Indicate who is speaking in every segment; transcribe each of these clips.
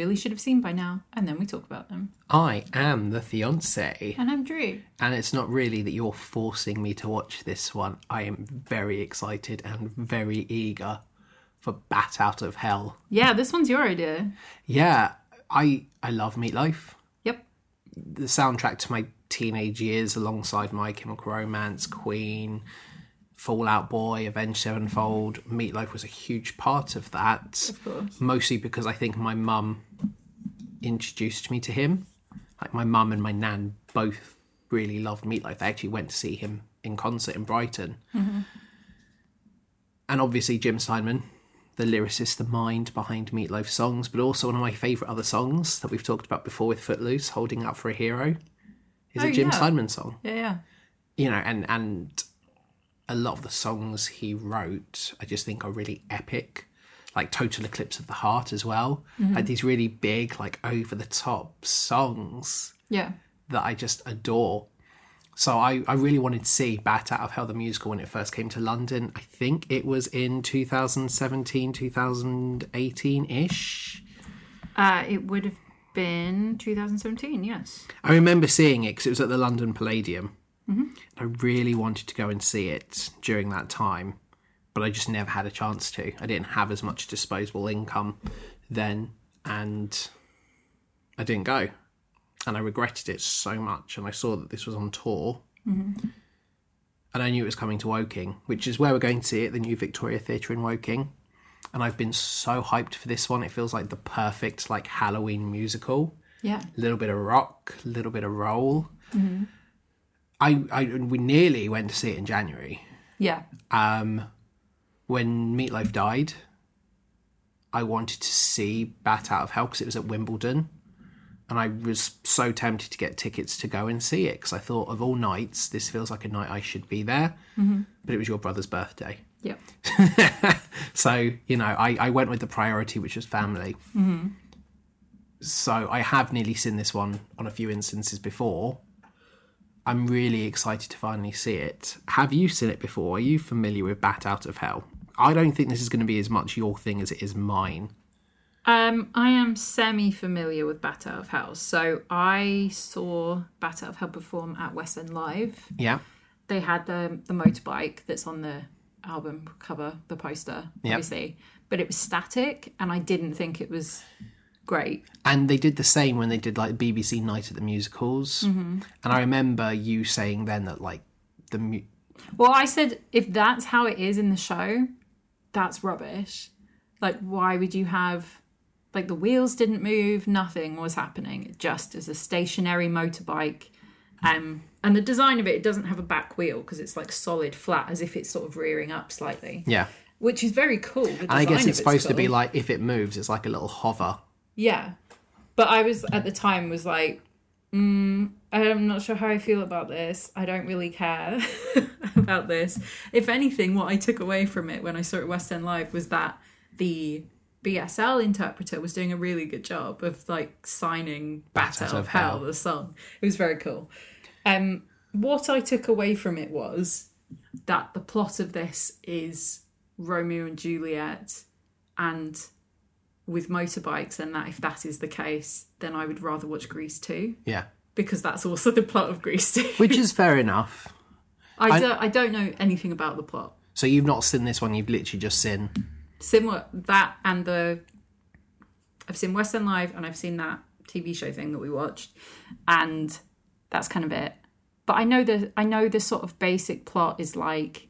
Speaker 1: really should have seen by now, and then we talk about them.
Speaker 2: I am the fiance,
Speaker 1: And I'm Drew.
Speaker 2: and it's not really that you're forcing me to watch this one. I am very excited and very eager for Bat Out of Hell.
Speaker 1: Yeah, this one's your idea.
Speaker 2: Yeah, I I love Meatloaf.
Speaker 1: Yep.
Speaker 2: The soundtrack to my teenage years, alongside My Chemical Romance, Queen, Fall Out Boy, Avenged Sevenfold. Meatloaf was a huge part of that.
Speaker 1: Of course.
Speaker 2: mostly because I think my mum introduced me to him. Like my mum and my nan both really loved Meatloaf. They actually went to see him in concert in Brighton. And obviously Jim Steinman, the lyricist, the mind behind Meatloaf songs, but also one of my favourite other songs that we've talked about before with Footloose, Holding Out for a Hero, is
Speaker 1: Oh,
Speaker 2: a Jim
Speaker 1: yeah.
Speaker 2: Steinman song
Speaker 1: Yeah, yeah.
Speaker 2: you know, and and a lot of the songs he wrote, I just think are really epic. Like Total Eclipse of the Heart as well. Like these really big, like over the top songs
Speaker 1: Yeah.
Speaker 2: that I just adore. So I, I really wanted to see Bat Out of Hell the musical when it first came to London. I think it was in 2017, 2018 ish.
Speaker 1: Uh, it would have been 2017, yes.
Speaker 2: I remember seeing it because it was at the London Palladium. I really wanted to go and see it during that time, but I just never had a chance to. I didn't have as much disposable income then, and I didn't go. And I regretted it so much. And I saw that this was on tour. And I knew it was coming to Woking, which is where we're going to see it, the new Victoria Theatre in Woking. And I've been so hyped for this one. It feels like the perfect like Halloween musical
Speaker 1: Yeah.
Speaker 2: a little bit of rock, a little bit of roll. I, I we nearly went to see it in January.
Speaker 1: Yeah.
Speaker 2: Um, when Meatloaf died, I wanted to see Bat Out of Hell because it was at Wimbledon, and I was so tempted to get tickets to go and see it because I thought of all nights, this feels like a night I should be there. Mm-hmm. But it was your brother's birthday,
Speaker 1: Yeah.
Speaker 2: so you know I, I went with the priority, which was family. Mm-hmm. So I have nearly seen this one on a few instances before. I'm really excited to finally see it. Have you seen it before? Are you familiar with Bat Out of Hell? I don't think this is going to be as much your thing as it is mine.
Speaker 1: Um, I am semi familiar with Bat Out of Hell. So I saw Bat Out of Hell perform at West End Live.
Speaker 2: Yeah,
Speaker 1: They had the the motorbike that's on the album cover, the poster,
Speaker 2: Yep.
Speaker 1: obviously. But it was static and I didn't think it was great.
Speaker 2: and they did the same when they did like BBC Night at the Musicals. And I remember you saying then that like the mu-
Speaker 1: Well, I said if that's how it is in the show, that's rubbish. Like, why would you have like the wheels didn't move, nothing was happening. It just is a stationary motorbike. Um, and the design of it, it doesn't have a back wheel because it's like solid flat, as if it's sort of rearing up slightly,
Speaker 2: yeah.
Speaker 1: which is very cool.
Speaker 2: And I guess it's supposed to be like if it moves, it's like a little hover.
Speaker 1: Yeah. But I was at the time was like, mm, I'm not sure how I feel about this. I don't really care about this. If anything, what I took away from it when I saw it West End Live was that the BSL interpreter was doing a really good job of like signing Bat Out of Hell, the song. It was very cool. Um, what I took away from it was that the plot of this is Romeo and Juliet and with motorbikes and that if that is the case then i would rather watch grease 2
Speaker 2: Yeah.
Speaker 1: because that's also the plot of grease 2
Speaker 2: Which is fair enough.
Speaker 1: I, don't, I don't know anything about the plot
Speaker 2: So you've not seen this one, you've literally just seen
Speaker 1: similar that and the i've seen west end live and i've seen that tv show thing that we watched and that's kind of it but i know the i know the sort of basic plot is like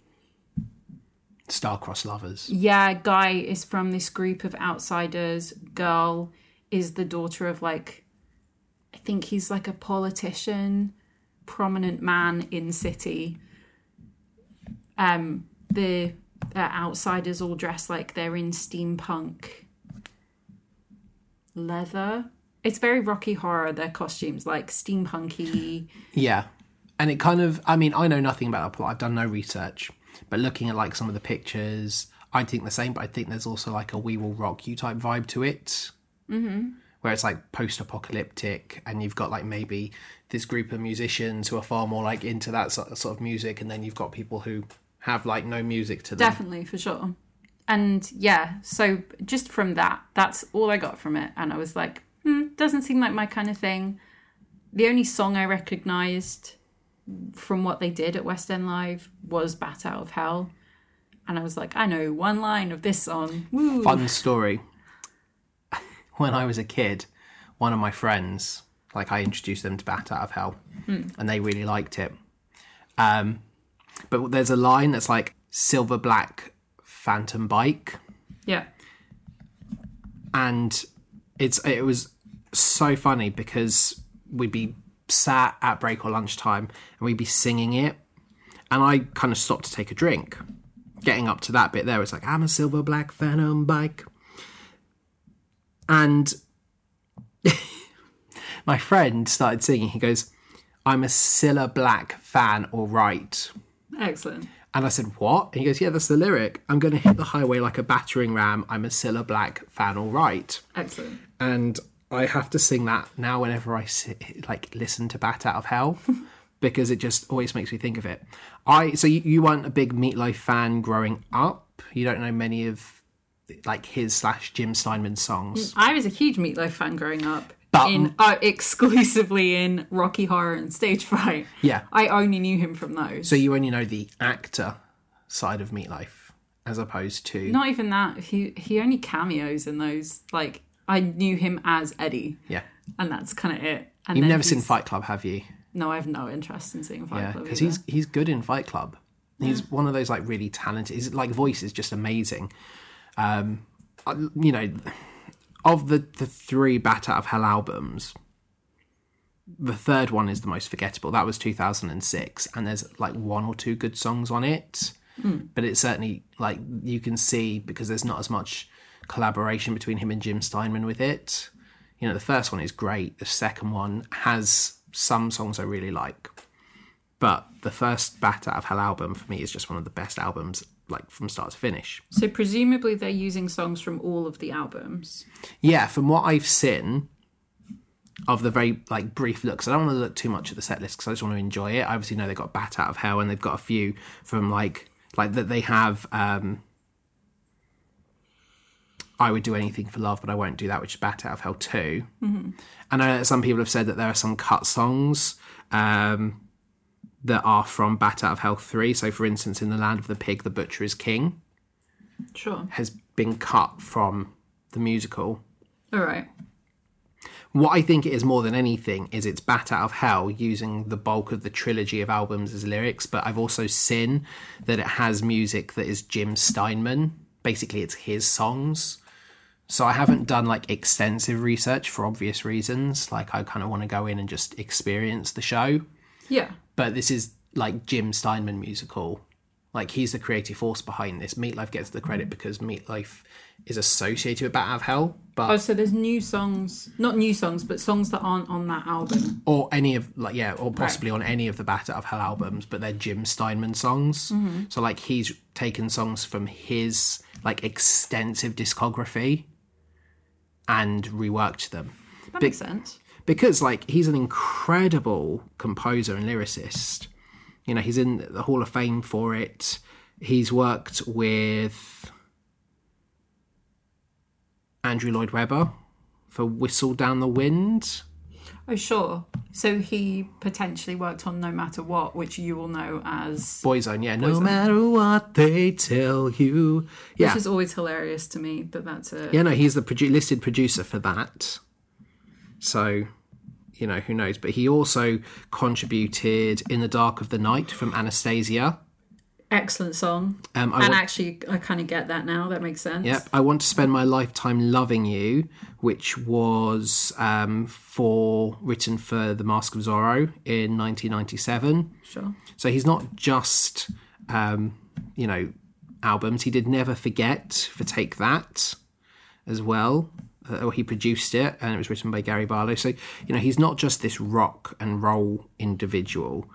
Speaker 2: Star-Crossed Lovers.
Speaker 1: yeah, guy is from this group of outsiders. Girl is the daughter of like, I think he's like a politician, prominent man in city. Um, the uh, outsiders all dress like they're in steampunk leather. It's very Rocky Horror. Their costumes like steampunky.
Speaker 2: Yeah. And it kind of, I mean, I know nothing about the plot. I've done no research. But looking at like some of the pictures, I think the same, but I think there's also like a We Will Rock You type vibe to it. Mm-hmm. Where it's like post apocalyptic, and you've got like maybe this group of musicians who are far more like into that sort of, music, and then you've got people who have like no music to them.
Speaker 1: Definitely, for sure. and yeah, so just from that, that's all I got from it. And I was like, hmm, doesn't seem like my kind of thing. The only song I recognised from what they did at West End Live was Bat Out of Hell. And I was like, I know one line of this song. Woo.
Speaker 2: Fun story. When I was a kid, one of my friends, like I introduced them to Bat Out of Hell, and they really liked it. Um, but there's a line that's like silver black phantom bike,
Speaker 1: Yeah.
Speaker 2: and it's it was so funny because we'd be sat at break or lunchtime and we'd be singing it, and I kind of stopped to take a drink. Getting up to that bit there, it's like I'm a silver black phantom bike, and my friend started singing. He goes, "I'm a Cilla Black fan, all right."
Speaker 1: Excellent.
Speaker 2: And I said, What? And he goes, Yeah, that's the lyric. I'm going to hit the highway like a battering ram. I'm a Cilla Black fan, all right.
Speaker 1: Excellent.
Speaker 2: And I have to sing that now whenever I sit, like listen to Bat Out of Hell because it just always makes me think of it. I so you, you weren't a big Meatloaf fan growing up. You don't know many of like his slash Jim Steinman songs.
Speaker 1: I was a huge Meatloaf fan growing up.
Speaker 2: But-
Speaker 1: in uh, exclusively in Rocky Horror and Stage Fright.
Speaker 2: Yeah.
Speaker 1: I only knew him from those.
Speaker 2: So you only know the actor side of Meatloaf as opposed to
Speaker 1: Not even that. He he only cameos in those. Like I knew him as Eddie,
Speaker 2: yeah.
Speaker 1: and that's kind of it. And
Speaker 2: You've never seen Fight Club, have you?
Speaker 1: No, I have no interest in seeing Fight
Speaker 2: Yeah,
Speaker 1: Club.
Speaker 2: because he's he's good in Fight Club. He's one of those like really talented. His like voice is just amazing. Um, you know, of the the three Bat Out of Hell albums, the third one is the most forgettable. That was two thousand and six, and there's like one or two good songs on it. But it's certainly like you can see because there's not as much collaboration between him and Jim Steinman with it. You know, the first one is great. The second one has some songs I really like. But the first Bat Out of Hell album for me is just one of the best albums, like from start to finish.
Speaker 1: So presumably they're using songs from all of the albums.
Speaker 2: Yeah, from what I've seen of the very like brief looks, I don't want to look too much at the set list because I just want to enjoy it. I obviously know they've got Bat Out of Hell and they've got a few from like like that they have. um I would do anything for love, but I won't do that, which is Bat Out of Hell 2 Mm-hmm. I know that some people have said that there are some cut songs um, that are from Bat Out of Hell 3. So, for instance, in The Land of the Pig, The Butcher is King
Speaker 1: Sure.
Speaker 2: has been cut from the musical.
Speaker 1: All right.
Speaker 2: What I think it is more than anything is it's Bat Out of Hell using the bulk of the trilogy of albums as lyrics, but I've also seen that it has music that is Jim Steinman. Basically, it's his songs. So I haven't done like extensive research for obvious reasons. Like I kind of want to go in and just experience the show.
Speaker 1: Yeah.
Speaker 2: But this is like Jim Steinman musical. Like he's the creative force behind this. Meatloaf gets the credit mm. because Meatloaf is associated with Bat Out of Hell, but
Speaker 1: Oh, so there's new songs, not new songs, but songs that aren't on that album.
Speaker 2: or any of like yeah, or possibly on any of the Bat Out of Hell albums, but they're Jim Steinman songs. Mm-hmm. So like he's taken songs from his like extensive discography and reworked them
Speaker 1: That makes sense.
Speaker 2: Because like he's an incredible composer and lyricist. You know, he's in the Hall of Fame for it. He's worked with Andrew Lloyd Webber for Whistle Down the Wind.
Speaker 1: Oh, sure. So he potentially worked on No Matter What, which you will know as.
Speaker 2: Boyzone, yeah. No matter what they tell you. Yeah.
Speaker 1: Which is always hilarious to me but that's a.
Speaker 2: Yeah, no, he's the produ- listed producer for that. So, you know, who knows? But he also contributed In the Dark of the Night from Anastasia.
Speaker 1: Excellent song.
Speaker 2: Um, I
Speaker 1: and
Speaker 2: want,
Speaker 1: actually, I kind of get that now. That makes sense.
Speaker 2: yep, I want to spend my lifetime loving you, which was um, for written for The Mask of Zorro in 1997.
Speaker 1: Sure.
Speaker 2: So he's not just, um, you know, albums. He did Never Forget for Take That as well. Uh, or he produced it and it was written by Gary Barlow. So, you know, he's not just this rock and roll individual.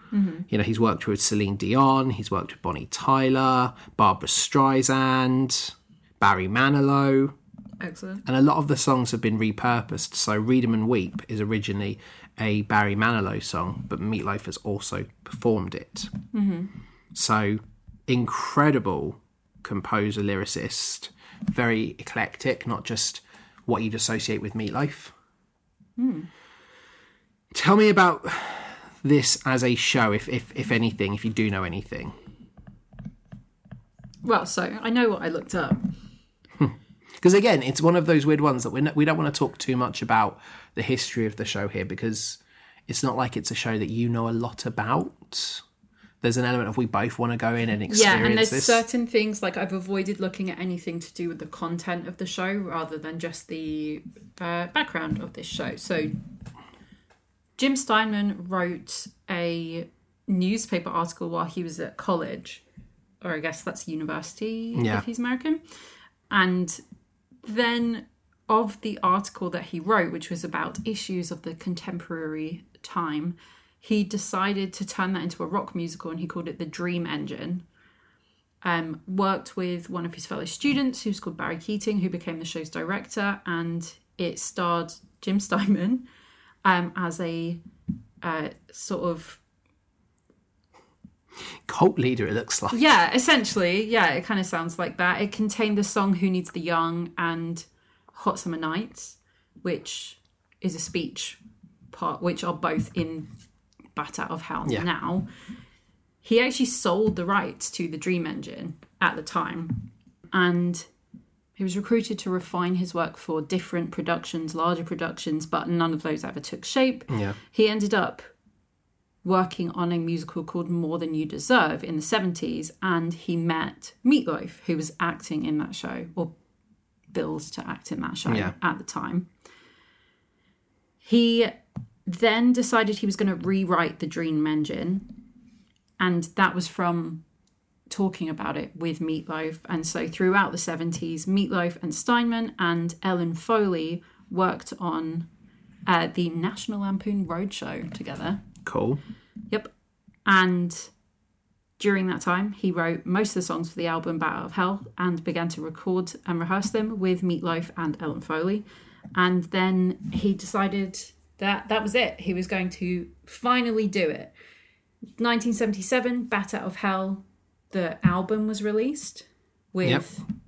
Speaker 2: You know, he's worked with Celine Dion, he's worked with Bonnie Tyler, Barbra Streisand, Barry Manilow
Speaker 1: Excellent.
Speaker 2: and a lot of the songs have been repurposed. So "Read 'Em and Weep" is originally a Barry Manilow song, but Meatloaf has also performed it. Mm-hmm. So incredible composer, lyricist, very eclectic, not just what you'd associate with Meatloaf. Hmm. Tell me about this as a show, if, if if anything, if you do know anything.
Speaker 1: Well, so I know what I looked up.
Speaker 2: Because again, it's one of those weird ones that we're not, we don't want to talk too much about the history of the show here because it's not like it's a show that you know a lot about. There's an element of we both want to go in and experience
Speaker 1: Yeah, and there's
Speaker 2: this.
Speaker 1: certain things like I've avoided looking at anything to do with the content of the show rather than just the uh, background of this show. So, Jim Steinman wrote a newspaper article while he was at college, or I guess that's university
Speaker 2: Yeah.
Speaker 1: if he's American. And then of the article that he wrote, which was about issues of the contemporary time, he decided to turn that into a rock musical and he called it the Dream Engine. Um, worked with one of his fellow students who's called Barry Keating, who became the show's director, and it starred Jim Steinman um, as a uh, sort of
Speaker 2: Cult leader, it looks like.
Speaker 1: yeah, essentially, yeah, it kind of sounds like that. It contained the song "Who Needs the Young" and "Hot Summer Nights," which is a speech part, which are both in "Bat Out of Hell"
Speaker 2: Yeah.
Speaker 1: now. He actually sold the rights to the Dream Engine at the time, and he was recruited to refine his work for different productions, larger productions, but none of those ever took shape.
Speaker 2: Yeah.
Speaker 1: He ended up working on a musical called More Than You Deserve in the 70s, and he met Meatloaf, who was acting in that show, or billed to act in that show
Speaker 2: Yeah.
Speaker 1: at the time. He then decided he was going to rewrite the Dream Engine, and that was from talking about it with Meatloaf. And so throughout the 70s, Meatloaf and Steinman and Ellen Foley worked on uh, the National Lampoon Roadshow together.
Speaker 2: Cool.
Speaker 1: Yep. And during that time, he wrote most of the songs for the album Bat Out of Hell and began to record and rehearse them with Meatloaf and Ellen Foley. And then he decided that that was it. He was going to finally do it. 1977, Bat Out of Hell, the album was released with
Speaker 2: Yep.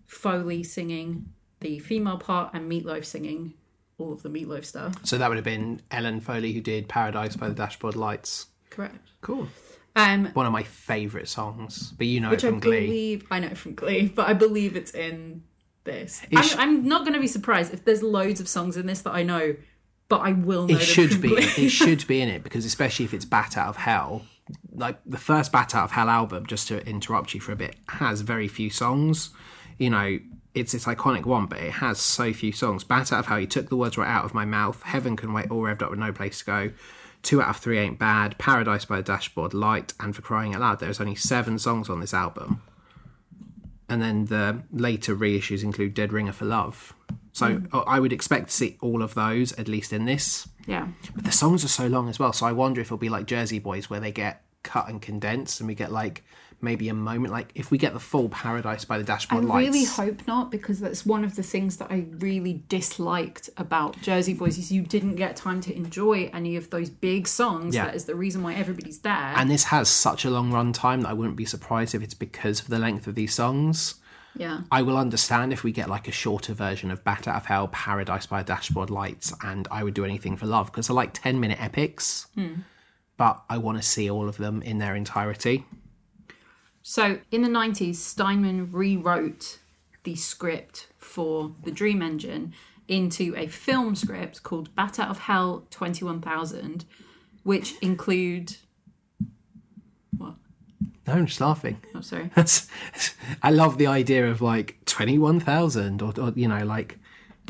Speaker 1: Foley singing the female part and Meatloaf singing all of the Meatloaf stuff.
Speaker 2: So that would have been Ellen Foley who did Paradise by the Dashboard Lights.
Speaker 1: Correct.
Speaker 2: Cool.
Speaker 1: Um,
Speaker 2: One of my favourite songs, but you know
Speaker 1: which
Speaker 2: it
Speaker 1: I
Speaker 2: from Glee.
Speaker 1: believe I know from Glee, but I believe it's in this. I'm, I'm not going to be surprised if there's loads of songs in this that I know, but I will know
Speaker 2: It should be. It should be in it because especially if it's Bat Out of Hell, like the first Bat Out of Hell album. Just to interrupt you for a bit, has very few songs. You know, it's this iconic one, but it has so few songs. Bat Out of Hell, you took the words right out of my mouth. Heaven can wait, all revved up with no place to go. Two out of three ain't bad. Paradise by the Dashboard Light, and for crying out loud, there's only seven songs on this album. And then the later reissues include Dead Ringer for Love. So mm. uh, I would expect to see all of those at least in this.
Speaker 1: yeah,
Speaker 2: But the songs are so long as well, so I wonder if it'll be like Jersey Boys where they get cut and condensed and we get like maybe a moment like if we get the full Paradise by the
Speaker 1: I
Speaker 2: Dashboard Lights.
Speaker 1: I really hope not because that's one of the things that I really disliked about Jersey Boys is you didn't get time to enjoy any of those big songs.
Speaker 2: Yeah.
Speaker 1: That is the reason why everybody's there.
Speaker 2: and this has such a long run time that I wouldn't be surprised if it's because of the length of these songs.
Speaker 1: Yeah,
Speaker 2: I will understand if we get like a shorter version of Bat Out of Hell, Paradise by Dashboard Lights, and I would do anything for love because they're like 10 minute epics. Hmm. But I want to see all of them in their entirety.
Speaker 1: So in the 90s, Steinman rewrote the script for the Dream Engine into a film script called Bat Out of Hell 21000, which include.
Speaker 2: No, I'm just laughing.
Speaker 1: I'm oh, sorry.
Speaker 2: That's, I love the idea of like 21,000 or, or, you know, like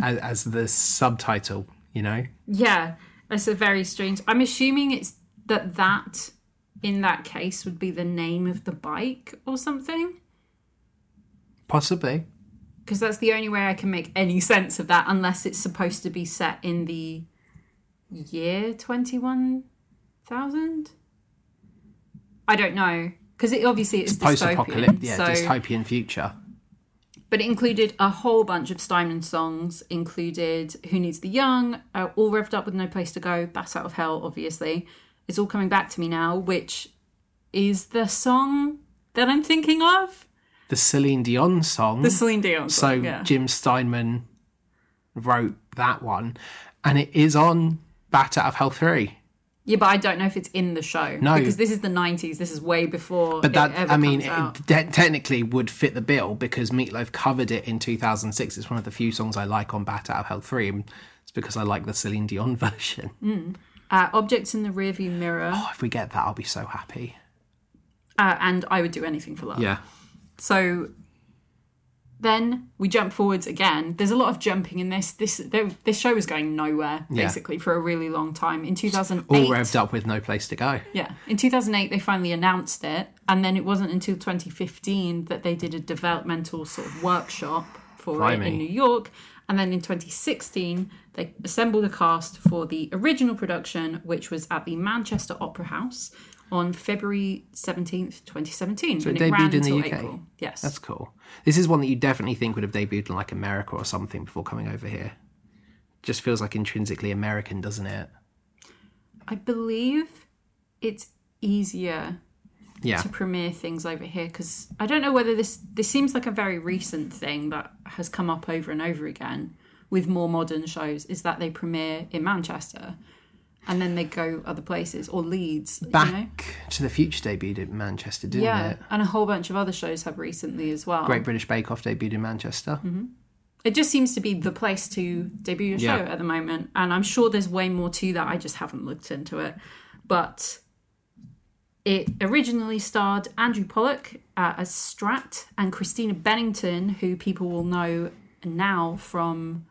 Speaker 2: as, as the subtitle, you know?
Speaker 1: Yeah, that's a very strange. I'm assuming it's that that in that case would be the name of the bike or something.
Speaker 2: Possibly.
Speaker 1: because that's the only way I can make any sense of that, unless it's supposed to be set in the year twenty one thousand. I don't know because it obviously it's,
Speaker 2: Post
Speaker 1: dystopian.
Speaker 2: apocalyptic, yeah,
Speaker 1: so,
Speaker 2: dystopian future.
Speaker 1: but it included a whole bunch of Steinman songs. Included "Who Needs the Young," uh, "All Revved Up with No Place to Go," "Bat Out of Hell." Obviously, it's all coming back to me now, which is the song that I'm thinking of.
Speaker 2: the Celine Dion song.
Speaker 1: The Celine Dion
Speaker 2: so
Speaker 1: song. yeah.
Speaker 2: Jim Steinman wrote that one, and it is on Bat Out of Hell three.
Speaker 1: Yeah, but I don't know if it's in the show.
Speaker 2: No.
Speaker 1: because this is the '90s. This is way before.
Speaker 2: But that I mean, it te- technically would fit the bill because Meatloaf covered it in 2006. It's one of the few songs I like on Bat Out of Hell three. And it's because I like the Celine Dion version.
Speaker 1: uh, objects in the rearview mirror,
Speaker 2: Oh, if we get that, I'll be so happy.
Speaker 1: uh, and I would do anything for love.
Speaker 2: Yeah.
Speaker 1: So then we jump forwards again. There's a lot of jumping in this. This this show was going nowhere
Speaker 2: Yeah.
Speaker 1: basically for a really long time. In 2008,
Speaker 2: All revved up with no place to go.
Speaker 1: yeah, in 2008 they finally announced it, and then it wasn't until 2015 that they did a developmental sort of workshop for it in New York. And then in 2016, they assembled a cast for the original production, which was at the Manchester Opera House on February 17th, 2017.
Speaker 2: So it
Speaker 1: and it
Speaker 2: debuted in the UK?
Speaker 1: April. Yes.
Speaker 2: That's cool. This is one that you definitely think would have debuted in like America or something before coming over here. Just feels like intrinsically American, doesn't it?
Speaker 1: I believe it's easier
Speaker 2: Yeah.
Speaker 1: to premiere things over here because I don't know whether this this seems like a very recent thing that has come up over and over again with more modern shows is that they premiere in Manchester and then they go other places or Leeds, you know?
Speaker 2: Back to the Future debuted in Manchester, didn't
Speaker 1: Yeah,
Speaker 2: it?
Speaker 1: and a whole bunch of other shows have recently as well.
Speaker 2: Great British Bake Off debuted in Manchester.
Speaker 1: It just seems to be the place to debut show
Speaker 2: Yeah.
Speaker 1: at the moment, and I'm sure there's way more to that. I just haven't looked into it, but it originally starred Andrew Polec uh, as Strat and Christina Bennington, who people will know now from.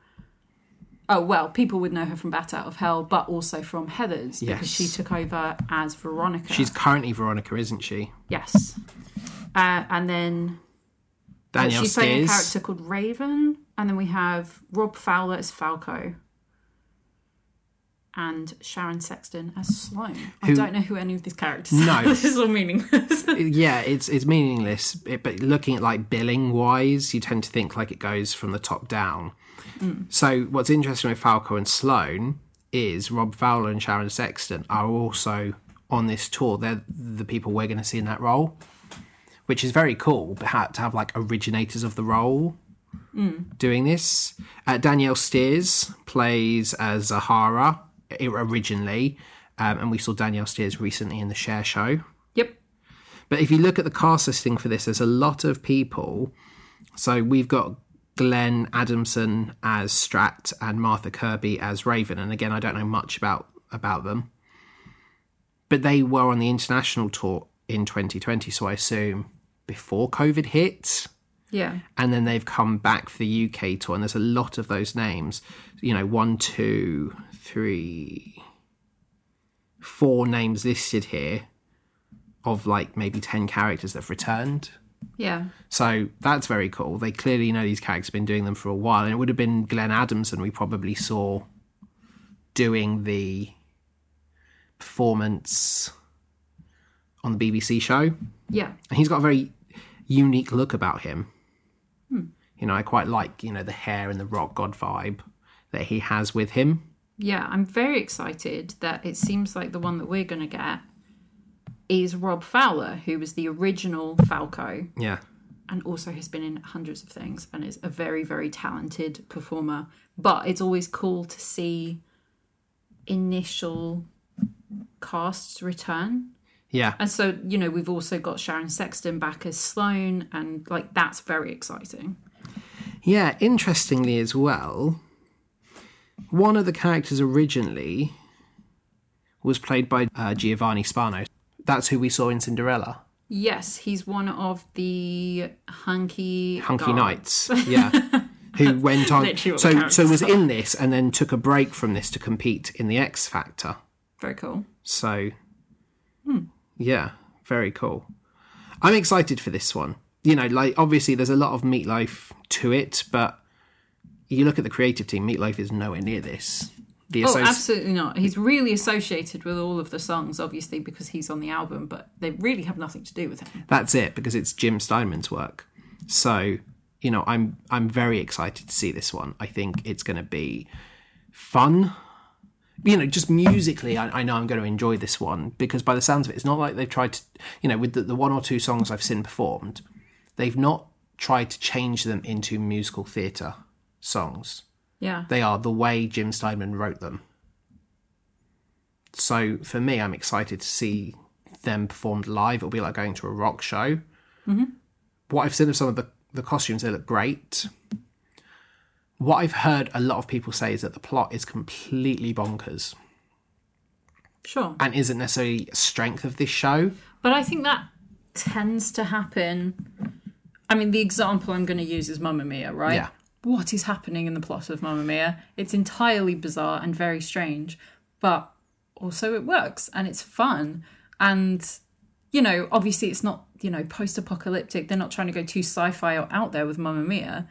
Speaker 1: Oh well, people would know her from Bat Out of Hell, but also from Heathers because she took over as Veronica.
Speaker 2: She's currently Veronica, isn't she?
Speaker 1: yes, uh, and then
Speaker 2: Danielle
Speaker 1: she's playing a character called Raven, and then we have Rob Fowler as Falco, and Sharon Sexton as Sloane. I don't know who any of these characters
Speaker 2: No.
Speaker 1: are. this is all meaningless.
Speaker 2: yeah, it's it's meaningless. It, but looking at like billing wise, you tend to think like it goes from the top down. Mm. So what's interesting with Falco and Sloane is Rob Fowler and Sharon Sexton are also on this tour. They're the people we're going to see in that role, which is very cool. But to have like originators of the role mm. doing this. Uh, Danielle Steers plays as Zahara i- originally, um, and we saw Danielle Steers recently in the Cher Show.
Speaker 1: yep.
Speaker 2: But if you look at the cast listing for this, there's a lot of people. So we've got Glenn Adamson as Strat and Martha Kirby as Raven. And again, I don't know much about about them. But they were on the international tour in 2020, so I assume before COVID hit.
Speaker 1: Yeah.
Speaker 2: And then they've come back for the UK tour, and there's a lot of those names. You know, one, two, three, four names listed here of like maybe 10 characters that have returned.
Speaker 1: Yeah.
Speaker 2: So that's very cool. They clearly know these characters have been doing them for a while. And it would have been Glenn Adamson we probably saw doing the performance on the BBC show.
Speaker 1: Yeah.
Speaker 2: And he's got a very unique look about him. Hmm. You know, I quite like, you know, the hair and the rock god vibe that he has with him.
Speaker 1: Yeah. I'm very excited that it seems like the one that we're going to get is Rob Fowler, who was the original Falco
Speaker 2: Yeah.
Speaker 1: and also has been in hundreds of things and is a very, very talented performer. But it's always cool to see initial casts return.
Speaker 2: Yeah.
Speaker 1: And so, you know, we've also got Sharon Sexton back as Sloane, and like that's very exciting.
Speaker 2: Yeah, interestingly as well, one of the characters originally was played by uh, Giovanni Spano. That's who we saw in Cinderella.
Speaker 1: Yes, he's one of the hunky
Speaker 2: Hunky
Speaker 1: guards.
Speaker 2: Knights. Yeah. who went on
Speaker 1: Literally what the
Speaker 2: so so was in this and then took a break from this to compete in the X Factor.
Speaker 1: Very cool.
Speaker 2: So,
Speaker 1: Hmm.
Speaker 2: yeah, very cool. I'm excited for this one. You know, like obviously there's a lot of Meatloaf to it, but you look at the creative team. Meatloaf is nowhere near this. The
Speaker 1: Oh,
Speaker 2: associ-
Speaker 1: absolutely not. He's really associated with all of the songs, obviously, because he's on the album, but they really have nothing to do with him.
Speaker 2: that's it because it's Jim Steinman's work. So, you know, I'm I'm very excited to see this one. I think it's going to be fun. You know, just musically, I, I know I'm going to enjoy this one because by the sounds of it, it's not like they've tried to, you know, with the, the one or two songs I've seen performed, they've not tried to change them into musical theatre songs.
Speaker 1: Yeah.
Speaker 2: They are the way Jim Steinman wrote them. So for me, I'm excited to see them performed live. It'll be like going to a rock show. Mm-hmm. What I've seen of some of the, the costumes, they look great. What I've heard a lot of people say is that the plot is completely bonkers
Speaker 1: Sure.
Speaker 2: and isn't necessarily a strength of this show.
Speaker 1: But I think that tends to happen. I mean, the example I'm going to use is Mamma Mia, right?
Speaker 2: Yeah.
Speaker 1: What is happening in the plot of Mamma Mia? It's entirely bizarre and very strange, but also it works and it's fun. And, you know, obviously it's not, you know, post apocalyptic. They're not trying to go too sci fi or out there with Mamma Mia,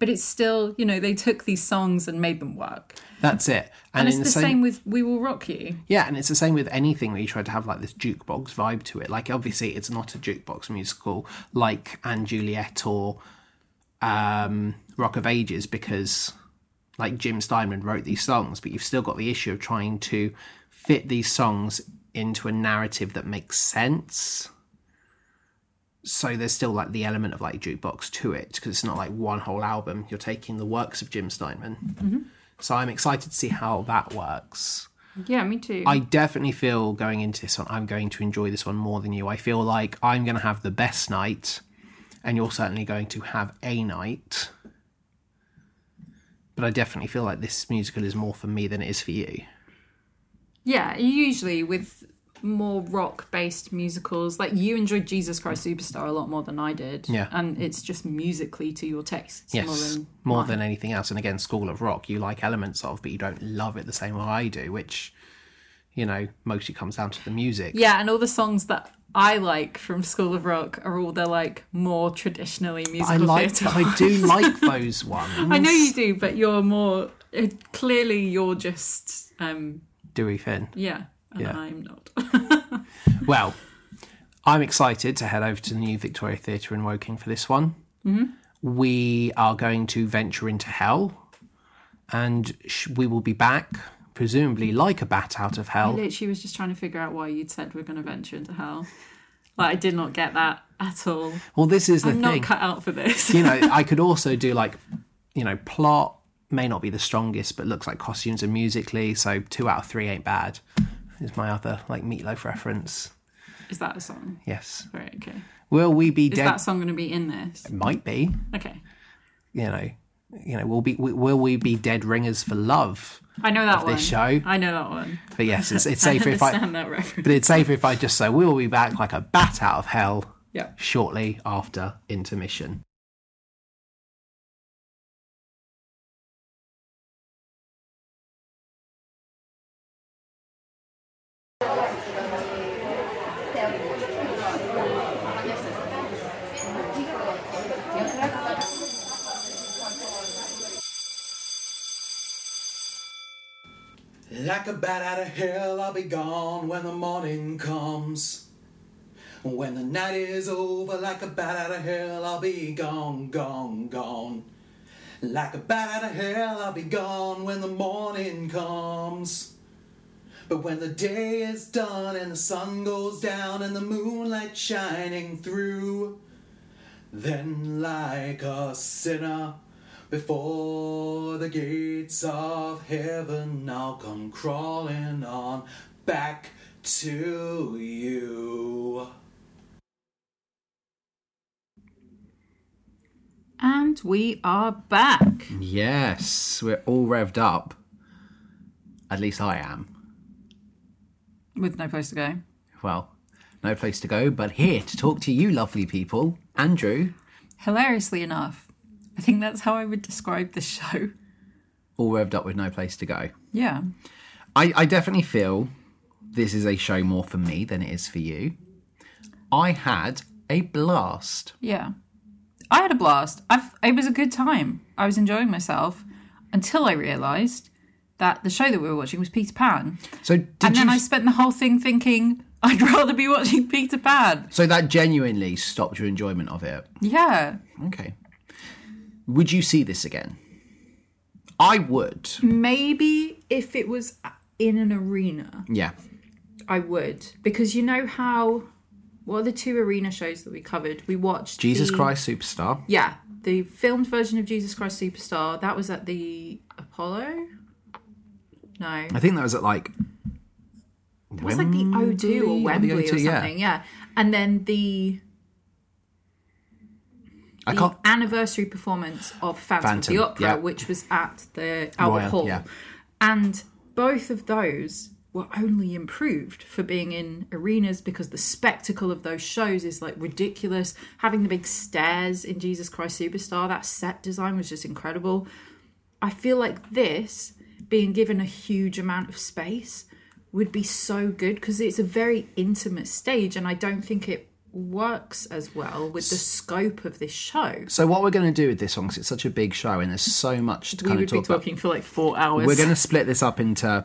Speaker 1: but it's still, you know, they took these songs and made them work.
Speaker 2: That's it.
Speaker 1: And, it's
Speaker 2: in
Speaker 1: the same with We Will Rock You.
Speaker 2: Yeah, and it's the same with anything where you try to have like this jukebox vibe to it. Like obviously it's not a jukebox musical like & Juliet or um, Rock of Ages because like Jim Steinman wrote these songs, but you've still got the issue of trying to fit these songs into a narrative that makes sense. So there's still like the element of like jukebox to it because it's not like one whole album. You're taking the works of Jim Steinman. So I'm excited to see how that works.
Speaker 1: Yeah, me too.
Speaker 2: I definitely feel going into this one, I'm going to enjoy this one more than you. I feel like I'm going to have the best night, and you're certainly going to have a night. But I definitely feel like this musical is more for me than it is for you.
Speaker 1: Yeah, usually with more rock based musicals, like you enjoyed Jesus Christ Superstar a lot more than I did.
Speaker 2: Yeah.
Speaker 1: And it's just musically to your taste.
Speaker 2: Yes,
Speaker 1: More than
Speaker 2: more than anything else. And again, School of Rock, you like elements of, but you don't love it the same way I do, which, you know, mostly comes down to the music.
Speaker 1: Yeah, and all the songs that I like from School of Rock are all they're like more traditionally musical
Speaker 2: I like,
Speaker 1: theatre.
Speaker 2: I do like those ones.
Speaker 1: I know you do, but you're more uh, clearly you're just um
Speaker 2: Dewey Finn.
Speaker 1: yeah, and
Speaker 2: Yeah.
Speaker 1: I'm not.
Speaker 2: Well, I'm excited to head over to the new Victoria Theatre in Woking for this one. Mm-hmm. We are going to venture into hell, and sh- we will be back, presumably like a bat out of
Speaker 1: I
Speaker 2: hell.
Speaker 1: literally was just trying to figure out why you'd said we're going to venture into hell. Like I did not get that at all.
Speaker 2: Well, this is the
Speaker 1: I'm
Speaker 2: thing.
Speaker 1: not cut out for this.
Speaker 2: you know, I could also do like, you know, plot may not be the strongest, but looks like costumes and musically. So two out of three ain't bad. Is my other like meatloaf reference?
Speaker 1: Is that a song?
Speaker 2: Yes.
Speaker 1: Right. Okay.
Speaker 2: Will we be
Speaker 1: Is
Speaker 2: dead?
Speaker 1: that song going to be in this?
Speaker 2: It might be.
Speaker 1: Okay.
Speaker 2: You know. You know, will be will we be dead ringers for love?
Speaker 1: I know that one.
Speaker 2: this show.
Speaker 1: I know that one.
Speaker 2: But yes, it's, it's
Speaker 1: I
Speaker 2: safer if I.
Speaker 1: understand that reference.
Speaker 2: But it's safer if I just say we will be back like a bat out of hell
Speaker 1: Yeah.
Speaker 2: shortly after intermission.
Speaker 3: Like a bat out of hell, I'll be gone when the morning comes. When the night is over, like a bat out of hell, I'll be gone, gone, gone. Like a bat out of hell, I'll be gone when the morning comes. But when the day is done and the sun goes down and the moonlight shining through, then like a sinner before the gates of heaven, I'll come crawling on back to you.
Speaker 1: And we are back.
Speaker 2: Yes, we're all revved up. At least I am.
Speaker 1: With no place to go.
Speaker 2: Well, no place to go, but here to talk to you, lovely people. Andrew,
Speaker 1: Hilariously enough, I think that's how I would describe the show.
Speaker 2: all revved up with no place to go.
Speaker 1: Yeah.
Speaker 2: I, I definitely feel this is a show more for me than it is for you. I had a blast.
Speaker 1: Yeah. I had a blast. I've, it was a good time. I was enjoying myself until I realised that the show that we were watching was Peter Pan.
Speaker 2: So did
Speaker 1: and then
Speaker 2: you?
Speaker 1: I spent the whole thing thinking, I'd rather be watching Peter Pan.
Speaker 2: so that genuinely stopped your enjoyment of it.
Speaker 1: Yeah.
Speaker 2: Okay. Would you see this again? I would.
Speaker 1: Maybe if it was in an arena,
Speaker 2: Yeah.
Speaker 1: I would. Because you know how what are the two arena shows that we covered? We watched
Speaker 2: Jesus
Speaker 1: the-
Speaker 2: Christ Superstar.
Speaker 1: Yeah, the filmed version of Jesus Christ Superstar. That was at the Apollo. No,
Speaker 2: I think that was at like.
Speaker 1: it was like the O2 or Wembley or,
Speaker 2: O2, yeah.
Speaker 1: something. Yeah. and then the
Speaker 2: I
Speaker 1: the
Speaker 2: can't.
Speaker 1: anniversary performance of Phantom,
Speaker 2: Phantom,
Speaker 1: of the Opera,
Speaker 2: yeah.
Speaker 1: which was at the Albert
Speaker 2: Royal,
Speaker 1: Hall.
Speaker 2: yeah.
Speaker 1: And both of those were only improved for being in arenas because the spectacle of those shows is like ridiculous. Having the big stairs in Jesus Christ Superstar, that set design was just incredible. I feel like this, being given a huge amount of space, would be so good because it's a very intimate stage, and I don't think it works as well with the scope of this show.
Speaker 2: So what we're going to do with this one, because it's such a big show and there's so much to
Speaker 1: We
Speaker 2: kind
Speaker 1: would
Speaker 2: of
Speaker 1: be
Speaker 2: talk about.
Speaker 1: talking for like four hours.
Speaker 2: We're going to split this up into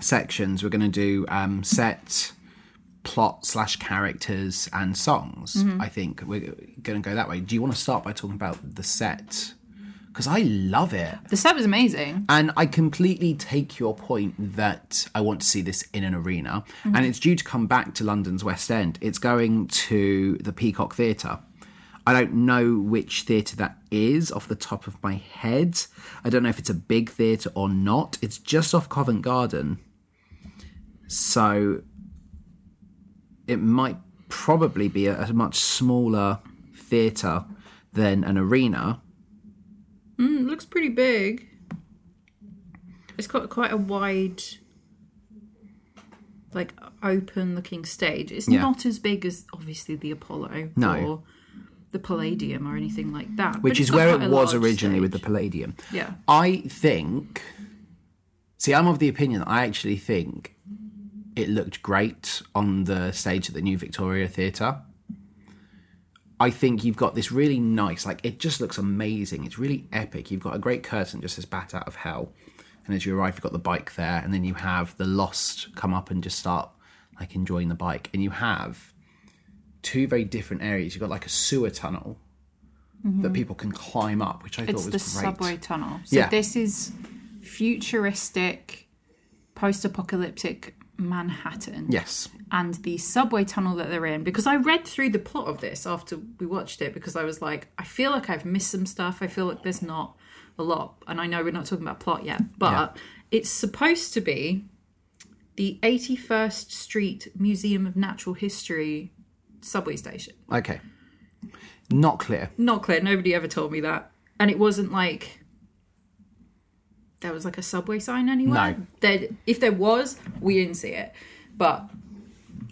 Speaker 2: sections. We're going to do um, set, plot slash characters, and songs.
Speaker 1: Mm-hmm.
Speaker 2: I think we're going to go that way. Do you want to start by talking about the set? Because I love it.
Speaker 1: The set was amazing.
Speaker 2: And I completely take your point that I want to see this in an arena. Mm-hmm. And it's due to come back to London's West End. It's going to the Peacock Theatre. I don't know which theatre that is off the top of my head. I don't know if it's a big theatre or not. It's just off Covent Garden. So it might probably be a, a much smaller theatre than an arena.
Speaker 1: Mm, it looks pretty big. It's got quite a wide, like open looking stage. It's
Speaker 2: Yeah.
Speaker 1: not as big as obviously the Apollo
Speaker 2: No.
Speaker 1: or the Palladium or anything like that.
Speaker 2: Which is where it was originally with the. Palladium.
Speaker 1: Yeah.
Speaker 2: I think. See, I'm of the opinion. I actually think it looked great on the stage at the New Victoria Theatre. I think you've got this really nice, like it just looks amazing. It's really epic. You've got a great curtain just as bat out of hell, and as you arrive, you've got the bike there, and then you have the lost come up and just start like enjoying the bike, and you have two very different areas. You've got like a sewer tunnel that people can climb up, which I
Speaker 1: Mm-hmm. It's
Speaker 2: thought
Speaker 1: the
Speaker 2: great.
Speaker 1: subway tunnel. So
Speaker 2: Yeah.
Speaker 1: this is futuristic, post-apocalyptic Manhattan.
Speaker 2: Yes.
Speaker 1: and the subway tunnel that they're in because I read through the plot of this after we watched it because I was like, I feel like I've missed some stuff. I feel like there's not a lot. And I know we're not talking about plot yet, but
Speaker 2: Yeah.
Speaker 1: it's supposed to be the 81st Street Museum of Natural History subway station.
Speaker 2: Okay. Not clear.
Speaker 1: Not clear. Nobody ever told me that. And it wasn't like there was like a subway sign anywhere.
Speaker 2: No.
Speaker 1: There, if there was, we didn't see it. But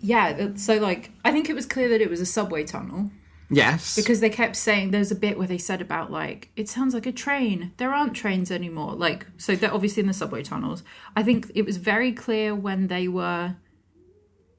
Speaker 1: yeah, uh, so like I think it was clear that it was a subway tunnel
Speaker 2: Yes.
Speaker 1: because they kept saying there's a bit where they said about like it sounds like a train. There aren't trains anymore. Like so they're obviously in the subway tunnels. I think it was very clear when they were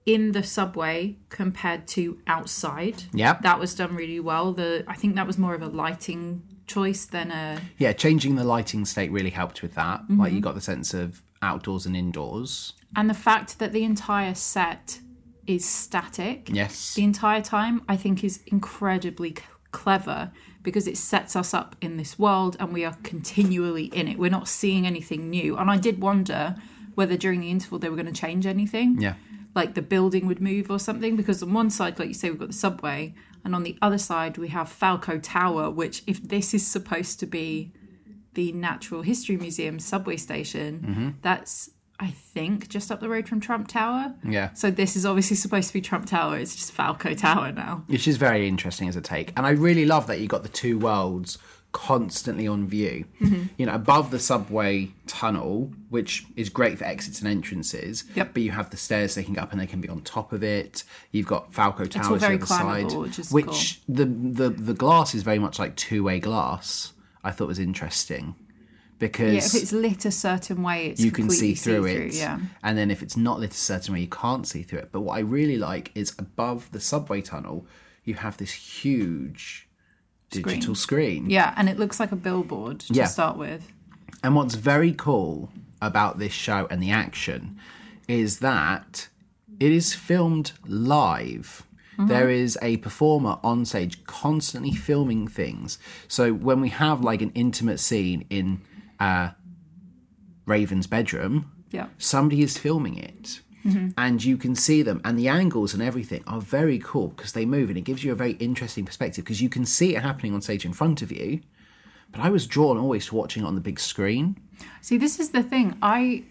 Speaker 1: in the subway compared to outside.
Speaker 2: Yeah.
Speaker 1: That was done really well. The I think that was more of a lighting choice than a
Speaker 2: yeah, changing the lighting state really helped with that.
Speaker 1: Mm-hmm.
Speaker 2: Like you got the sense of outdoors and indoors.
Speaker 1: and the fact that the entire set is static
Speaker 2: Yes.
Speaker 1: the entire time I think is incredibly c- clever because it sets us up in this world and we are continually in it. We're not seeing anything new. And I did wonder whether during the interval they were going to change anything.
Speaker 2: Yeah.
Speaker 1: Like the building would move or something because on one side like you say we've got the subway and on the other side we have Falco Tower which if this is supposed to be the Natural History Museum subway station
Speaker 2: Mm-hmm.
Speaker 1: that's I think just up the road from Trump Tower.
Speaker 2: Yeah.
Speaker 1: So this is obviously supposed to be Trump Tower. It's just Falco Tower now.
Speaker 2: Which is very interesting as a take. And I really love that you got the two worlds constantly on view.
Speaker 1: Mm-hmm.
Speaker 2: You know, above the subway tunnel, which is great for exits and entrances.
Speaker 1: Yep.
Speaker 2: But you have the stairs they can get up and they can be on top of it. You've got Falco Towers
Speaker 1: very
Speaker 2: the other side.
Speaker 1: which
Speaker 2: which the, the the glass is very much like two way glass. I thought was interesting. Because
Speaker 1: Yeah, if it's lit a certain way, it's
Speaker 2: you can see through
Speaker 1: see-through,
Speaker 2: it.
Speaker 1: Yeah,
Speaker 2: And then if it's not lit a certain way, you can't see through it. But what I really like is above the subway tunnel, you have this huge digital screen.
Speaker 1: yeah, and it looks like a billboard to
Speaker 2: Yeah.
Speaker 1: start with.
Speaker 2: And what's very cool about this show and the action is that it is filmed live. There is a performer on stage constantly filming things. So when we have like an intimate scene in uh, Raven's bedroom,
Speaker 1: Yeah,
Speaker 2: somebody is filming it Mm-hmm. and you can see them, and the angles and everything are very cool because they move, and it gives you a very interesting perspective because you can see it happening on stage in front of you. But I was drawn always to watching it on the big screen.
Speaker 1: See, this is the thing. I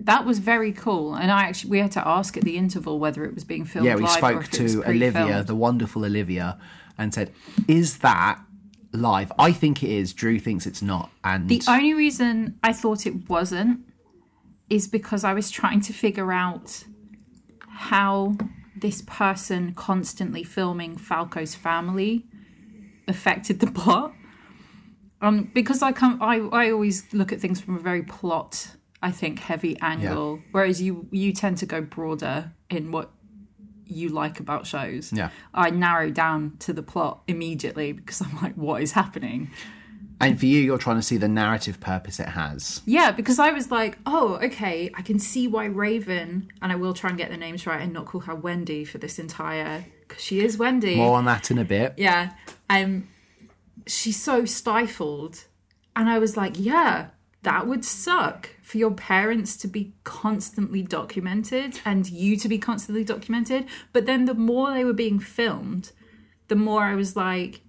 Speaker 1: that was very cool, and I actually we had to ask at the interval whether it was being filmed.
Speaker 2: Yeah, we
Speaker 1: live or
Speaker 2: spoke to Olivia, the wonderful Olivia, and said, "Is that live?" I think it is. Drew thinks it's not, and
Speaker 1: The only reason I thought it wasn't is because I was trying to figure out how this person constantly filming Falco's family affected the plot. Um, because I come, I I always look at things from a very plot, I think, heavy angle, whereas you you tend to go broader in what you like about shows.
Speaker 2: Yeah.
Speaker 1: I narrow down to the plot immediately because I'm like, what is happening?
Speaker 2: And for you, you're trying to see the narrative purpose it has.
Speaker 1: Yeah, because I was like, oh, okay, I can see why Raven, and I will try and get the names right and not call her Wendy for this entire, because she is Wendy.
Speaker 2: More on that in a bit.
Speaker 1: Yeah, um, she's so stifled, and I was like, yeah, that would suck for your parents to be constantly documented and you to be constantly documented. But then the more they were being filmed, the more I was like,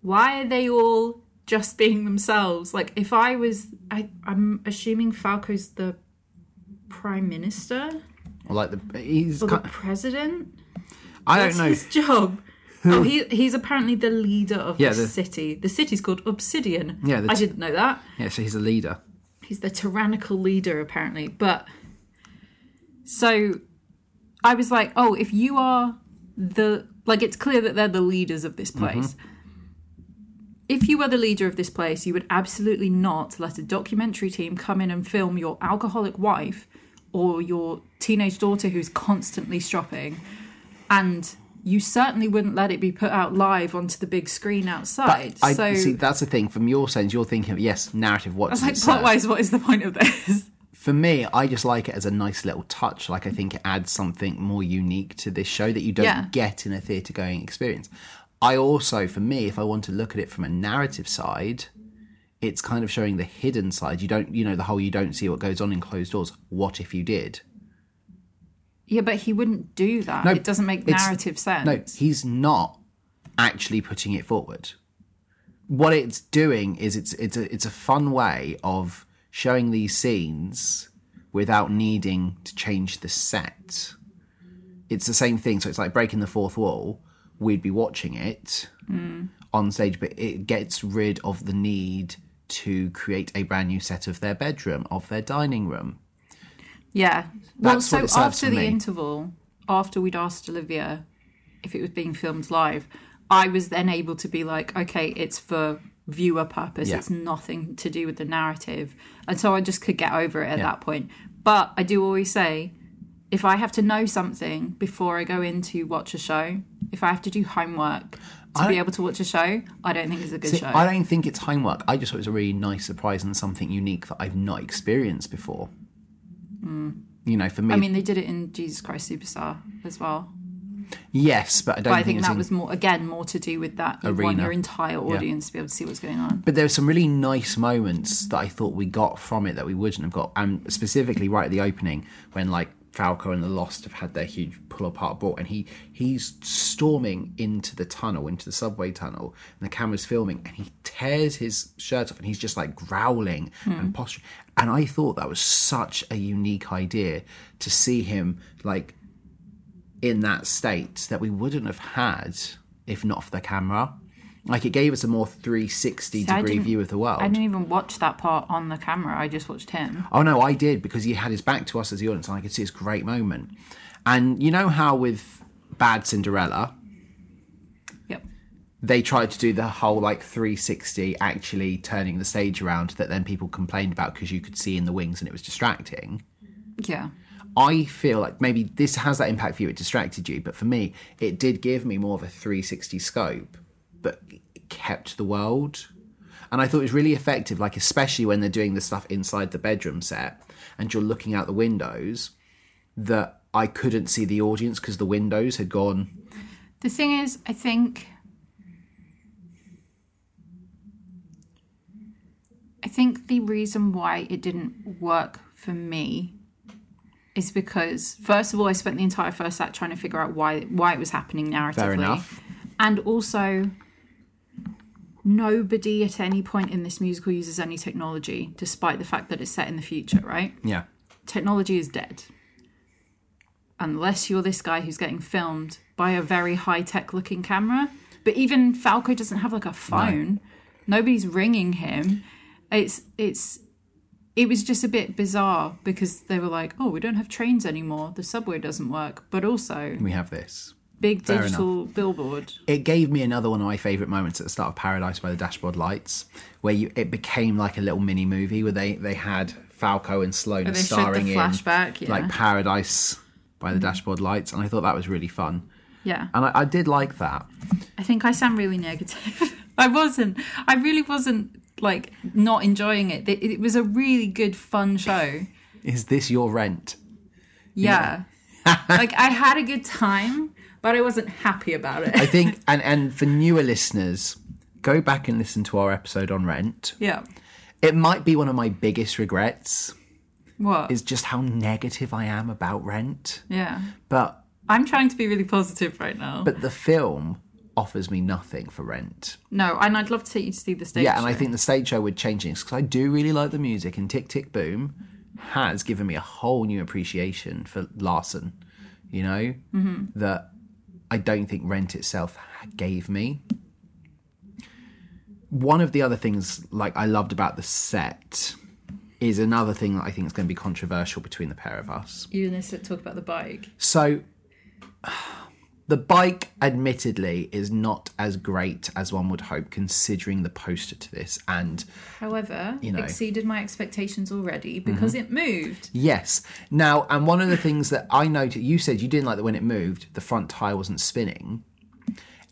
Speaker 1: why are they all just being themselves? Like, if I was, I, I'm assuming Falco's the prime minister
Speaker 2: Or like the he's.
Speaker 1: or the
Speaker 2: Kind,
Speaker 1: president.
Speaker 2: I don't know.
Speaker 1: his job? Oh, he, he's apparently the leader of
Speaker 2: Yeah,
Speaker 1: the,
Speaker 2: the-
Speaker 1: city. The city's called Obsidian.
Speaker 2: Yeah, the
Speaker 1: I didn't know that.
Speaker 2: Yeah, so he's a leader.
Speaker 1: He's the tyrannical leader, apparently. But so I was like, oh, if you are the like, it's clear that they're the leaders of this mm-hmm. place. If you were the leader of this place, you would absolutely not let a documentary team come in and film your alcoholic wife or your teenage daughter who's constantly stropping. And you certainly wouldn't let it be put out live onto the big screen outside.
Speaker 2: I
Speaker 1: so
Speaker 2: see. That's the thing. From your sense, you're thinking of yes, narrative. What
Speaker 1: I was like, plot wise, what is the point of this?
Speaker 2: For me, I just like it as a nice little touch. Like I think it adds something more unique to this show that you don't
Speaker 1: Yeah.
Speaker 2: get in a theatre going experience. I also, for me, if I want to look at it from a narrative side, it's kind of showing the hidden side. You don't, you know, the whole you don't see what goes on in closed doors. What if you did?
Speaker 1: Yeah, but he wouldn't do that.
Speaker 2: No,
Speaker 1: it doesn't make narrative sense.
Speaker 2: No, he's not actually putting it forward. What it's doing is it's it's a it's a fun way of showing these scenes without needing to change the set. It's the same thing. So it's like breaking the fourth wall. We'd be watching it mm. on stage, but it gets rid of the need to create a brand new set of their bedroom, of their dining room.
Speaker 1: Yeah. Well,
Speaker 2: That's
Speaker 1: so
Speaker 2: it serves
Speaker 1: after the
Speaker 2: me.
Speaker 1: interval, after we'd asked Olivia if it was being filmed live, I was then able to be like, okay, it's for viewer purpose.
Speaker 2: Yeah.
Speaker 1: It's nothing to do with the narrative. And so I just could get over it at
Speaker 2: Yeah.
Speaker 1: that point. But I do always say, if I have to know something before I go in to watch a show, if I have to do homework to be able to watch a show, I don't think it's a good
Speaker 2: See,
Speaker 1: show.
Speaker 2: I don't think it's homework. I just thought it was a really nice surprise and something unique that I've not experienced before. Hmm. You know, for me.
Speaker 1: I mean, they did it in Jesus Christ Superstar as well.
Speaker 2: yes, but I don't
Speaker 1: But I
Speaker 2: think,
Speaker 1: think that was more again more to do with that you want your entire audience to be able to see what's going on.
Speaker 2: But there were some really nice moments that I thought we got from it that we wouldn't have got, and specifically right at the opening when like Falco and the Lost have had their huge pull apart brawl, and he he's storming into the tunnel, into the subway tunnel, and the camera's filming, and he tears his shirt off, and he's just like growling and hmm. posturing. And I thought that was such a unique idea to see him like in that state that we wouldn't have had if not for the camera. Like it gave us a more 360
Speaker 1: See,
Speaker 2: degree view of the world.
Speaker 1: I didn't even watch that part on the camera. I just watched him.
Speaker 2: Oh no, I did because he had his back to us as the audience, and I could see his great moment. And you know how with Bad Cinderella,
Speaker 1: Yep.
Speaker 2: they tried to do the whole like 360, actually turning the stage around that then people complained about because you could see in the wings and it was distracting.
Speaker 1: Yeah.
Speaker 2: I feel like maybe this has that impact for you. It distracted you, but for me, it did give me more of a 360 scope, kept the world. And I thought it was really effective, like especially when they're doing the stuff inside the bedroom set and you're looking out the windows, that I couldn't see the audience because the windows had gone.
Speaker 1: The thing is, I think. I think the reason why it didn't work for me is because first of all, I spent the entire first act trying to figure out why why it was happening narratively. And also, nobody at any point in this musical uses any technology, despite the fact that it's set in the future, right?
Speaker 2: Yeah.
Speaker 1: Technology is dead. Unless you're this guy who's getting filmed by a very high tech looking camera. But even Falco doesn't have like a phone. Nobody's ringing him. It's it's it was just a bit bizarre because they were like, "Oh, we don't have trains anymore. The subway doesn't work." But also,
Speaker 2: We have this.
Speaker 1: Big
Speaker 2: Fair
Speaker 1: digital billboard.
Speaker 2: It gave me another one of my favourite moments at the start of Paradise by the Dashboard Lights, where you it became like a little mini movie where they, they had Falco and Sloane
Speaker 1: the
Speaker 2: starring in
Speaker 1: flashback, yeah.
Speaker 2: like Paradise by the Dashboard Lights, and I thought that was really fun.
Speaker 1: Yeah.
Speaker 2: And I, I did like that.
Speaker 1: I think I sound really negative. I wasn't. I really wasn't like not enjoying it. It, it was a really good, fun show.
Speaker 2: Is this your rent?
Speaker 1: Yeah. like I had a good time, but I wasn't happy about it.
Speaker 2: I think, and and for newer listeners, go back and listen to our episode on Rent.
Speaker 1: yeah.
Speaker 2: It might be one of my biggest regrets
Speaker 1: What?
Speaker 2: is just how negative I am about Rent.
Speaker 1: yeah.
Speaker 2: But
Speaker 1: I'm trying to be really positive right now.
Speaker 2: but the film offers me nothing for Rent.
Speaker 1: no, and I'd love to take you to see the stage.
Speaker 2: yeah, and I think the stage show would change things because I do really like the music, and Tick Tick Boom has given me a whole new appreciation for Larson. You know
Speaker 1: Mm-hmm.
Speaker 2: that I don't think Rent itself gave me. One of the other things like I loved about the set is another thing that I think is going to be controversial between the pair of us.
Speaker 1: you and this talk about the bike.
Speaker 2: So the bike admittedly is not as great as one would hope considering the poster to this and
Speaker 1: However,
Speaker 2: You know. Mm-hmm.
Speaker 1: exceeded my expectations already because it moved.
Speaker 2: yes now and one of the things that i noted you said you didn't like that when it moved the front tire wasn't spinning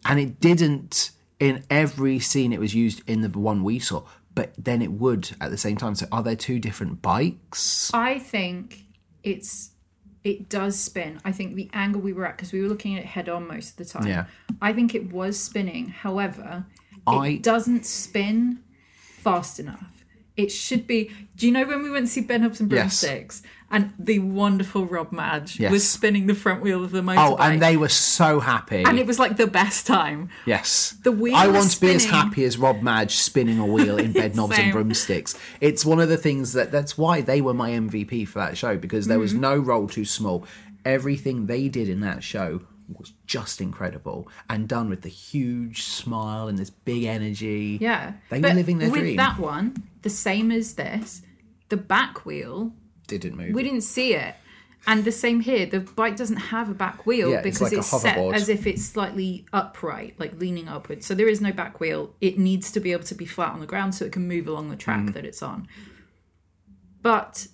Speaker 2: and it didn't in every scene it was used in the one we saw but then it would at the same time so are there two different bikes
Speaker 1: I think it's it does spin. I think the angle we were at because we were looking at it head on most of the time.
Speaker 2: Yeah.
Speaker 1: I think it was spinning. However,
Speaker 2: I-
Speaker 1: it doesn't spin fast enough. It should be. Do you know when we went to see Bedknobs and
Speaker 2: Yes.
Speaker 1: Broomsticks and the wonderful Rob Madge
Speaker 2: Yes.
Speaker 1: was spinning the front wheel of the motorbike?
Speaker 2: oh and they were so happy
Speaker 1: and it was like the best time.
Speaker 2: Yes.
Speaker 1: The wheel
Speaker 2: I want to be as happy as Rob Madge spinning a wheel in Bedknobs and Broomsticks. It's one of the things that that's why they were my MVP for that show because there
Speaker 1: Mm-hmm.
Speaker 2: was no role too small. Everything they did in that show was just incredible and done with the huge smile and this big energy.
Speaker 1: Yeah,
Speaker 2: They
Speaker 1: But
Speaker 2: were living their
Speaker 1: with
Speaker 2: dream.
Speaker 1: that one, the same as this, the back wheel
Speaker 2: Didn't move.
Speaker 1: We didn't see it. And the same here, the bike doesn't have a back wheel
Speaker 2: Yeah, it's
Speaker 1: because
Speaker 2: like
Speaker 1: it's set as if it's slightly upright, like leaning upwards. So there is no back wheel. It needs to be able to be flat on the ground so it can move along the track
Speaker 2: Mm.
Speaker 1: that it's on. But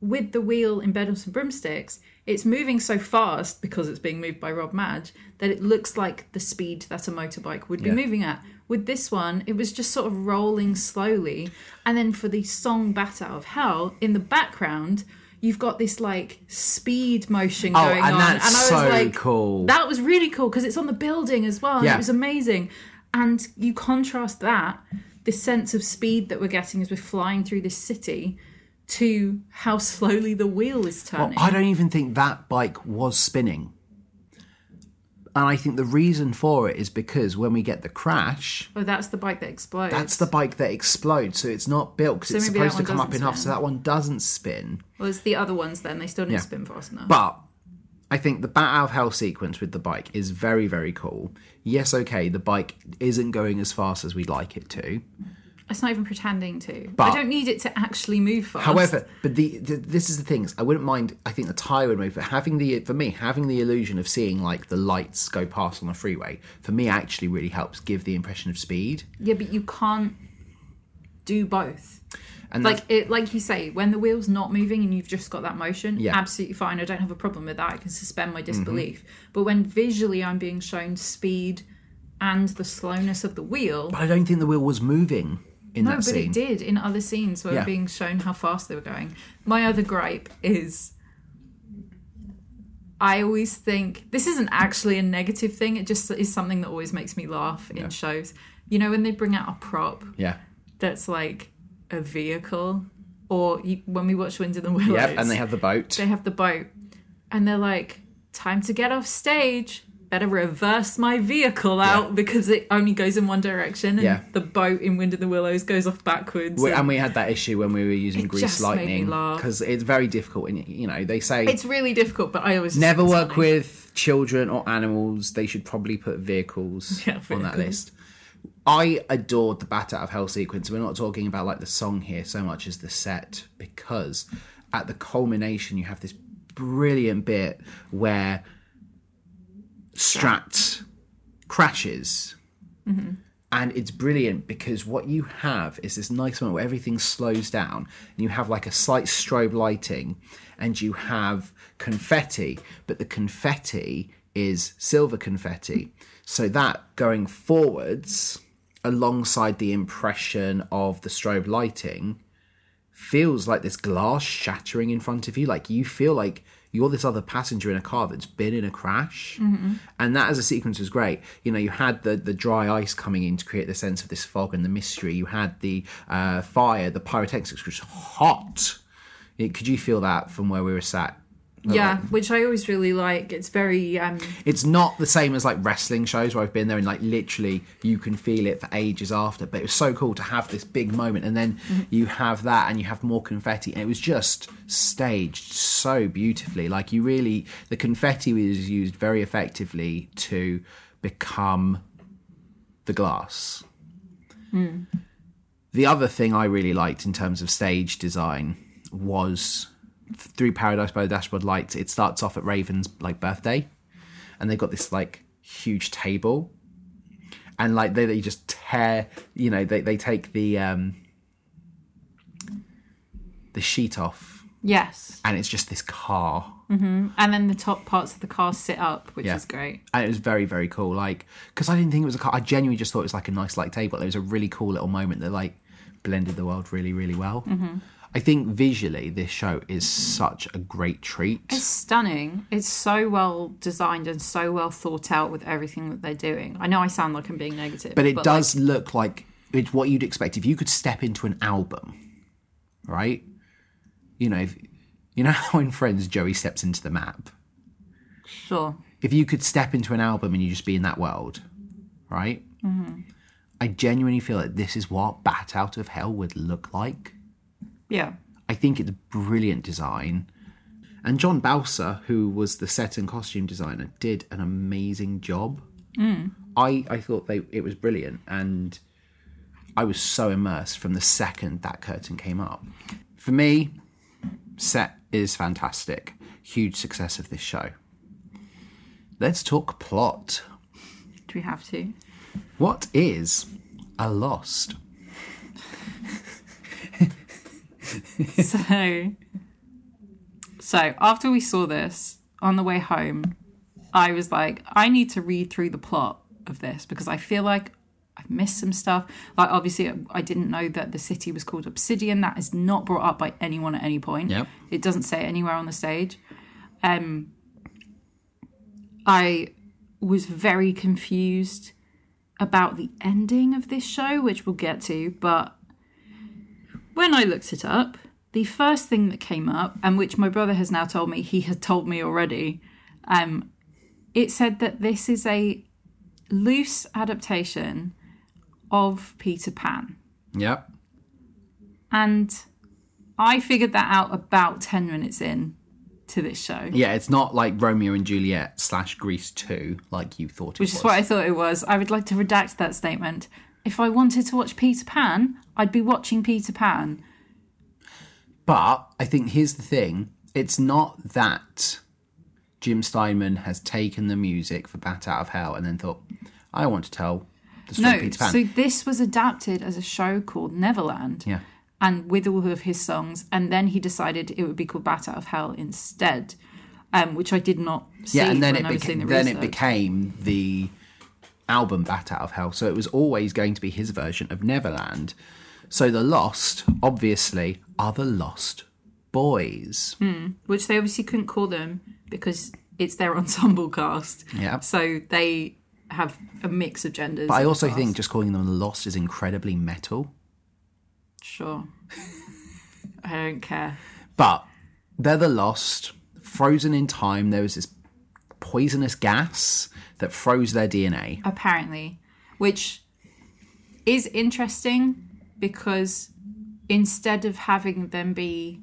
Speaker 1: with the wheel in Bedknobs and Broomsticks, it's moving so fast because it's being moved by Rob Madge that it looks like the speed that a motorbike would be
Speaker 2: Yeah.
Speaker 1: moving at. With this one, it was just sort of rolling slowly. And then for the song Bat Out of Hell, in the background, you've got this like speed motion
Speaker 2: Oh,
Speaker 1: going
Speaker 2: and
Speaker 1: on. and I was
Speaker 2: so
Speaker 1: like,
Speaker 2: cool.
Speaker 1: That was really cool because it's on the building as well.
Speaker 2: Yeah.
Speaker 1: it was amazing. And you contrast that, this sense of speed that we're getting as we're flying through this city, to how slowly the wheel is
Speaker 2: Well,
Speaker 1: turning.
Speaker 2: I don't even think that bike was spinning. And I think the reason for it is because when we get the crash,
Speaker 1: oh, that's the bike that explodes.
Speaker 2: That's the bike that explodes, so it's not built because
Speaker 1: So
Speaker 2: it's supposed to come up in
Speaker 1: doesn't
Speaker 2: so that one doesn't spin.
Speaker 1: Well, it's the other ones then. They still didn't
Speaker 2: Yeah.
Speaker 1: spin fast enough.
Speaker 2: But I think the Bat Out of Hell sequence with the bike is very, very cool. Yes, okay, the bike isn't going as fast as we'd like it to.
Speaker 1: It's not even pretending to.
Speaker 2: But-
Speaker 1: I don't need it to actually move fast.
Speaker 2: However, but the, the this is the thing. I wouldn't mind. I think the tire would move, but having the for me having the illusion of seeing like the lights go past on the freeway for me actually really helps give the impression of speed.
Speaker 1: yeah, but you can't do both.
Speaker 2: And
Speaker 1: Like it, like you say, when the wheel's not moving and you've just got that motion,
Speaker 2: Yeah. Mm-hmm.
Speaker 1: absolutely fine. I don't have a problem with that. I can suspend my disbelief. But when visually I'm being shown speed and the slowness of the wheel,
Speaker 2: but I don't think the wheel was moving in
Speaker 1: no,
Speaker 2: that
Speaker 1: but it did in other scenes where
Speaker 2: Yeah.
Speaker 1: being shown how fast they were going. My other gripe is. I always think this isn't actually a negative thing. It just is something that always makes me laugh in shows. You know, when they bring out a prop
Speaker 2: Yeah.
Speaker 1: that's like a vehicle or you, when we watch Wind in the Willows.
Speaker 2: Yep, and they have the boat.
Speaker 1: they have the boat, and they're like, "Time to get off stage." Better reverse my vehicle out because it only goes in one direction, and
Speaker 2: Yeah.
Speaker 1: the boat in Wind in the Willows goes off backwards.
Speaker 2: We-
Speaker 1: and-
Speaker 2: and we had that issue when we were using Grease Lightning because it's very difficult. And you know, they say
Speaker 1: it's really difficult, but I always
Speaker 2: never work
Speaker 1: funny.
Speaker 2: with children or animals. They should probably put vehicles
Speaker 1: Yeah,
Speaker 2: on that list. I adored the Bat Out of Hell sequence. We're not talking about like the song here so much as the set because at the culmination you have this brilliant bit where Strat crashes. Mm-hmm. And it's brilliant because what you have is this nice moment where everything slows down and you have like a slight strobe lighting and you have confetti, but the confetti is silver confetti. So that going forwards alongside the impression of the strobe lighting feels like this glass shattering in front of you. Like you feel like you're this other passenger in a car that's been in a crash. And that as a sequence was great. You know, you had the, the dry ice coming in to create the sense of this fog and the mystery. You had the uh, fire, the pyrotechnics, which was hot. It- could you feel that from where we were sat?
Speaker 1: Yeah, which I always really like. It's very um
Speaker 2: It's not the same as like wrestling shows where I've been there and like literally you can feel it for ages after. But it was so cool to have this big moment and then you have that and you have more confetti and it was just staged so beautifully. Like you really the confetti was used very effectively to become the glass. The other thing I really liked in terms of stage design was through Paradise by the Dashboard Lights. It starts off at Raven's like birthday, and they've got this like huge table, and like they, they just tear, you know, they they take the um the sheet off,
Speaker 1: yes,
Speaker 2: and it's just this car. Mm-hmm.
Speaker 1: and then the top parts of the car sit up, which
Speaker 2: Yeah.
Speaker 1: is great.
Speaker 2: and it was very very cool like because i didn't think it was a car i genuinely just thought it was like a nice like table it was a really cool little moment that like blended the world really really well i think visually this show is such a great treat
Speaker 1: It's stunning. It's so well designed and so well thought out with everything that they're doing. I know I sound like I'm being negative,
Speaker 2: but it
Speaker 1: like,
Speaker 2: does look like it's what you'd expect if you could step into an album right you know if, you know how in friends joey steps into the map
Speaker 1: sure.
Speaker 2: if you could step into an album and you just be in that world, right? Mm-hmm. I genuinely feel that this is what Bat Out of Hell would look like.
Speaker 1: Yeah.
Speaker 2: I think it's a brilliant design. And Jon Bausor, who was the set and costume designer, did an amazing job. Mm. I, I thought they it was brilliant and I was so immersed from the second that curtain came up. For me, set is fantastic. Huge success of this show. Let's talk plot.
Speaker 1: Do we have to?
Speaker 2: What is a lost?
Speaker 1: so, so after we saw this on the way home, I was like, I need to read through the plot of this because I feel like I've missed some stuff. Like, obviously, I didn't know that the city was called Obsidian. That is not brought up by anyone at any point.
Speaker 2: Yep.
Speaker 1: It doesn't say anywhere on the stage. Um, I was very confused about the ending of this show, which we'll get to, but when I looked it up, the first thing that came up, and which my brother has now told me he had told me already, um, it said that this is a loose adaptation of Peter Pan.
Speaker 2: Yep.
Speaker 1: And I figured that out about 10 minutes in to this show.
Speaker 2: Yeah, it's not like Romeo and Juliet slash Grease 2 like you thought it was.
Speaker 1: Which
Speaker 2: was.
Speaker 1: is what I thought it was. I would like to redact that statement. If I wanted to watch Peter Pan, I'd be watching Peter Pan.
Speaker 2: But I think here's the thing it's not that Jim Steinman has taken the music for Bat Out of Hell and then thought, I want to tell the story
Speaker 1: No,
Speaker 2: of Peter Pan.
Speaker 1: so this was adapted as a show called Neverland.
Speaker 2: yeah.
Speaker 1: and with all of his songs, and then he decided it would be called Bat Out of Hell instead, um, which I did not see
Speaker 2: Yeah, and then
Speaker 1: when
Speaker 2: it,
Speaker 1: I was doing
Speaker 2: beca-
Speaker 1: the
Speaker 2: then it became the album Bat Out of Hell. So it was always going to be his version of Neverland. So the Lost, obviously, are the Lost Boys. Hmm.
Speaker 1: which they obviously couldn't call them because it's their ensemble cast.
Speaker 2: Yeah.
Speaker 1: So they have a mix of genders.
Speaker 2: But I also think just calling them Lost is incredibly metal.
Speaker 1: sure. I don't care.
Speaker 2: But they're the lost, frozen in time. There was this poisonous gas that froze their DNA.
Speaker 1: apparently, which is interesting because instead of having them be,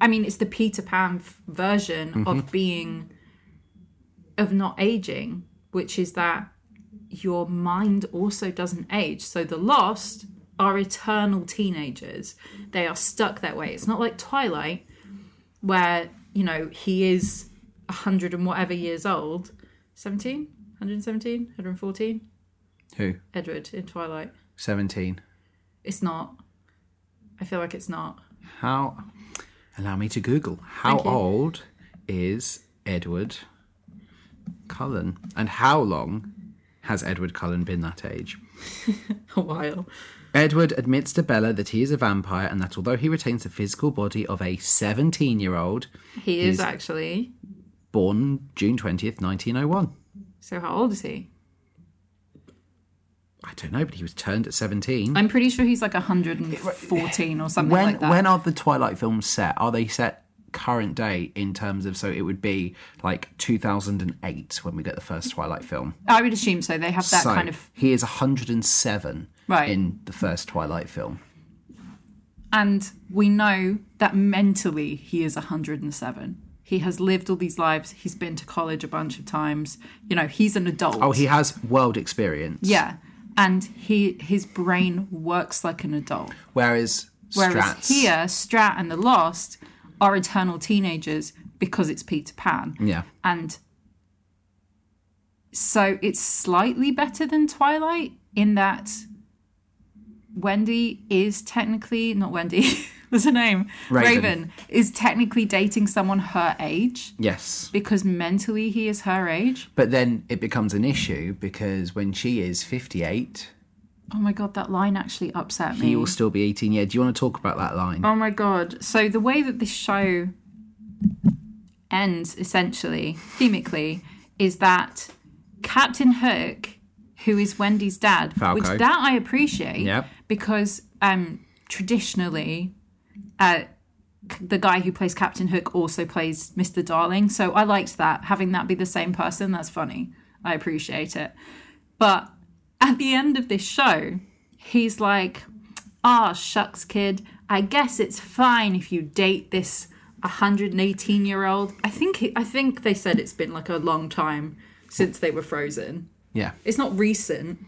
Speaker 1: I mean, it's the Peter Pan version of mm-hmm. being, of not aging, which is that your mind also doesn't age. So the lost are eternal teenagers. They are stuck that way. It's not like Twilight, where, you know, he is a hundred and whatever years old. 17? 117? 114?
Speaker 2: Who?
Speaker 1: Edward in Twilight.
Speaker 2: 17.
Speaker 1: It's not. I feel like it's not.
Speaker 2: How? Allow me to Google. How
Speaker 1: Thank you.
Speaker 2: old is Edward Cullen? And how long has Edward Cullen been that age?
Speaker 1: A while.
Speaker 2: Edward admits to Bella that he is a vampire and that although he retains the physical body of a 17 year old
Speaker 1: He is
Speaker 2: He's-
Speaker 1: actually.
Speaker 2: born June 20th, 1901.
Speaker 1: So how old is he?
Speaker 2: I don't know, but he was turned at 17.
Speaker 1: I'm pretty sure he's like 114 or something
Speaker 2: when
Speaker 1: like that.
Speaker 2: when are the Twilight films set? Are they set current day in terms of so it would be like 2008 when we get the first Twilight film.
Speaker 1: I would assume so. They have that
Speaker 2: so
Speaker 1: kind of.
Speaker 2: he is 107
Speaker 1: Right.
Speaker 2: in the first Twilight film.
Speaker 1: And we know that mentally he is 107. He has lived all these lives. He's been to college a bunch of times. You know, he's an adult.
Speaker 2: Oh, he has world experience.
Speaker 1: Yeah. And he his brain works like an adult.
Speaker 2: Whereas
Speaker 1: Whereas
Speaker 2: Strats,
Speaker 1: here, Strat and the Lost are eternal teenagers because it's Peter Pan.
Speaker 2: yeah,
Speaker 1: And so it's slightly better than Twilight in that Wendy is technically not Wendy. What's her name?
Speaker 2: Raven.
Speaker 1: is technically dating someone her age
Speaker 2: yes.
Speaker 1: because mentally he is her age.
Speaker 2: But then it becomes an issue because when she is 58,
Speaker 1: Oh my god, that line actually upset me.
Speaker 2: he will still be 18. Yeah, do you want to talk about that line?
Speaker 1: Oh my god. So the way that this show ends essentially, themically, is that Captain Hook, who is Wendy's dad,
Speaker 2: Falco.
Speaker 1: which that I appreciate
Speaker 2: Yep.
Speaker 1: Because um traditionally uh the guy who plays Captain Hook also plays Mr. Darling. So I liked that. Having that be the same person, that's funny. I appreciate it. But at the end of this show, he's like, ah, shucks, kid. I guess it's fine if you date this 118 year old. I think he, I think they said it's been like a long time since they were frozen.
Speaker 2: Yeah.
Speaker 1: It's not recent.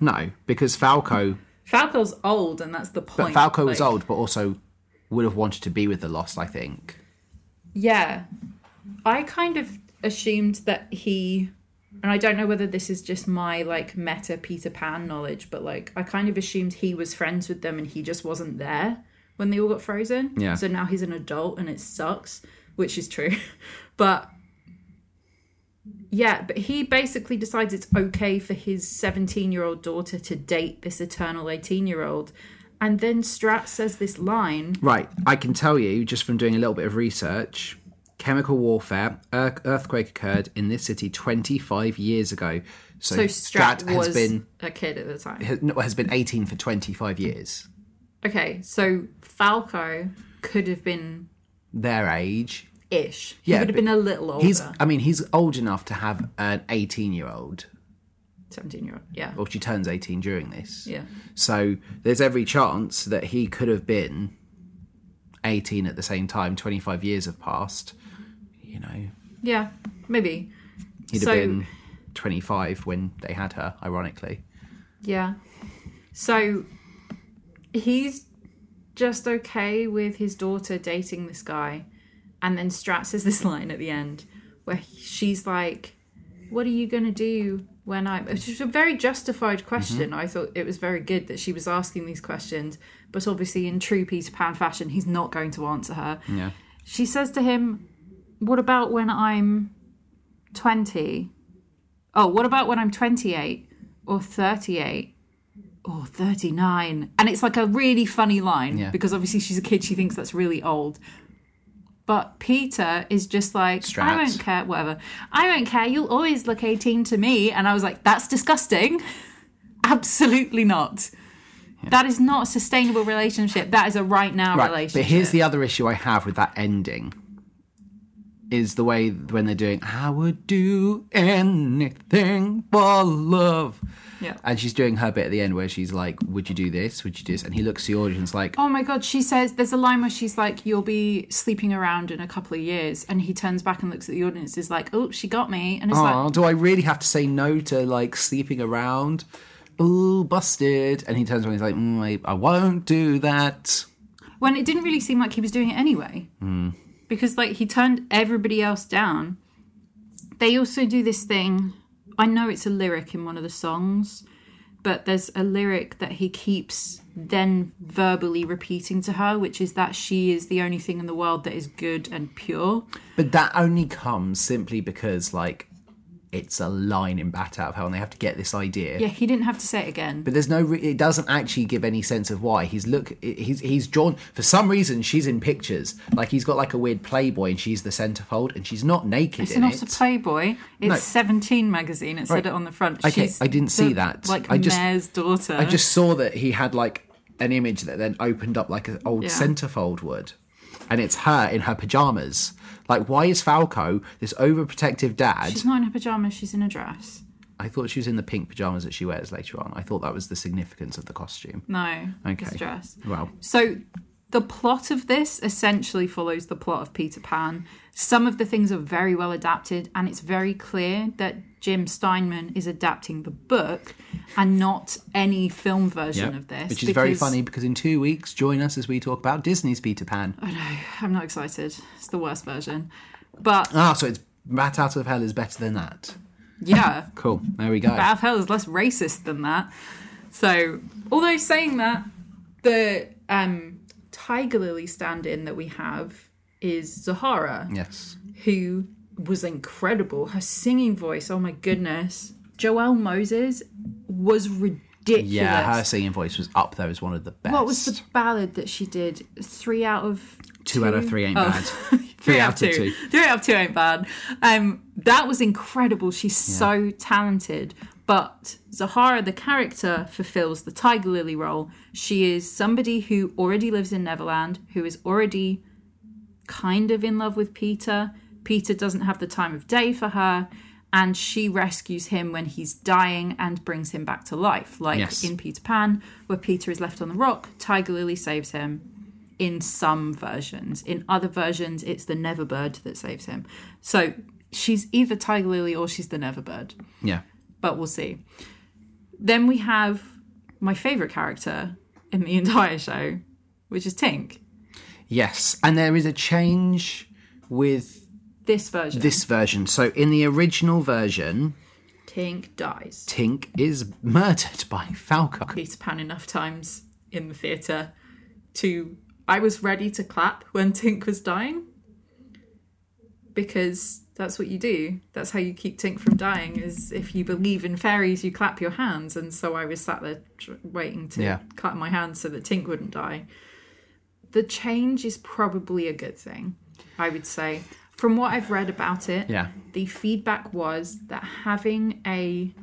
Speaker 2: No, because Falco,
Speaker 1: Falco's old, and that's the point. but.
Speaker 2: Falco was old, but also would have wanted to be with the Lost, I think.
Speaker 1: Yeah. I kind of assumed that he and I don't know whether this is just my like meta Peter Pan knowledge, but like I kind of assumed he was friends with them and he just wasn't there when they all got frozen.
Speaker 2: Yeah.
Speaker 1: So now he's an adult and it sucks, which is true. but yeah, but he basically decides it's okay for his 17 year old daughter to date this eternal 18 year old. And then Strat says this line.
Speaker 2: Right, I can tell you just from doing a little bit of research chemical warfare, earth- earthquake occurred in this city 25 years ago. So,
Speaker 1: So Strat,
Speaker 2: Strat
Speaker 1: was
Speaker 2: has been
Speaker 1: a kid at the time.
Speaker 2: has, no, has been 18 for 25 years.
Speaker 1: Okay, so Falco could have been
Speaker 2: Their age.
Speaker 1: Ish. He
Speaker 2: Yeah,
Speaker 1: would have been a little older.
Speaker 2: He's I mean, he's old enough to have an 18 year old.
Speaker 1: 17 year old. Yeah.
Speaker 2: Well, she turns 18 during this.
Speaker 1: Yeah.
Speaker 2: So there's every chance that he could have been 18 at the same time. 25 years have passed. You know,
Speaker 1: Yeah, maybe.
Speaker 2: he'd
Speaker 1: So-
Speaker 2: have been 25 when they had her, ironically.
Speaker 1: Yeah. So he's just okay with his daughter dating this guy. And then Strat says this line at the end where she's like, What are you going to do when I'm. Which is a very justified question. Mm-hmm. I thought it was very good that she was asking these questions. But obviously, in true Peter Pan fashion, he's not going to answer her.
Speaker 2: Yeah.
Speaker 1: She says to him, What about when I'm 20? Oh, what about when I'm 28 or 38 or 39? And it's like a really funny line
Speaker 2: Yeah.
Speaker 1: because obviously she's a kid, she thinks that's really old. But Peter is just like, I
Speaker 2: Strat.
Speaker 1: won't care, whatever. I don't care. You'll always look 18 to me. And I was like, that's disgusting. Absolutely not. That is not a sustainable relationship. That is a right now
Speaker 2: Right,
Speaker 1: relationship.
Speaker 2: but here's the other issue I have with that ending. Is the way when they're doing "I would do anything for love,"
Speaker 1: Yeah.
Speaker 2: and she's doing her bit at the end where she's like, "Would you do this? Would you do this?" And he looks at the audience like,
Speaker 1: Oh my god, she says there's a line where she's like, You'll be sleeping around in a couple of years and he turns back and looks at the audience is like, Oh, she got me and it's
Speaker 2: "Oh,
Speaker 1: like
Speaker 2: do I really have to say no to like sleeping around?" Ooh, busted. And he turns around and he's like, mm, I, I won't do that.
Speaker 1: when it didn't really seem like he was doing it anyway. Because like he turned everybody else down. They also do this thing. I know it's a lyric in one of the songs, but there's a lyric that he keeps then verbally repeating to her, which is that she is the only thing in the world that is good and pure.
Speaker 2: But that only comes simply because like it's a line in Bat Out of Hell, and they have to get this idea.
Speaker 1: Yeah, he didn't have to say it again.
Speaker 2: But there's no. Re- it doesn't actually give any sense of why he's look. He's he's drawn for some reason. She's in pictures. Like he's got like a weird Playboy, and she's the centerfold, and she's not naked
Speaker 1: It's not
Speaker 2: it.
Speaker 1: a Playboy. It's
Speaker 2: No.
Speaker 1: 17 magazine. It said
Speaker 2: Right.
Speaker 1: it on the front.
Speaker 2: Okay,
Speaker 1: She's
Speaker 2: I didn't see
Speaker 1: the,
Speaker 2: that.
Speaker 1: Like
Speaker 2: I just-
Speaker 1: mayor's daughter.
Speaker 2: I just saw that he had like an image that then opened up like an old
Speaker 1: Yeah.
Speaker 2: centerfold would, and it's her in her pajamas. Like, why is Falco this overprotective dad?
Speaker 1: She's not in her pajamas. She's in a dress.
Speaker 2: I thought she was in the pink pajamas that she wears later on. I thought that was the significance of the costume.
Speaker 1: No,
Speaker 2: Okay.
Speaker 1: it's dress.
Speaker 2: Well,
Speaker 1: So the plot of this essentially follows the plot of Peter Pan. Some of the things are very well adapted, and it's very clear that Jim Steinman is adapting the book and not any film version of this.
Speaker 2: which is very funny because in two weeks, join us as we talk about Disney's Peter Pan.
Speaker 1: I know, I'm not excited. It's the worst version. But
Speaker 2: Ah, so it's Rat Out of Hell is better than that.
Speaker 1: yeah,
Speaker 2: Cool. There we go.
Speaker 1: Bat Out of Hell is less racist than that. So, although saying that, the um, Tiger Lily stand in that we have is Zahara,
Speaker 2: yes.
Speaker 1: who was incredible. Her singing voice, oh my goodness. Joelle Moses was ridiculous.
Speaker 2: Yeah, her singing voice was up there as one of the best.
Speaker 1: What was the ballad that she did? Three out of
Speaker 2: two, out of three ain't
Speaker 1: Oh.
Speaker 2: bad.
Speaker 1: Three out of two. Three out of two ain't bad. Um, that was incredible. She's so talented. But Zahara, the character, fulfills the Tiger Lily role. She is somebody who already lives in Neverland, who is already kind of in love with Peter. Peter doesn't have the time of day for her, and she rescues him when he's dying and brings him back to life. Like
Speaker 2: Yes.
Speaker 1: in Peter Pan, where Peter is left on the rock, Tiger Lily saves him in some versions. In other versions, it's the Neverbird that saves him. So she's either Tiger Lily or she's the Neverbird,
Speaker 2: Yeah.
Speaker 1: But we'll see. Then we have my favourite character in the entire show, which is Tink.
Speaker 2: Yes. And there is a change with
Speaker 1: This version.
Speaker 2: this version. So in the original version,
Speaker 1: Tink dies.
Speaker 2: Tink is murdered by Falco.
Speaker 1: Peter Pan enough times in the theatre to. I was ready to clap when Tink was dying because that's what you do. That's how you keep Tink from dying. Is if you believe in fairies, you clap your hands. And so I was sat there tr- waiting to
Speaker 2: Yeah.
Speaker 1: clap my hands so that Tink wouldn't die. The change is probably a good thing, I would say. From what I've read about it,
Speaker 2: Yeah.
Speaker 1: the feedback was that having a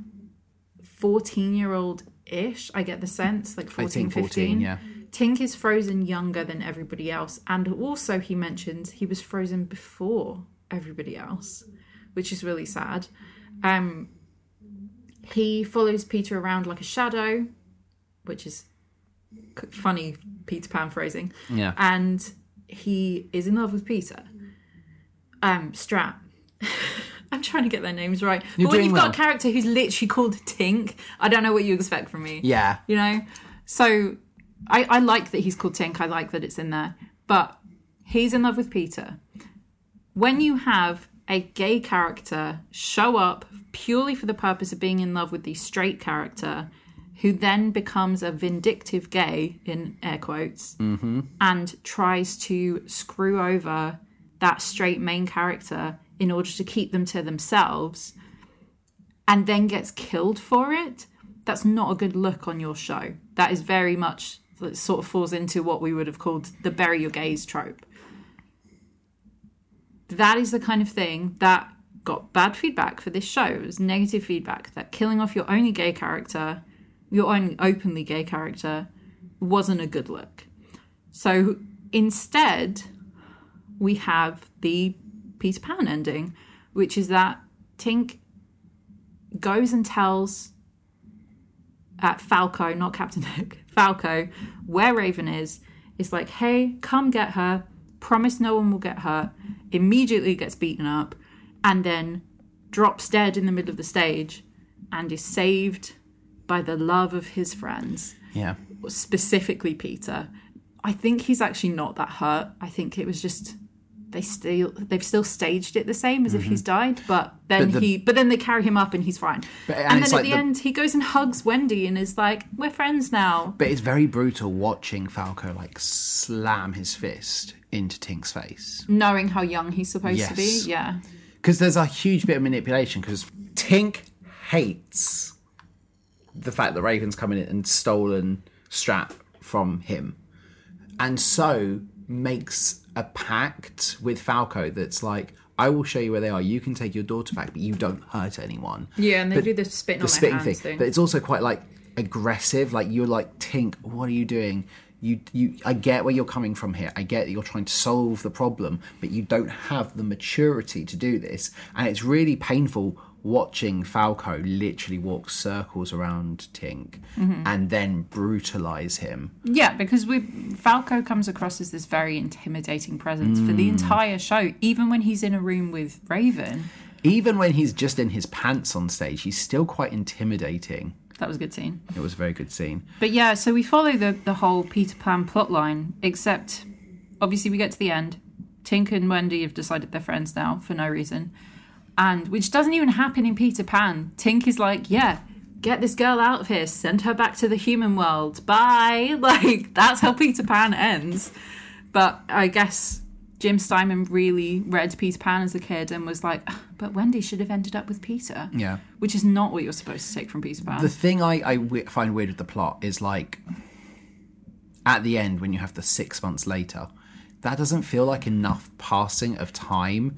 Speaker 1: 14 year old ish, I get the sense, like 14,
Speaker 2: I think
Speaker 1: 15.
Speaker 2: 14, yeah.
Speaker 1: Tink is frozen younger than everybody else. And also, he mentions he was frozen before everybody else, which is really sad. Um, he follows Peter around like a shadow, which is funny Peter Pan phrasing
Speaker 2: Yeah.
Speaker 1: and he is in love with Peter. Um, Strat. I'm trying to get their names right.
Speaker 2: You're
Speaker 1: but when you've
Speaker 2: well.
Speaker 1: got a character who's literally called Tink, I don't know what you expect from me.
Speaker 2: Yeah.
Speaker 1: You know? So I, I like that he's called Tink. I like that it's in there. But he's in love with Peter. When you have a gay character show up purely for the purpose of being in love with the straight character, who then becomes a vindictive gay, in air quotes, mm-hmm. and tries to screw over that straight main character in order to keep them to themselves, and then gets killed for it, that's not a good look on your show. That is very much that sort of falls into what we would have called the bury your gays trope. That is the kind of thing that got bad feedback for this show. It was negative feedback that killing off your only gay character, your only openly gay character, wasn't a good look. So instead, we have the Peter Pan ending, which is that Tink goes and tells at Falco, not Captain Hook, Falco, where Raven is, is like, hey, come get her. Promise no one will get hurt. Immediately gets beaten up, and then drops dead in the middle of the stage, and is saved by the love of his friends,
Speaker 2: Yeah.
Speaker 1: specifically Peter. I think he's actually not that hurt. I think it was just they still they've still staged it the same as if he's died, but then
Speaker 2: Mm-hmm. But the-
Speaker 1: he but then they carry him up and he's fine.
Speaker 2: But-
Speaker 1: and,
Speaker 2: and
Speaker 1: then at
Speaker 2: like
Speaker 1: the,
Speaker 2: the-
Speaker 1: end he goes and hugs Wendy and is like, "We're friends now."
Speaker 2: But it's very brutal watching Falco like slam his fist into Tink's face.
Speaker 1: Knowing how young he's supposed to be, yeah.
Speaker 2: Because there's a huge bit of manipulation because Tink hates the fact that Raven's come in and stolen Strat from him. And so makes a pact with Falco that's like, I will show you where they are. You can take your daughter back, but you don't hurt anyone.
Speaker 1: Yeah, and they
Speaker 2: But
Speaker 1: do the spitting
Speaker 2: the
Speaker 1: on
Speaker 2: spitting thing.
Speaker 1: thing.
Speaker 2: But it's also quite like aggressive. Like you're like, Tink, what are you doing? You, you, I get where you're coming from here. I get that you're trying to solve the problem, but you don't have the maturity to do this. And it's really painful watching Falco literally walk circles around Tink
Speaker 1: Mm-hmm.
Speaker 2: and then brutalize him.
Speaker 1: Yeah, because we Falco comes across as this very intimidating presence for
Speaker 2: Mm.
Speaker 1: the entire show, even when he's in a room with Raven.
Speaker 2: Even when he's just in his pants on stage, he's still quite intimidating.
Speaker 1: That was a good scene.
Speaker 2: It was a very good scene.
Speaker 1: But yeah, so we follow the the whole Peter Pan plotline, except obviously we get to the end. Tink and Wendy have decided they're friends now for no reason. And which doesn't even happen in Peter Pan. Tink is like, yeah, get this girl out of here, send her back to the human world. Bye. Like that's how Peter Pan ends. But I guess Jim Steinman really read Peter Pan as a kid and was like, "Ah, but Wendy should have ended up with Peter.
Speaker 2: Yeah.
Speaker 1: Which is not what you're supposed to take from Peter Pan.
Speaker 2: The thing I, I w- find weird with the plot is like at the end when you have the six months later, that doesn't feel like enough passing of time.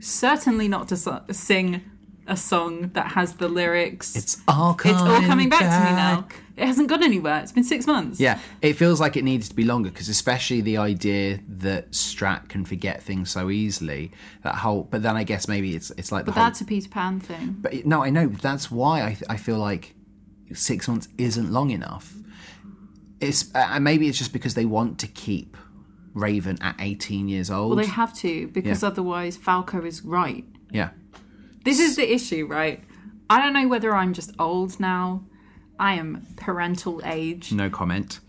Speaker 1: Certainly not to so- sing a song that has the lyrics.
Speaker 2: It's all coming,
Speaker 1: It's all coming back, to me now. It hasn't gone anywhere. It's been six months.
Speaker 2: Yeah, it feels like it needs to be longer because especially the idea that Strat can forget things so easily. That whole, but then I guess maybe it's it's like
Speaker 1: But
Speaker 2: whole.
Speaker 1: that's a Peter Pan thing.
Speaker 2: But no, I know that's why I I feel like six months isn't long enough. It's uh, maybe it's just because they want to keep Raven at eighteen years old.
Speaker 1: Well, they have to because
Speaker 2: Yeah.
Speaker 1: otherwise Falco is right.
Speaker 2: yeah,
Speaker 1: This is the issue, right? I don't know whether I'm just old now. I am parental age.
Speaker 2: no comment.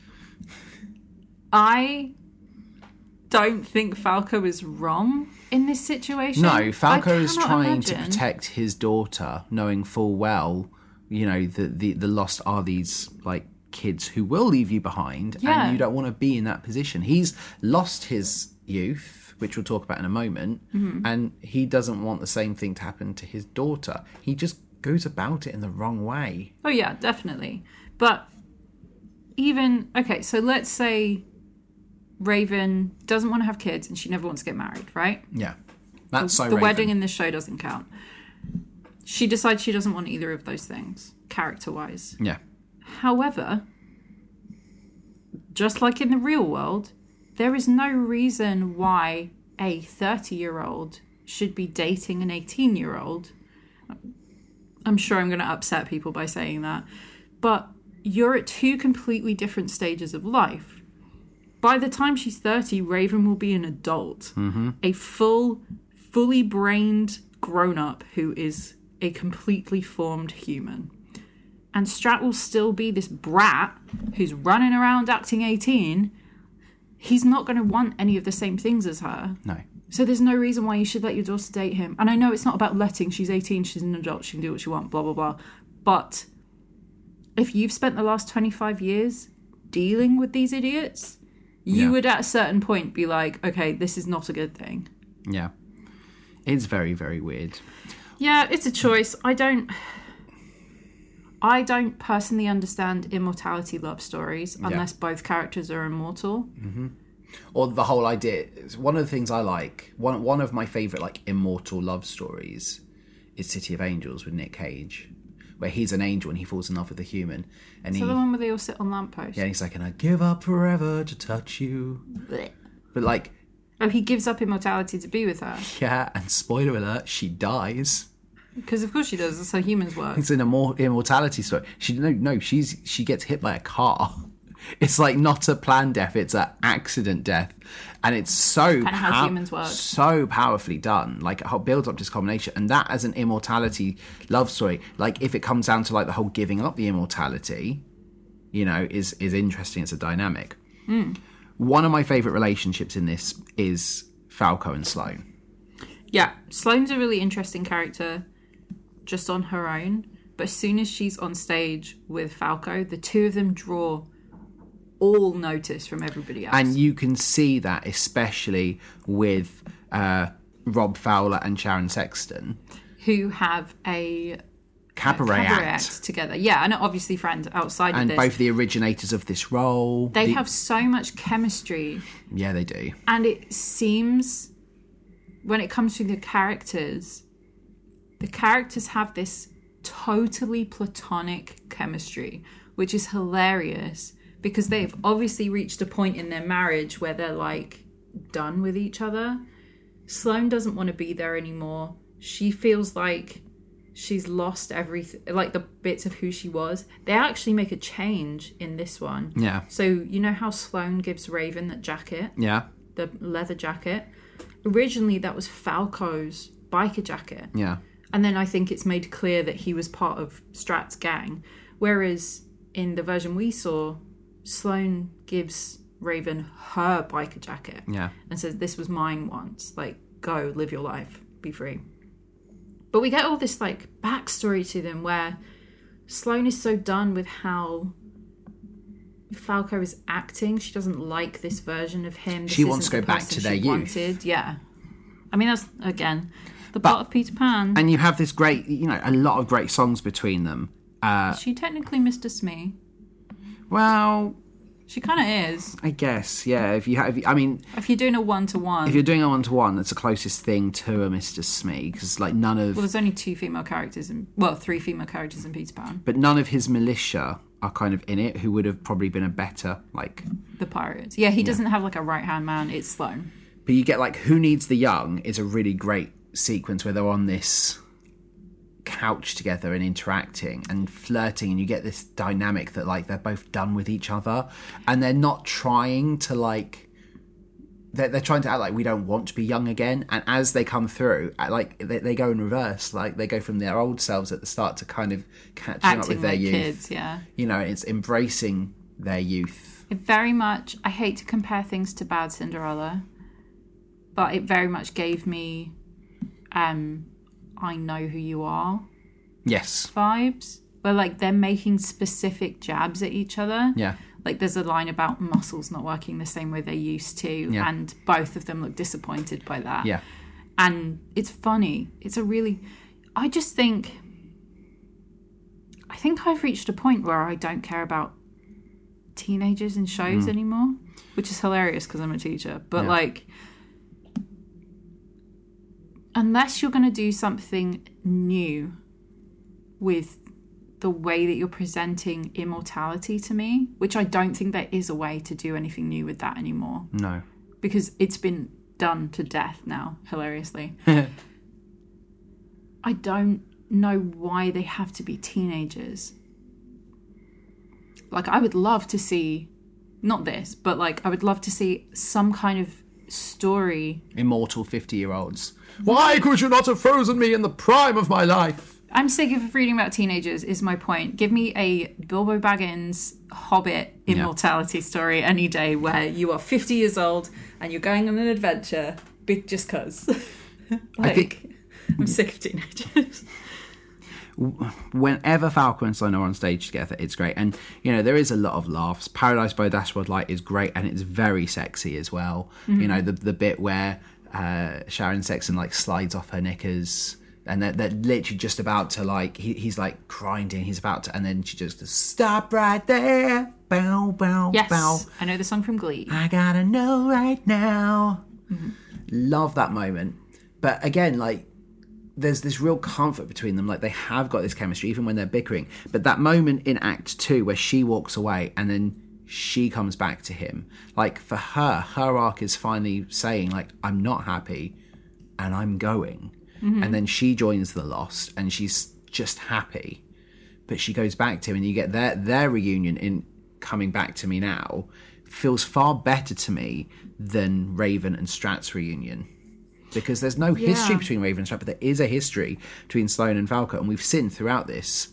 Speaker 1: I don't think Falco is wrong in this situation.
Speaker 2: No, Falco is trying to protect his daughter, knowing full well, you know, that the the lost are these like kids who will leave you behind,
Speaker 1: Yeah.
Speaker 2: and you don't want to be in that position. He's lost his youth, which we'll talk about in a moment,
Speaker 1: Mm-hmm.
Speaker 2: and he doesn't want the same thing to happen to his daughter. He just goes about it in the wrong way.
Speaker 1: Oh yeah, definitely. But even okay, so let's say Raven doesn't want to have kids and she never wants to get married, right?
Speaker 2: Yeah, that's so.
Speaker 1: the
Speaker 2: Raven.
Speaker 1: wedding in this show doesn't count. She decides she doesn't want either of those things, character wise.
Speaker 2: Yeah,
Speaker 1: However, just like in the real world, there is no reason why a 30 year old should be dating an 18 year old. I'm sure I'm going to upset people by saying that. But you're at two completely different stages of life. By the time she's 30, Raven will be an adult, mm-hmm. a full, fully brained grown up who is a completely formed human and Strat will still be this brat who's running around acting 18, he's not going to want any of the same things as her.
Speaker 2: no.
Speaker 1: So there's no reason why you should let your daughter date him. And I know it's not about letting, she's 18, she's an adult, she can do what she wants, blah, blah, blah. But if you've spent the last 25 years dealing with these idiots, you
Speaker 2: Yeah.
Speaker 1: would at a certain point be like, okay, this is not a good thing.
Speaker 2: Yeah, it's very very weird.
Speaker 1: Yeah, it's a choice. I don't. I don't personally understand immortality love stories unless both characters are immortal. Mm-hmm.
Speaker 2: or the whole idea it's one of the things i like one one of my favorite like immortal love stories is city of angels with nick cage where he's an angel and he falls in love with a human, and
Speaker 1: So
Speaker 2: he
Speaker 1: the one where they all sit on lampposts.
Speaker 2: yeah, he's like, and I give up forever to touch you,
Speaker 1: Blech.
Speaker 2: but like
Speaker 1: Oh, he gives up immortality to be with her.
Speaker 2: yeah, and spoiler alert, she dies.
Speaker 1: Because of course she does. That's how humans work.
Speaker 2: It's an immor- immortality story. She no no she's she gets hit by a car. It's like not a planned death; it's an accident death, and it's so
Speaker 1: Kinda how humans work.
Speaker 2: so powerfully done. Like it builds up this combination, and that as an immortality love story. Like if it comes down to like the whole giving up the immortality, you know, is is interesting. It's a dynamic.
Speaker 1: Hmm.
Speaker 2: One of my favorite relationships in this is Falco and Sloane.
Speaker 1: Yeah, Sloane's a really interesting character just on her own. But as soon as she's on stage with Falco, the two of them draw all notice from everybody else.
Speaker 2: and you can see that especially with uh, Rob Fowler and Sharon Sexton.
Speaker 1: who have a
Speaker 2: Cabaret,
Speaker 1: cabaret
Speaker 2: act.
Speaker 1: act together. Yeah, and obviously friends outside
Speaker 2: and
Speaker 1: of this.
Speaker 2: both the originators of this role.
Speaker 1: they
Speaker 2: the-
Speaker 1: have so much chemistry
Speaker 2: yeah, they do.
Speaker 1: and it seems when it comes to the characters the characters have this totally platonic chemistry which is hilarious because they've obviously reached a point in their marriage where they're like done with each other. Sloane doesn't want to be there anymore. She feels like she's lost everything like the bits of who she was. They actually make a change in this one.
Speaker 2: Yeah,
Speaker 1: so you know how sloane gives raven that jacket?
Speaker 2: Yeah,
Speaker 1: the leather jacket. Originally, that was Falco's biker jacket.
Speaker 2: yeah,
Speaker 1: And then I think it's made clear that he was part of Strat's gang. Whereas in the version we saw, Sloane gives Raven her biker jacket
Speaker 2: yeah.
Speaker 1: and says, This was mine once. Like, go, live your life, be free. But we get all this like backstory to them where Sloane is so done with how Falco is acting. She doesn't like this version of him. This
Speaker 2: She wants to go back to their youth.
Speaker 1: Wanted. Yeah. I mean, that's again the plot of Peter Pan.
Speaker 2: And you have this great, you know, a lot of great songs between them. Uh,
Speaker 1: she technically Mr. Smee.
Speaker 2: well,
Speaker 1: She kind of is.
Speaker 2: I guess, yeah. If you have, I mean,
Speaker 1: If you're doing a one to one,
Speaker 2: if you're doing a one to one, that's the closest thing to a Mr. Smee because, like, none of,
Speaker 1: well, there's only two female characters in well, three female characters in Peter Pan.
Speaker 2: but none of his militia are kind of in it who would have probably been a better like
Speaker 1: The pirates. Yeah, he doesn't have like a right hand man. It's Sloane.
Speaker 2: But you get like Who Needs the Young is a really great sequence where they're on this couch together and interacting and flirting and you get this dynamic that like they're both done with each other and they're not trying to like they're, they're trying to act like we don't want to be young again and as they come through uh, like they, they go in reverse like they go from their old selves at the start to kind of catching up with their
Speaker 1: like
Speaker 2: youth
Speaker 1: kids. Yeah.
Speaker 2: you know it's embracing their youth
Speaker 1: It very much. I hate to compare things to Bad Cinderella, but it very much gave me, um, I know who you are
Speaker 2: yes
Speaker 1: vibes. Where like they're making specific jabs at each other.
Speaker 2: yeah
Speaker 1: Like there's a line about muscles not working the same way they used to,
Speaker 2: Yeah.
Speaker 1: and both of them look disappointed by that.
Speaker 2: yeah
Speaker 1: and it's funny. It's a really. I just think. I think I've reached a point where I don't care about teenagers in shows anymore, which is hilarious because I'm a teacher. But
Speaker 2: Yeah.
Speaker 1: like, unless you're going to do something new with the way that you're presenting immortality to me, which I don't think there is a way to do anything new with that anymore
Speaker 2: no
Speaker 1: because it's been done to death now, hilariously. I don't know why they have to be teenagers. Like, I would love to see, not this, but like, I would love to see some kind of story.
Speaker 2: immortal 50 year olds. Why could you not have frozen me in the prime of my life?
Speaker 1: I'm sick of reading about teenagers, is my point. Give me a Bilbo Baggins Hobbit immortality story any day where you are 50 years old and you're going on an adventure be- just because. like,
Speaker 2: think-
Speaker 1: I'm sick of teenagers.
Speaker 2: Whenever Falco and Sloane are on stage together, it's great. And, you know, there is a lot of laughs. Paradise by Dashboard Light is great and it's very sexy as well. You know, the, the bit where uh, Sharon Sexton, like, slides off her knickers. And they're, they're literally just about to like he, he's like grinding. He's about to, and then she just stop right there. Bow bow
Speaker 1: Yes,
Speaker 2: bow.
Speaker 1: I know the song from Glee.
Speaker 2: I gotta know right now. Love that moment. But again, like there's this real comfort between them. Like they have got this chemistry, even when they're bickering. But that moment in Act Two where she walks away and then she comes back to him, like for her, her arc is finally saying, like, I'm not happy and I'm going. Mm-hmm. And then she joins the Lost and she's just happy. But she goes back to him and you get their their reunion in coming back to me now feels far better to me than Raven and Strat's reunion. Because there's no history between Raven and Strat, but there is a history between Sloane and Falco, and we've seen throughout this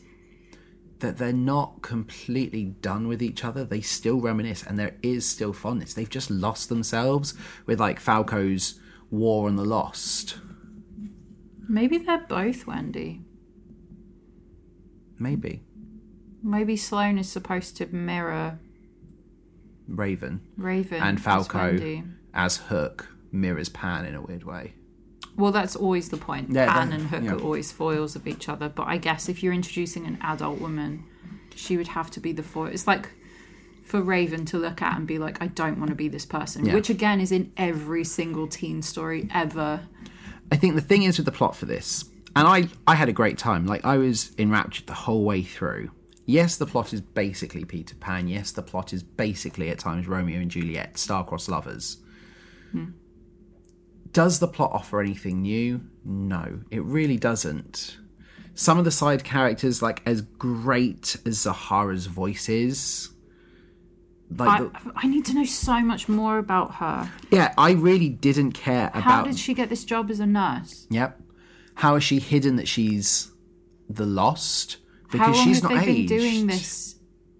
Speaker 2: that they're not completely done with each other. They still reminisce, and there is still fondness. They've just lost themselves with like Falco's War on the Lost.
Speaker 1: Maybe they're both Wendy.
Speaker 2: Maybe
Speaker 1: Maybe Sloane is supposed to mirror
Speaker 2: Raven
Speaker 1: Raven
Speaker 2: and
Speaker 1: as
Speaker 2: Falco
Speaker 1: Wendy.
Speaker 2: as Hook mirrors Pan in a weird way.
Speaker 1: Well, that's always the point.
Speaker 2: Yeah,
Speaker 1: Pan and Hook
Speaker 2: yeah.
Speaker 1: are always foils of each other. But I guess if you're introducing an adult woman, she would have to be the foil. It's like for Raven to look at and be like, I don't want to be this person.
Speaker 2: Yeah.
Speaker 1: Which again is in every single teen story ever.
Speaker 2: I think the thing is with the plot for this, and I I had a great time. Like I was enraptured the whole way through. Yes, the plot is basically Peter Pan. Yes, the plot is basically at times Romeo and Juliet, star-crossed lovers. Hmm. Does the plot offer anything new? No, it really doesn't. Some of the side characters, like as great as Zahara's voice is, like
Speaker 1: I,
Speaker 2: the-
Speaker 1: I need to know so much more about her.
Speaker 2: yeah, I really didn't care about.
Speaker 1: How did she get this job as a nurse?
Speaker 2: Yep. How is she hidden that she's the lost? Because she's not aged.
Speaker 1: doing this?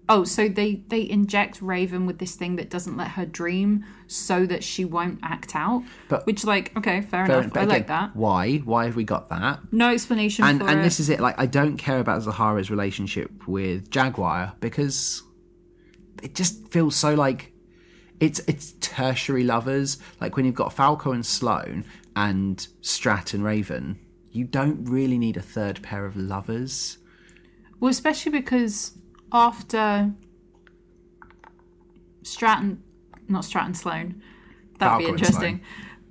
Speaker 1: Oh, so they they inject Raven with this thing that doesn't let her dream, so that she won't act out.
Speaker 2: But-
Speaker 1: which, like, okay, fair,
Speaker 2: Fair-
Speaker 1: enough. I like that.
Speaker 2: Why? Why have we got that?
Speaker 1: No explanation
Speaker 2: And and
Speaker 1: it.
Speaker 2: this is it. Like I don't care about Zahara's relationship with Jagwire because it just feels so like it's it's tertiary lovers. Like when you've got Falco and Sloane and Strat and Raven, you don't really need a third pair of lovers.
Speaker 1: Well, especially because after Stratton, not Stratton Sloane, that'd be
Speaker 2: Falco and
Speaker 1: interesting.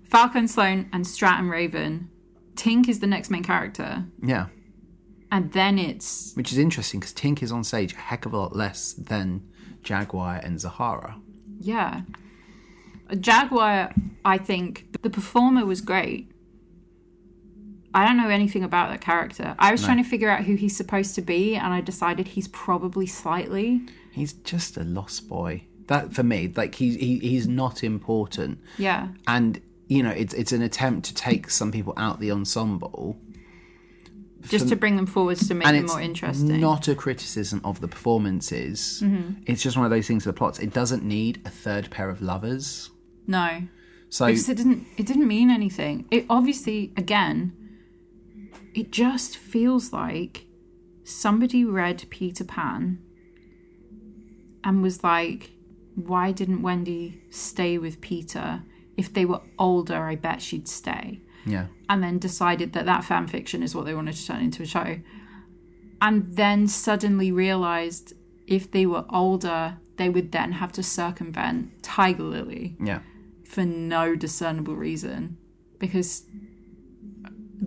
Speaker 1: Falcon Sloane and Stratton Raven. Tink is the next main character,
Speaker 2: Yeah.
Speaker 1: and then it's
Speaker 2: Which is interesting because Tink is on stage a heck of a lot less than Jagwire and Zahara.
Speaker 1: yeah. Jagwire, I think the performer was great. I don't know anything about that character. I was trying to figure out who he's supposed to be, and I decided he's probably slightly.
Speaker 2: He's just a lost boy. That for me, like he's he, he's not important,
Speaker 1: Yeah.
Speaker 2: and you know it's it's an attempt to take some people out the ensemble,
Speaker 1: Just to bring them forwards to make them more interesting.
Speaker 2: not a criticism of the performances.
Speaker 1: Mm-hmm.
Speaker 2: It's just one of those things with the plots. It doesn't need a third pair of lovers.
Speaker 1: no.
Speaker 2: So
Speaker 1: because it didn't it didn't mean anything it obviously again it just feels like somebody read peter pan and was like why didn't wendy stay with peter? If they were older i bet she'd stay.
Speaker 2: Yeah,
Speaker 1: and then decided that that fan fiction is what they wanted to turn into a show. And then suddenly realized if they were older they would then have to circumvent tiger lily
Speaker 2: yeah,
Speaker 1: for no discernible reason. Because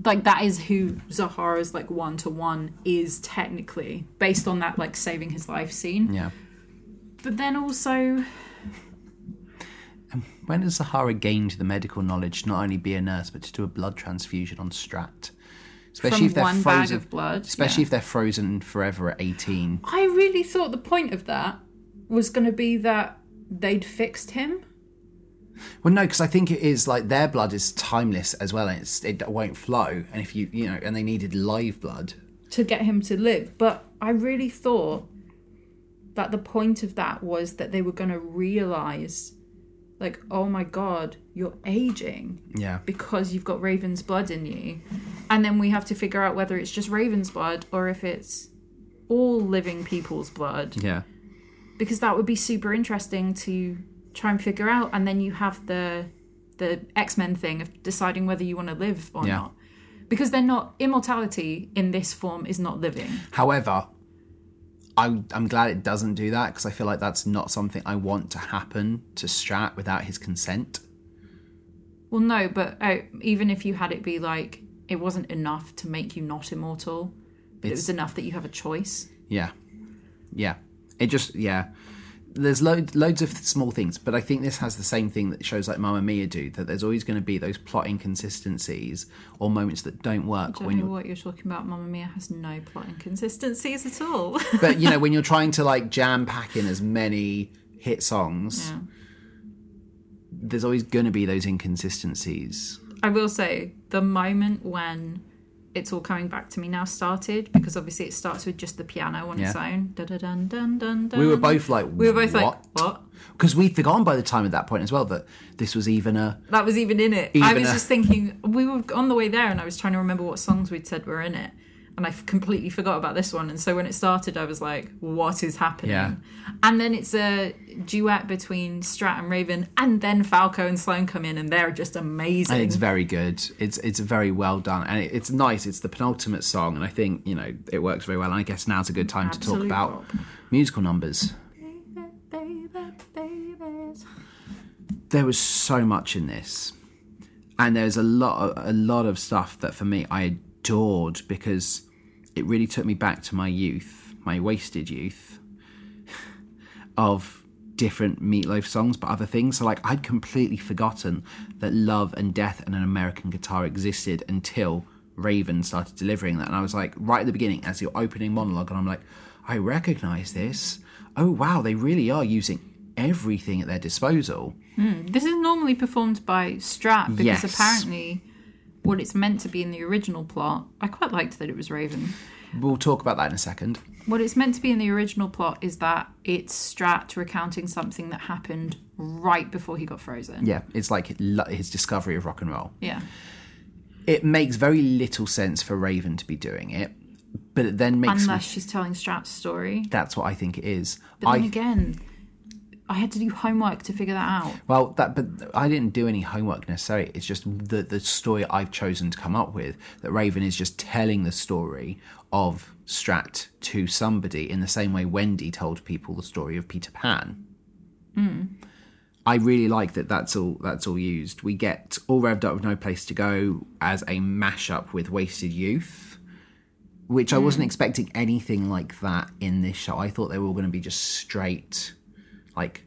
Speaker 1: like that is who Zahara's like one to one is technically based on that like saving his life scene
Speaker 2: yeah.
Speaker 1: but then also um,
Speaker 2: When has Zahara gained the medical knowledge to not only be a nurse but to do a blood transfusion on Strat? Especially
Speaker 1: from
Speaker 2: if they're
Speaker 1: one
Speaker 2: frozen.
Speaker 1: bag of blood
Speaker 2: Especially
Speaker 1: yeah.
Speaker 2: if they're frozen forever at eighteen.
Speaker 1: I really thought the point of that was going to be that they'd fixed him
Speaker 2: Well, no, because I think it is like their blood is timeless as well, and it's, it won't flow. And if you, you know, and they needed live blood.
Speaker 1: to get him to live. But I really thought that the point of that was that they were going to realize, like, oh my god, you're aging
Speaker 2: Yeah,
Speaker 1: because you've got Raven's blood in you. And then we have to figure out whether it's just Raven's blood or if it's all living people's blood.
Speaker 2: yeah,
Speaker 1: Because that would be super interesting to try and figure out. And then you have the the X Men thing of deciding whether you want to live or
Speaker 2: Yeah.
Speaker 1: not. Because they're not immortality in this form is not living.
Speaker 2: However, I, I'm glad it doesn't do that because I feel like that's not something I want to happen to Strat without his consent.
Speaker 1: Well, no, but uh, even if you had it be like it wasn't enough to make you not immortal. But it was enough that you have a choice.
Speaker 2: Yeah, yeah. It just yeah. There's loads loads of small things, but I think this has the same thing that shows like Mamma Mia do. That there's always going to be those plot inconsistencies or moments that don't work I
Speaker 1: Don't
Speaker 2: when
Speaker 1: know
Speaker 2: you're.
Speaker 1: what you're talking about. Mamma Mia has no plot inconsistencies at all.
Speaker 2: But you know when you're trying to like jam pack in as many hit songs,
Speaker 1: Yeah.
Speaker 2: there's always going to be those inconsistencies.
Speaker 1: I will say the moment when it's all coming back to me now started because obviously it starts with just the piano on its own. Dun, dun, dun, dun, dun.
Speaker 2: We were both like,
Speaker 1: we were both like,
Speaker 2: what?
Speaker 1: what?
Speaker 2: Because we'd forgotten by the time at that point as well that this was even a
Speaker 1: That was even in it. I was
Speaker 2: a-
Speaker 1: just thinking we were on the way there, and I was trying to remember what songs we'd said were in it, and I completely forgot about this one. And so when it started, I was like, "What is happening?"
Speaker 2: Yeah.
Speaker 1: And then it's a duet between Strat and Raven, and then Falco and Sloane come in, and they're just amazing.
Speaker 2: And it's very good. It's it's very well done, and it, it's nice. It's the penultimate song, and I think you know it works very well. And I guess now's a good time to talk about
Speaker 1: bop.
Speaker 2: musical numbers.
Speaker 1: Baby, babies.
Speaker 2: There was so much in this, and there's a lot of, a lot of stuff that for me I adored because it really took me back to my youth, my wasted youth, of different meatloaf songs, but other things. So like I'd completely forgotten that love and death and an American guitar existed until Raven started delivering that, and I was like right at the beginning as your opening monologue, and I'm like, I recognise this. Oh wow, they really are using everything at their disposal.
Speaker 1: Hmm, this is normally performed by Strat because
Speaker 2: Yes.
Speaker 1: apparently what it's meant to be in the original plot. I quite liked that it was Raven.
Speaker 2: We'll talk about that in a second.
Speaker 1: What it's meant to be in the original plot is that it's Strat recounting something that happened right before he got frozen.
Speaker 2: Yeah, it's like his discovery of rock and roll.
Speaker 1: Yeah.
Speaker 2: It makes very little sense for Raven to be doing it, but it then makes
Speaker 1: Unless she's telling Strat's story.
Speaker 2: that's what I think it is.
Speaker 1: But then
Speaker 2: I
Speaker 1: again, I had to do homework to figure that out.
Speaker 2: well that but I didn't do any homework necessarily. It's just the the story I've chosen to come up with that Raven is just telling the story of Strat to somebody in the same way Wendy told people the story of Peter Pan. Mm. I really like that. That's all. That's all used. We get all revved up with no place to go as a mashup with Wasted Youth, which I wasn't mm. expecting anything like that in this show. I thought they were all going to be just straight, like.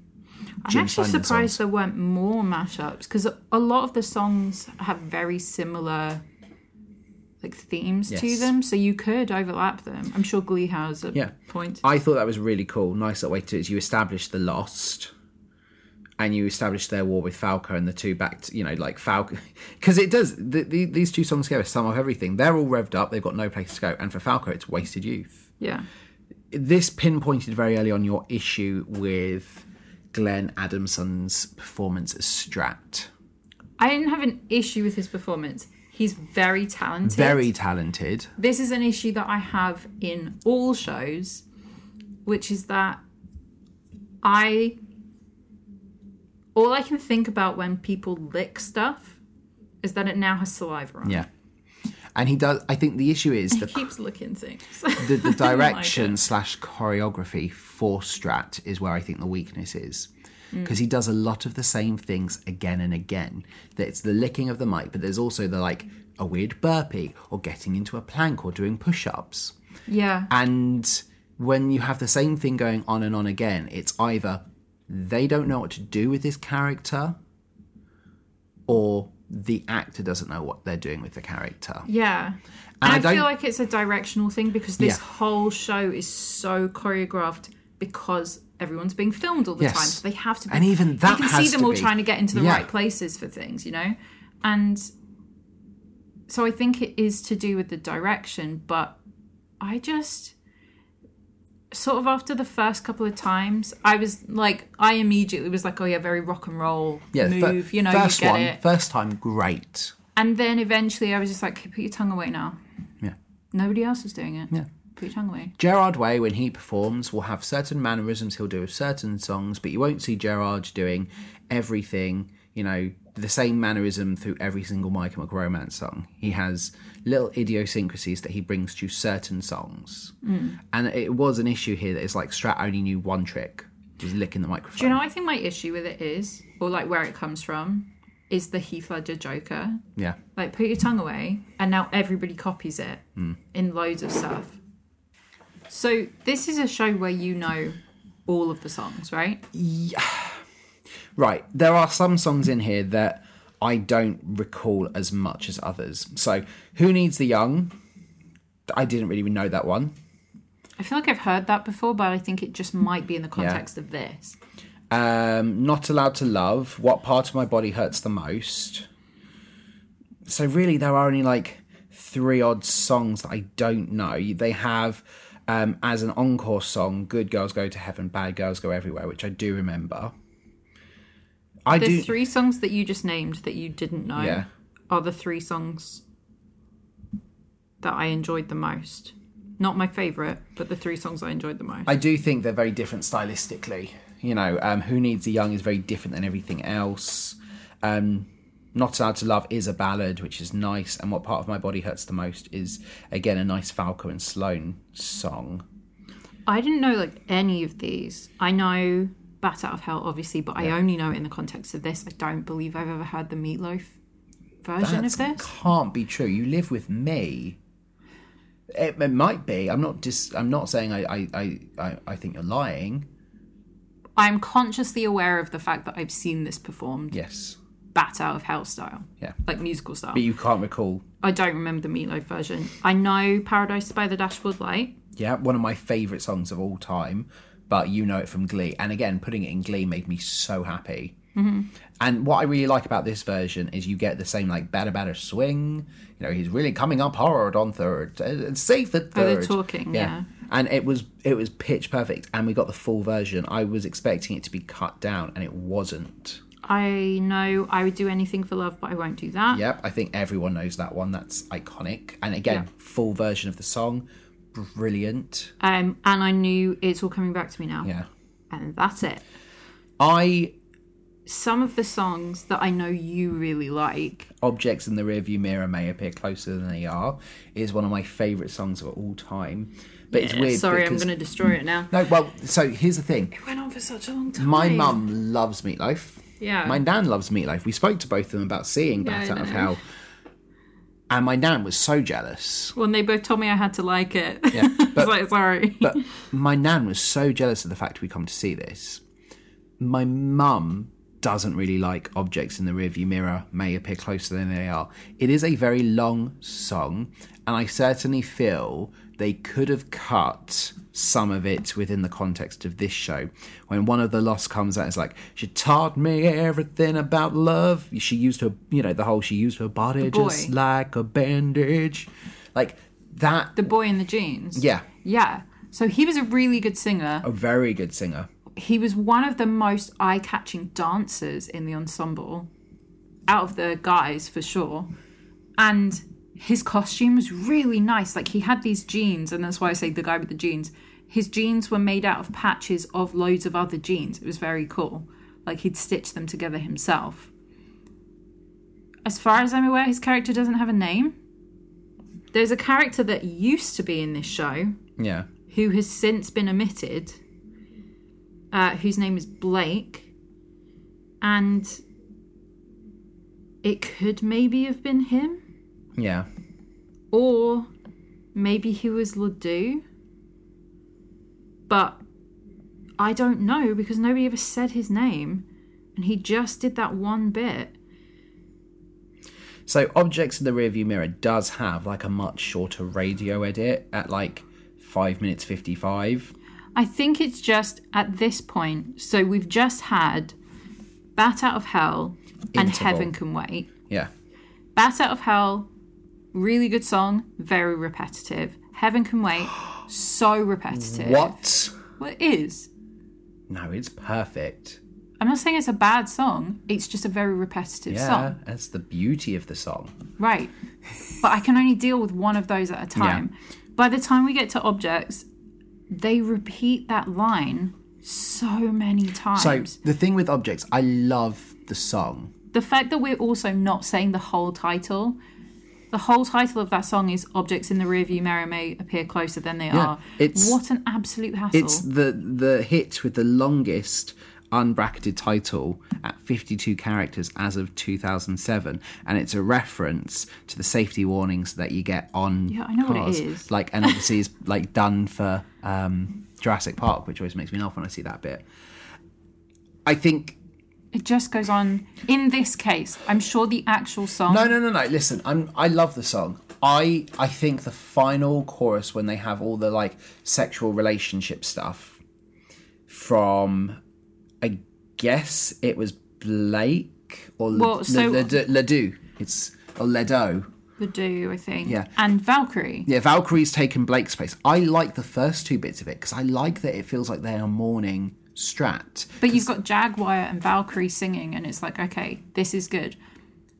Speaker 1: I'm actually surprised
Speaker 2: songs.
Speaker 1: there weren't more mashups because a lot of the songs have very similar like themes to them, so you could overlap them. I'm sure Glee has a
Speaker 2: Yeah.
Speaker 1: point.
Speaker 2: I thought that was really cool. Nice little way to is you establish the Lost, and you establish their war with Falco and the two back. To, you know, like Falco, because it does. The, the, these two songs together sum up everything. They're all revved up. They've got no place to go. And for Falco, it's wasted youth.
Speaker 1: yeah.
Speaker 2: This pinpointed very early on your issue with Glenn Adamson's performance as Strat.
Speaker 1: I didn't have an issue with his performance. He's very talented.
Speaker 2: Very talented.
Speaker 1: This is an issue that I have in all shows, which is that I all I can think about when people lick stuff is that it now has saliva on. it.
Speaker 2: Yeah. And he does. I think the issue is
Speaker 1: He
Speaker 2: the
Speaker 1: keeps looking things.
Speaker 2: the, the
Speaker 1: don't like
Speaker 2: direction slash choreography for Strat is where I think the weakness is.
Speaker 1: Hmm.
Speaker 2: Because he does a lot of the same things again and again. That it's the licking of the mic, but there's also the like a weird burpee or getting into a plank or doing push ups.
Speaker 1: yeah.
Speaker 2: And when you have the same thing going on and on again, it's either they don't know what to do with this character or the actor doesn't know what they're doing with the character.
Speaker 1: Yeah.
Speaker 2: And
Speaker 1: And,
Speaker 2: I
Speaker 1: I, feel like it's a directional thing because this
Speaker 2: Yeah.
Speaker 1: whole show is so choreographed because everyone's being filmed all the
Speaker 2: Yes.
Speaker 1: time. So they have to be
Speaker 2: And even that
Speaker 1: you can see them all
Speaker 2: be.
Speaker 1: trying to get into the
Speaker 2: Yeah.
Speaker 1: right places for things, you know? And so I think it is to do with the direction, but I just sort of after the first couple of times, I was like, I immediately was like, oh yeah, very rock and roll
Speaker 2: Yeah, fir-
Speaker 1: move, you know,
Speaker 2: first
Speaker 1: you get
Speaker 2: one,
Speaker 1: it.
Speaker 2: first time, great.
Speaker 1: And then eventually I was just like, okay, put your tongue away now.
Speaker 2: Yeah.
Speaker 1: Nobody else is doing it.
Speaker 2: Yeah.
Speaker 1: Put your tongue away.
Speaker 2: Gerard Way, when he performs, will have certain mannerisms he'll do with certain songs, but you won't see Gerard doing everything, you know, the same mannerism through every single My Chemical Romance song. He has little idiosyncrasies that he brings to certain songs.
Speaker 1: Hmm.
Speaker 2: And it was an issue here that it's like Strat only knew one trick, was licking the microphone.
Speaker 1: Do you know what I think my issue with it is, or like where it comes from, is the Heath Ledger Joker.
Speaker 2: Yeah.
Speaker 1: Like, put your tongue away, and now everybody copies it in loads of stuff. So, this is a show where you know all of the songs, right?
Speaker 2: Right. There are some songs in here that I don't recall as much as others. So, Who Needs the Young? I didn't really know that one.
Speaker 1: I feel like I've heard that before, but I think it just might be in the context of this.
Speaker 2: Um, Not Allowed to Love. What part of my body hurts the most? So, really, there are only like three odd songs that I don't know. They have, um, as an encore song, Good Girls Go to Heaven, Bad Girls Go Everywhere, which I do remember. I
Speaker 1: The
Speaker 2: do.
Speaker 1: three songs that you just named that you didn't know
Speaker 2: Yeah.
Speaker 1: are the three songs that I enjoyed the most. Not my favourite, but the three songs I enjoyed the most.
Speaker 2: I do think they're very different stylistically. You know, um, Who Needs the Young is very different than everything else. Um, Not Allowed to Love is a ballad, which is nice. And What Part of My Body Hurts the Most is, again, a nice Falco and Sloane song.
Speaker 1: I didn't know like any of these. I know Bat Out of Hell, obviously, but I only know it in the context of this. I don't believe I've ever heard the Meatloaf version
Speaker 2: That
Speaker 1: of this.
Speaker 2: can't be true. You live with me. It, it might be. I'm not just. I'm not saying I, I, I, I, I think you're lying.
Speaker 1: I'm consciously aware of the fact that I've seen this performed
Speaker 2: Yes.
Speaker 1: Bat Out of Hell style,
Speaker 2: Yeah.
Speaker 1: like musical style.
Speaker 2: But you can't recall.
Speaker 1: I don't remember the Meatloaf version. I know Paradise by the Dashboard Light.
Speaker 2: Yeah, one of my favourite songs of all time, but you know it from Glee. And again, putting it in Glee made me so happy. Mm-hmm. And what I really like about this version is you get the same like better better swing. You know, he's really coming up hard on third and safe at
Speaker 1: Oh,
Speaker 2: third.
Speaker 1: they're talking, yeah.
Speaker 2: And it was it was pitch perfect, and we got the full version. I was expecting it to be cut down, and it wasn't.
Speaker 1: I know I would do anything for love, but I won't do that.
Speaker 2: Yep, I think everyone knows that one. That's iconic. And again,
Speaker 1: Yeah.
Speaker 2: full version of the song, brilliant.
Speaker 1: Um, and I knew it's all coming back to me now.
Speaker 2: Yeah,
Speaker 1: And that's it.
Speaker 2: I
Speaker 1: Some of the songs that I know you really like.
Speaker 2: Objects in the Rearview Mirror May Appear Closer Than They Are is one of my favourite songs of all time. But it's weird
Speaker 1: Sorry,
Speaker 2: because...
Speaker 1: I'm going to destroy it now.
Speaker 2: No, well, so here's the thing.
Speaker 1: It went on for such a long time.
Speaker 2: My mum loves Meatloaf.
Speaker 1: Yeah.
Speaker 2: My nan loves Meatloaf. We spoke to both of them about seeing
Speaker 1: Yeah,
Speaker 2: Bat
Speaker 1: I
Speaker 2: Out of. Hell. And my nan was so jealous.
Speaker 1: When they both told me I had to like it.
Speaker 2: Yeah,
Speaker 1: I was
Speaker 2: but-
Speaker 1: like, sorry.
Speaker 2: But my nan was so jealous of the fact we come to see this. My mum doesn't really like objects in the rearview mirror may appear closer than they are. It is a very long song, and I certainly feel they could have cut some of it within the context of this show. When one of the lost comes out, it's like, she taught me everything about love. She used her, you know, the whole, she used her body just like a bandage. Like that.
Speaker 1: the boy in the jeans.
Speaker 2: yeah,
Speaker 1: Yeah. So he was a really good singer.
Speaker 2: a very good singer.
Speaker 1: He was one of the most eye catching dancers in the ensemble, out of the guys for sure. And his costume was really nice. Like he had these jeans, and that's why I say the guy with the jeans. His jeans were made out of patches of loads of other jeans. It was very cool. Like he'd stitched them together himself. As far as I'm aware, his character doesn't have a name. There's a character that used to be in this show
Speaker 2: Yeah.
Speaker 1: who has since been omitted, uh, whose name is Blake, and it could maybe have been him,
Speaker 2: Yeah.
Speaker 1: or maybe he was Ledoux, but I don't know because nobody ever said his name, and he just did that one bit.
Speaker 2: So Objects in the Rearview Mirror does have like a much shorter radio edit at like five minutes fifty five.
Speaker 1: I think it's just at this point. So we've just had Bat Out of Hell and
Speaker 2: Interval.
Speaker 1: Heaven Can Wait.
Speaker 2: Yeah.
Speaker 1: Bat Out of Hell, really good song, very repetitive. Heaven Can Wait, so repetitive.
Speaker 2: What?
Speaker 1: Well, it is.
Speaker 2: No, it's perfect.
Speaker 1: I'm not saying it's a bad song, it's just a very repetitive
Speaker 2: Yeah,
Speaker 1: song.
Speaker 2: that's the beauty of the song.
Speaker 1: Right. But I can only deal with one of those at a time. By the time we get to Objects, they repeat that line so many times.
Speaker 2: So the thing with Objects, I love the song.
Speaker 1: the fact that we're also not saying the whole title the whole title of that song is objects in the rearview mirror may appear closer than they are
Speaker 2: it's-
Speaker 1: what an absolute hassle
Speaker 2: It's the the hit with the longest unbracketed title at 52 characters as of 2007, and it's a reference to the safety warnings that you get on
Speaker 1: Yeah, I know what it
Speaker 2: cars.
Speaker 1: is.
Speaker 2: Like, and obviously is like done for um, Jurassic Park, which always makes me laugh when I see that bit. I think
Speaker 1: It just goes on. In this case, I'm sure the actual song.
Speaker 2: No, no, no, no. Listen, I'm. I love the song. I I think the final chorus when they have all the like sexual relationship stuff from, I guess it was Blake or Le-
Speaker 1: Well, so-
Speaker 2: Le- Le- Ledoux. It's or Ledo.
Speaker 1: Do, I think.
Speaker 2: Yeah.
Speaker 1: And Valkyrie.
Speaker 2: Yeah, Valkyrie's taken Blake's place. I like the first two bits of it because I like that it feels like they are mourning Strat.
Speaker 1: But you've got Jagwire and Valkyrie singing, and it's like, okay, this is good.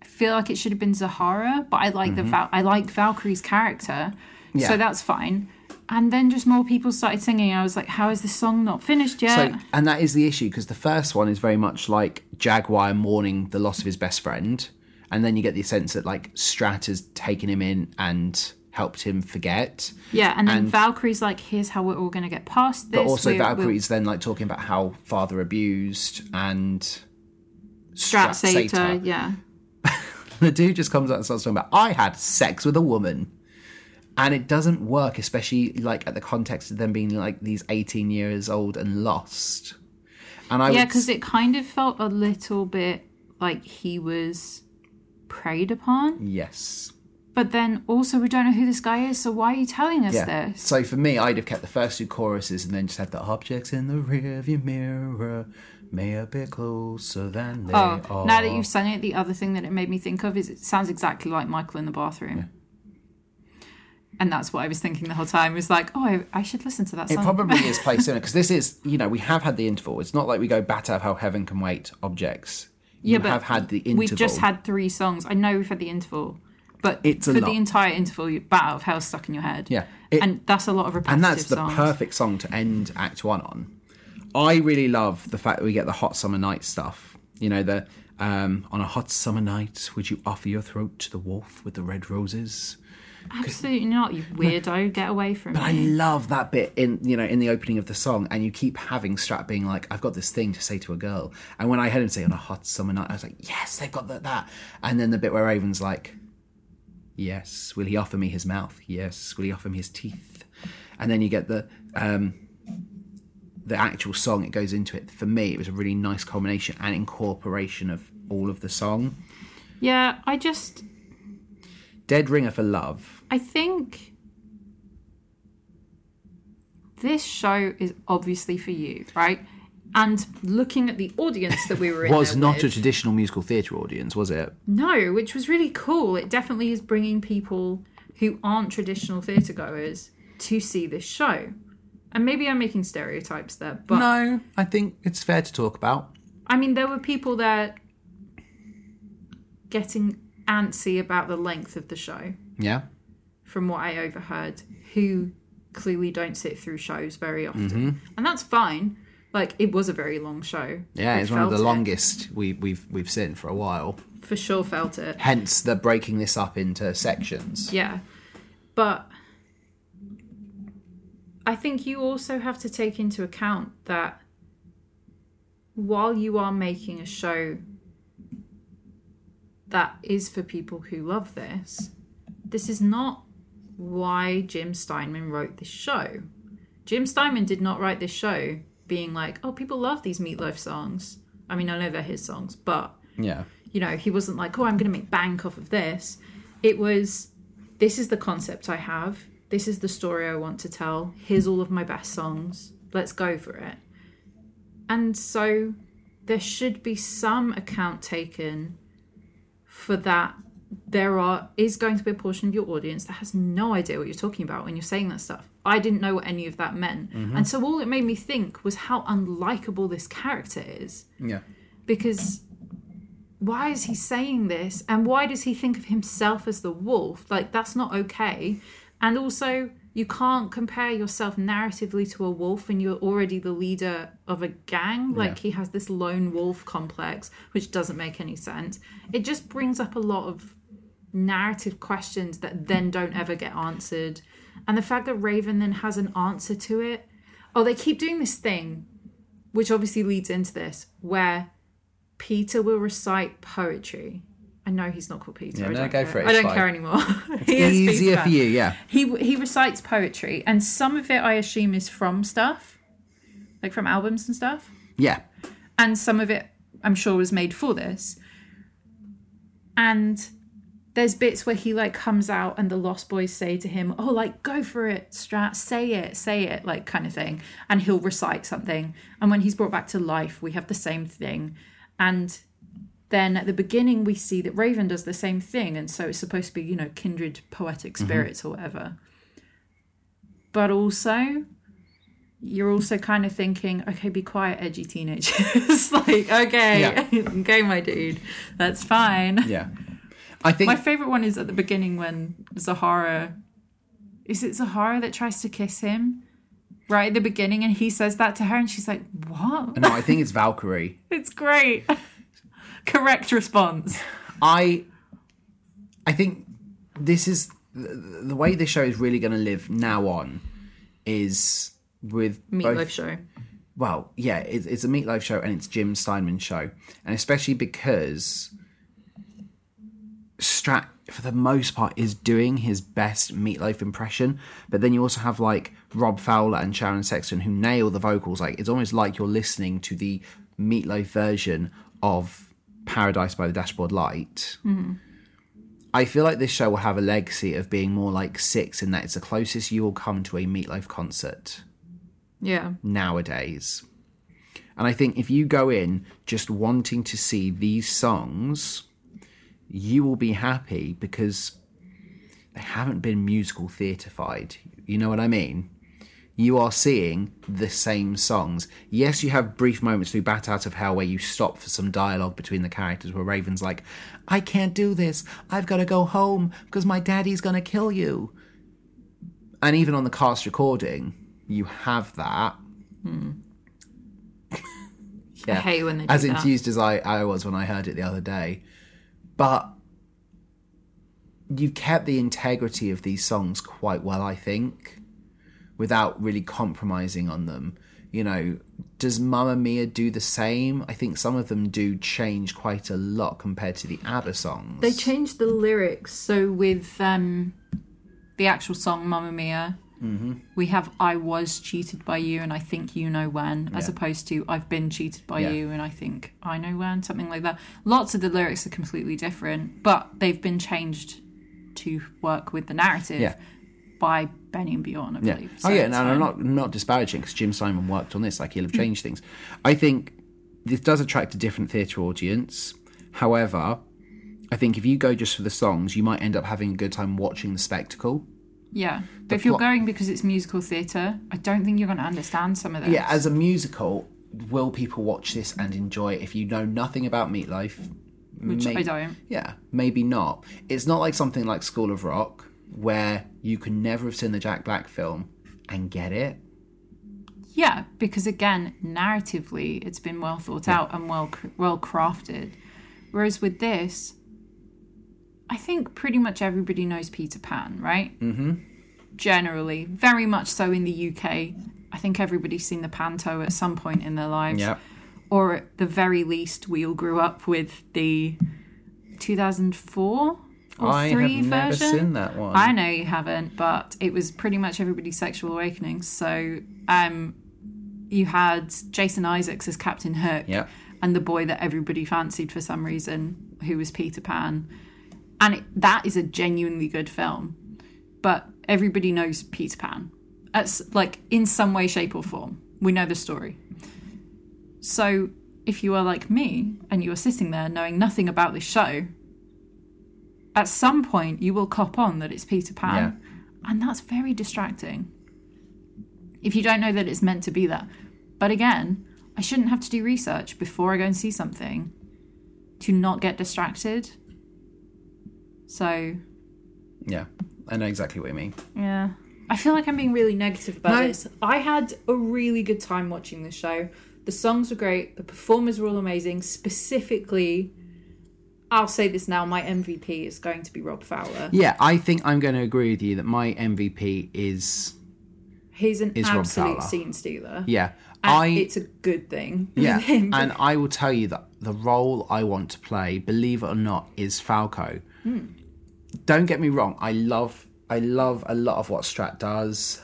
Speaker 1: I feel like it should have been Zahara, but I like the Val- I like Valkyrie's character,
Speaker 2: Mm-hmm. Yeah.
Speaker 1: so that's fine. And then just more people started singing. I was like, how is this song not finished yet?
Speaker 2: So, and that is the issue because the first one is very much like Jagwire mourning the loss of his best friend, and then you get the sense that like Strat has taken him in and helped him forget.
Speaker 1: yeah, and then
Speaker 2: and-
Speaker 1: Valkyrie's like, here's how we're all going to get past this.
Speaker 2: But also
Speaker 1: We're- we're-
Speaker 2: Valkyrie's then like talking about how father abused and
Speaker 1: Strat her. Yeah.
Speaker 2: The dude just comes out and starts talking about I had sex with a woman. And it doesn't work, especially like at the context of them being like these 18 years old and lost. And I
Speaker 1: Yeah,
Speaker 2: would
Speaker 1: because it kind of felt a little bit like he was preyed upon.
Speaker 2: yes.
Speaker 1: But then also, we don't know who this guy is, so why are you telling us
Speaker 2: Yeah.
Speaker 1: this?
Speaker 2: So for me, I'd have kept the first two choruses and then just had the objects in the rearview mirror may appear closer than they
Speaker 1: Oh,
Speaker 2: are.
Speaker 1: now that you've sung it, the other thing that it made me think of is it sounds exactly like Michael in the bathroom. And that's what I was thinking the whole time. Was like, oh, I, I should listen to that
Speaker 2: It
Speaker 1: song.
Speaker 2: probably is placed similar because this is, you know, we have had the interval. It's not like we go bat out of how heaven can wait objects.
Speaker 1: yeah,
Speaker 2: you
Speaker 1: but
Speaker 2: have had the interval.
Speaker 1: We've just had three songs. I know we've had the interval, but
Speaker 2: It's a
Speaker 1: for
Speaker 2: lot.
Speaker 1: the entire interval, you bat out of hell stuck in your head.
Speaker 2: Yeah. It-
Speaker 1: and that's a lot of repetitive
Speaker 2: and that's the
Speaker 1: songs.
Speaker 2: perfect song to end Act One on. I really love the fact that we get the hot summer night stuff. You know, the um, on a hot summer night, would you offer your throat to the wolf with the red roses?
Speaker 1: Absolutely not, you weirdo. Get away from
Speaker 2: But I love that bit in you know in the opening of the song, and you keep having Strat being like, "I've got this thing to say to a girl," and when I heard him say on a hot summer night, I was like, "Yes, they've got that." that. And then the bit where Raven's like, "Yes, will he offer me his mouth? Yes, will he offer me his teeth?" And then you get the um, the actual song. It goes into it. For me, it was a really nice culmination and incorporation of all of the song.
Speaker 1: Yeah, I just
Speaker 2: Dead Ringer for Love.
Speaker 1: I think this show is obviously for you, right? And looking at the audience that we were in
Speaker 2: Was not
Speaker 1: with,
Speaker 2: a traditional musical theatre audience, was it?
Speaker 1: no, which was really cool. It definitely is bringing people who aren't traditional theatre goers to see this show. And maybe I'm making stereotypes there, but
Speaker 2: No, I think it's fair to talk about.
Speaker 1: I mean, there were people there getting antsy about the length of the show.
Speaker 2: Yeah.
Speaker 1: from what I overheard, who clearly don't sit through shows very often.
Speaker 2: Mm-hmm.
Speaker 1: And that's fine. Like it was a very long show.
Speaker 2: Yeah, it's one of the
Speaker 1: it.
Speaker 2: longest we, we've we've seen for a while.
Speaker 1: For sure felt it.
Speaker 2: Hence the breaking this up into sections.
Speaker 1: Yeah. But I think you also have to take into account that while you are making a show that is for people who love this, this is not why Jim Steinman wrote this show. Jim Steinman did not write this show being like, oh, people love these Meatloaf songs. I mean, I know they're his songs, but
Speaker 2: Yeah.
Speaker 1: you know, he wasn't like, oh, I'm going to make bank off of this. It was, this is the concept I have. This is the story I want to tell. Here's all of my best songs. Let's go for it. And so there should be some account taken for that. There are is going to be a portion of your audience that has no idea what you're talking about when you're saying that stuff. I didn't know what any of that meant. Mm-hmm. And so all it made me think was how unlikable this character is.
Speaker 2: Yeah.
Speaker 1: because why is he saying this? And why does he think of himself as the wolf? Like that's not okay. And also you can't compare yourself narratively to a wolf and you're already the leader of a gang. Like he has this lone wolf complex which doesn't make any sense. It just brings up a lot of narrative questions that then don't ever get answered and the fact that raven then has an answer to it oh they keep doing this thing which obviously leads into this, where Peter will recite poetry. I know he's not called Peter.
Speaker 2: Yeah,
Speaker 1: I
Speaker 2: no,
Speaker 1: don't
Speaker 2: go
Speaker 1: care.
Speaker 2: for it,
Speaker 1: I don't
Speaker 2: fine.
Speaker 1: care anymore. Is
Speaker 2: Easier for you, yeah.
Speaker 1: He he recites poetry, and some of it I assume is from stuff, like from albums and stuff,
Speaker 2: Yeah.
Speaker 1: and some of it I'm sure was made for this. And there's bits where he like comes out, and the Lost Boys say to him, "Oh, like go for it, Strat, say it, say it," like kind of thing, and he'll recite something. And when he's brought back to life, we have the same thing, and then at the beginning we see that Raven does the same thing, and so it's supposed to be you know kindred poetic mm-hmm. spirits or whatever. But also, you're also kind of thinking, okay, be quiet, edgy teenagers. like, okay,
Speaker 2: Yeah.
Speaker 1: okay, my dude, that's fine.
Speaker 2: Yeah. I think
Speaker 1: My favorite one is at the beginning when Zahara, is it Zahara that tries to kiss him? Right at the beginning, and he says that to her, and she's like, "What?"
Speaker 2: no, I think it's Valkyrie.
Speaker 1: It's great. Correct response.
Speaker 2: I I think this is the way this show is really going to live now on is with
Speaker 1: Meatloaf
Speaker 2: both,
Speaker 1: show.
Speaker 2: well, yeah, it's, it's a Meatloaf show and it's Jim Steinman show, and especially because Strat, for the most part, is doing his best Meatloaf impression. But then you also have like Rob Fowler and Sharon Sexton who nail the vocals. Like it's almost like you're listening to the Meatloaf version of Paradise by the Dashboard Light. Mm-hmm. I feel like this show will have a legacy of being more like Six in that it's the closest you will come to a Meatloaf concert
Speaker 1: Yeah.
Speaker 2: nowadays. And I think if you go in just wanting to see these songs, you will be happy because they haven't been musical theatrified. You know what I mean? You are seeing the same songs. Yes, you have brief moments through Bat Out of Hell where you stop for some dialogue between the characters where Raven's like, I can't do this. I've got to go home because my daddy's going to kill you. And even on the cast recording, you have that. Hmm. yeah.
Speaker 1: I hate when they do
Speaker 2: as
Speaker 1: that.
Speaker 2: enthused as I, I was when I heard it the other day. But you've kept the integrity of these songs quite well, I think, without really compromising on them. You know, does Mamma Mia do the same? I think some of them do change quite a lot compared to the ABBA songs.
Speaker 1: They changed the lyrics. So with um, the actual song Mamma Mia,
Speaker 2: Mm-hmm.
Speaker 1: we have I was cheated by you and I think you know when, as opposed to I've been cheated by
Speaker 2: Yeah.
Speaker 1: you and I think I know when, something like that. Lots of the lyrics are completely different, but they've been changed to work with the narrative
Speaker 2: Yeah.
Speaker 1: by Benny and Bjorn, I
Speaker 2: Yeah.
Speaker 1: believe.
Speaker 2: oh
Speaker 1: So
Speaker 2: yeah,
Speaker 1: and
Speaker 2: no, I'm not not disparaging because Jim Steinman worked on this. Like he'll have changed things. I think this does attract a different theatre audience. However, I think if you go just for the songs, you might end up having a good time watching the spectacle.
Speaker 1: Yeah. But if you're
Speaker 2: plot-
Speaker 1: going because it's musical theatre, I don't think you're going to understand some of this.
Speaker 2: Yeah, as a musical, will people watch this and enjoy it if you know nothing about Meatloaf?
Speaker 1: which
Speaker 2: may-
Speaker 1: I don't.
Speaker 2: Yeah, maybe not. It's not like something like School of Rock where you can never have seen the Jack Black film and get it.
Speaker 1: Yeah, because again, narratively, it's been well thought out and well well crafted. Whereas with this, I think pretty much everybody knows Peter Pan, right? Mm-hmm. Generally, very much so in the UK. I think everybody's seen the Panto at some point in their lives.
Speaker 2: Yeah.
Speaker 1: Or at the very least, we all grew up with the 2004 or
Speaker 2: I have
Speaker 1: three
Speaker 2: never
Speaker 1: version.
Speaker 2: seen that one.
Speaker 1: I know you haven't, but it was pretty much everybody's sexual awakening. So, um, you had Jason Isaacs as Captain Hook, and the boy that everybody fancied for some reason, who was Peter Pan, and it, that is a genuinely good film. But everybody knows Peter Pan, It's like in some way, shape, or form. We know the story. So, if you are like me and you are sitting there knowing nothing about this show, at some point you will cop on that it's Peter Pan, and that's very distracting. If you don't know that it's meant to be that. But again, I shouldn't have to do research before I go and see something to not get distracted. So,
Speaker 2: Yeah, I know exactly what you mean.
Speaker 1: yeah. I feel like I'm being really negative about
Speaker 2: No.
Speaker 1: this. I had a really good time watching this show. The songs were great, the performers were all amazing. Specifically, I'll say this now my MVP is going to be Rob Fowler.
Speaker 2: Yeah, I think I'm going to agree with you that my MVP is
Speaker 1: He's an
Speaker 2: Is
Speaker 1: absolute scene stealer.
Speaker 2: yeah.
Speaker 1: And
Speaker 2: I-
Speaker 1: it's a good thing.
Speaker 2: Yeah, and I will tell you that the role I want to play, believe it or not, is Falco. Hmm. Don't get me wrong, I love I love a lot of what Strat does,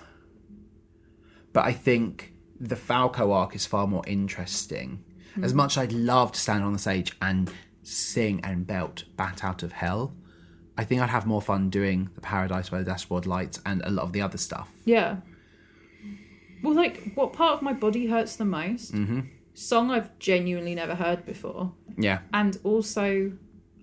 Speaker 2: but I think the Falco arc is far more interesting. As much as I'd love to stand on the stage and sing and belt Bat Out of Hell, I think I'd have more fun doing the Paradise by the Dashboard Lights and a lot of the other stuff.
Speaker 1: Yeah. Well, like, what part of my body hurts the most? Mm-hmm. Song I've genuinely never heard before.
Speaker 2: Yeah.
Speaker 1: And also,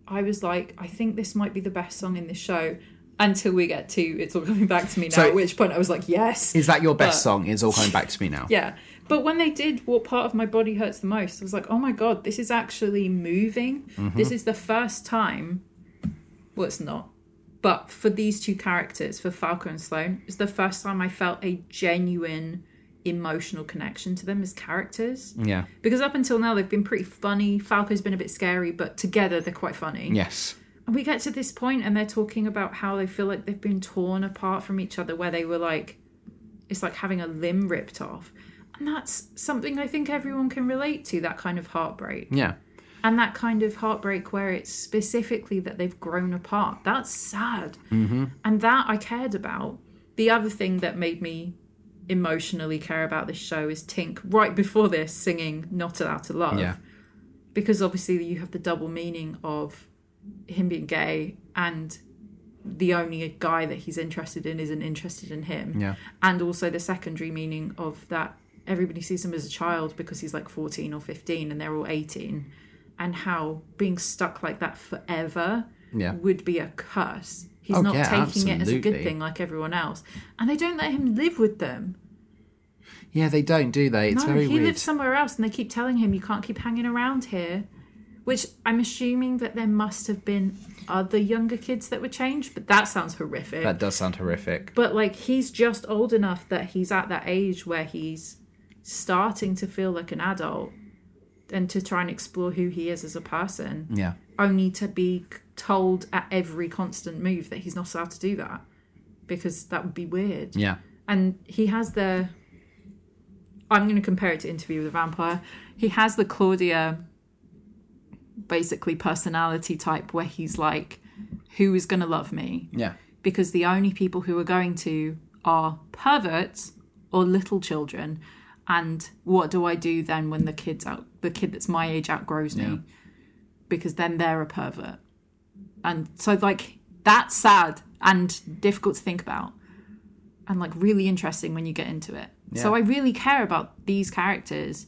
Speaker 1: I was like, I think this might be the best song in the show until we get to It's All Coming Back to Me Now,
Speaker 2: So-
Speaker 1: at which point I was like, yes.
Speaker 2: Is that your best
Speaker 1: But-
Speaker 2: song? It's all coming back to me now.
Speaker 1: Yeah. But when they did What Part of My Body Hurts the Most, I was like, oh my God, this is actually moving.
Speaker 2: Mm-hmm.
Speaker 1: This is the first time. Well, it's not. But for these two characters, for Falco and Sloane, it's the first time I felt a genuine emotional connection to them as characters.
Speaker 2: Yeah.
Speaker 1: Because up until now, they've been pretty funny. Falco's been a bit scary, but together they're quite funny.
Speaker 2: Yes.
Speaker 1: And we get to this point and they're talking about how they feel like they've been torn apart from each other, where they were like, it's like having a limb ripped off. And that's something I think everyone can relate to that kind of heartbreak.
Speaker 2: Yeah.
Speaker 1: And that kind of heartbreak where it's specifically that they've grown apart. That's sad. Mm-hmm. And that I cared about. The other thing that made me emotionally care about this show is Tink right before this singing Not Allowed to Love
Speaker 2: Yeah.
Speaker 1: because obviously you have the double meaning of him being gay and the only guy that he's interested in isn't interested in him
Speaker 2: Yeah.
Speaker 1: and also the secondary meaning of that everybody sees him as a child because he's like 14 or 15 and they're all 18 and how being stuck like that forever
Speaker 2: Yeah.
Speaker 1: would be a curse he's
Speaker 2: Oh,
Speaker 1: not
Speaker 2: yeah,
Speaker 1: taking it as a good thing like everyone else and they don't let him live with them
Speaker 2: Yeah, they don't, do they? It's
Speaker 1: no,
Speaker 2: very
Speaker 1: he
Speaker 2: weird.
Speaker 1: lives somewhere else, and they keep telling him you can't keep hanging around here. Which I'm assuming that there must have been other younger kids that were changed, but that sounds horrific.
Speaker 2: That does sound horrific.
Speaker 1: but like he's just old enough that he's at that age where he's starting to feel like an adult and to try and explore who he is as a person,
Speaker 2: Yeah.
Speaker 1: only to be told at every constant move that he's not allowed to do that because that would be weird
Speaker 2: Yeah.
Speaker 1: and he has the i'm going to compare it to interview with a vampire he has the claudia basically personality type where he's like who is going to love me
Speaker 2: Yeah.
Speaker 1: because the only people who are going to are perverts or little children and what do i do then when the kids out the kid that's my age outgrows me
Speaker 2: Yeah.
Speaker 1: because then they're a pervert and so like that's sad and difficult to think about and like really interesting when you get into it so i really care about these characters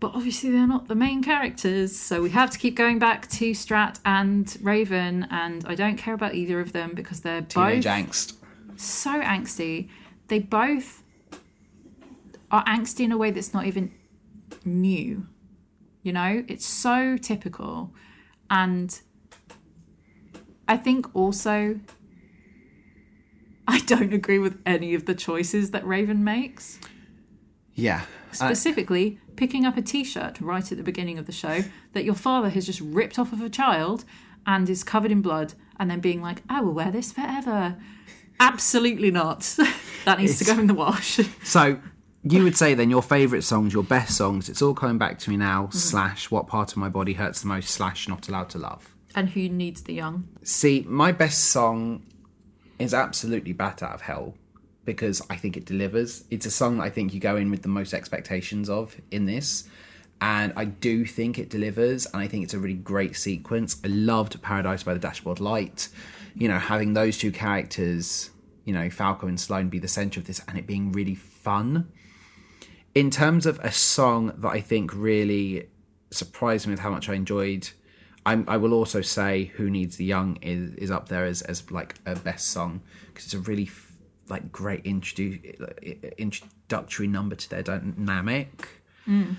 Speaker 1: but obviously they're not the main characters so we have to keep going back to strat and raven and i don't care about either of them because they're
Speaker 2: Teenage
Speaker 1: both
Speaker 2: angst.
Speaker 1: so angsty. They both are angsty in a way that's not even new. You know, it's so typical. And I think also I don't agree with any of the choices that Raven makes.
Speaker 2: Yeah.
Speaker 1: Specifically, picking up a t shirt right at the beginning of the show that your father has just ripped off of a child and is covered in blood, and then being like, I will wear this forever. Absolutely not. that needs to go in the wash.
Speaker 2: so you would say then your favourite songs, your best songs, it's all coming back to me now,
Speaker 1: Mm-hmm.
Speaker 2: slash what part of my body hurts the most, slash not allowed to love.
Speaker 1: And who needs the young?
Speaker 2: See, my best song is absolutely Bat Out of Hell because I think it delivers. It's a song that I think you go in with the most expectations of in this. And I do think it delivers, and I think it's a really great sequence. I loved Paradise by the Dashboard Light. You know, having those two characters, you know, Falco and Sloane be the centre of this and it being really fun. In terms of a song that I think really surprised me with how much I enjoyed, I'm, I will also say "Who Needs the Young" is is up there as as like a best song because it's a really f- like great introdu- introductory number to their dynamic. Mm.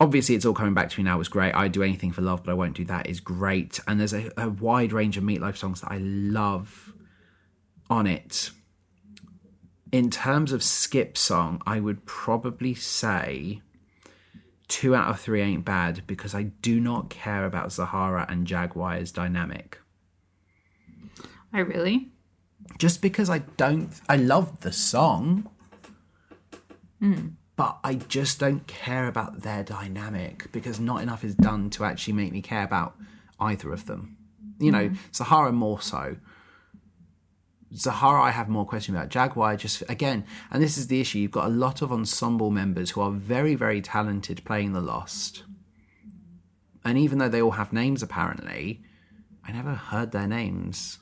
Speaker 2: Obviously, it's all coming back to me now. Was great. I do anything for love, but I won't do that. Is great, and there's a, a wide range of Meatloaf songs that I love on it. In terms of skip song, I would probably say two out of three ain't bad because I do not care about Zahara and Jagwire's dynamic.
Speaker 1: I really?
Speaker 2: Just because I don't, I love the song, hmm. but I just don't care about their dynamic because not enough is done to actually make me care about either of them. You know, hmm. Zahara more so. Zahara, I have more question about. Jagwire, just again, and this is the issue. You've got a lot of ensemble members who are very, very talented playing the Lost, and even though they all have names, apparently, I never heard their names.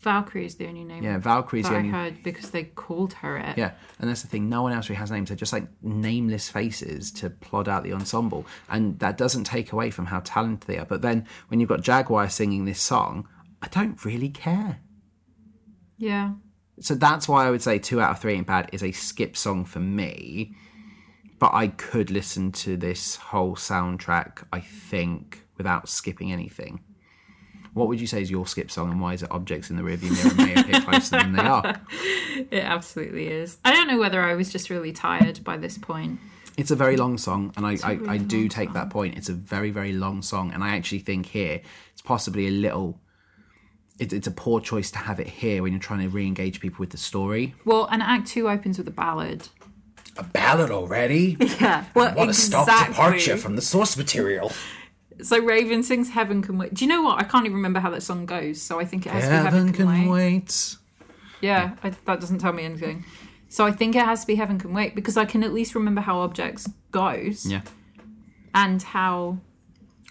Speaker 1: Valkyrie is the only name.
Speaker 2: Yeah, Valkyrie's
Speaker 1: that
Speaker 2: the only.
Speaker 1: I heard because they called her it.
Speaker 2: Yeah, and that's the thing. No one else really has names. They're just like nameless faces to plod out the ensemble, and that doesn't take away from how talented they are. But then when you've got Jagwire singing this song, I don't really care.
Speaker 1: Yeah.
Speaker 2: So that's why I would say two out of three ain't bad is a skip song for me. But I could listen to this whole soundtrack, I think, without skipping anything. What would you say is your skip song, and why is it objects in the rearview mirror may appear closer than they are?
Speaker 1: It absolutely is. I don't know whether I was just really tired by this point.
Speaker 2: It's a very long song, and I, I,
Speaker 1: really
Speaker 2: I do
Speaker 1: long
Speaker 2: take that point. It's a very, very long song, and I actually think here it's possibly a little. It, it's a poor choice to have it here when you're trying to re-engage people with the story.
Speaker 1: Well, and Act Two opens with a ballad.
Speaker 4: A ballad already?
Speaker 1: Yeah. Well,
Speaker 4: What
Speaker 1: exactly.
Speaker 4: a stark departure from the source material.
Speaker 1: So Raven sings "Heaven Can Wait." Do you know what? I can't even remember how that song goes. So I think it has to be
Speaker 2: Heaven
Speaker 1: "Heaven Can,
Speaker 2: can
Speaker 1: Wait."
Speaker 2: wait.
Speaker 1: Yeah, I, that doesn't tell me anything. So I think it has to be "Heaven Can Wait" because I can at least remember how Objects goes
Speaker 2: Yeah.
Speaker 1: and how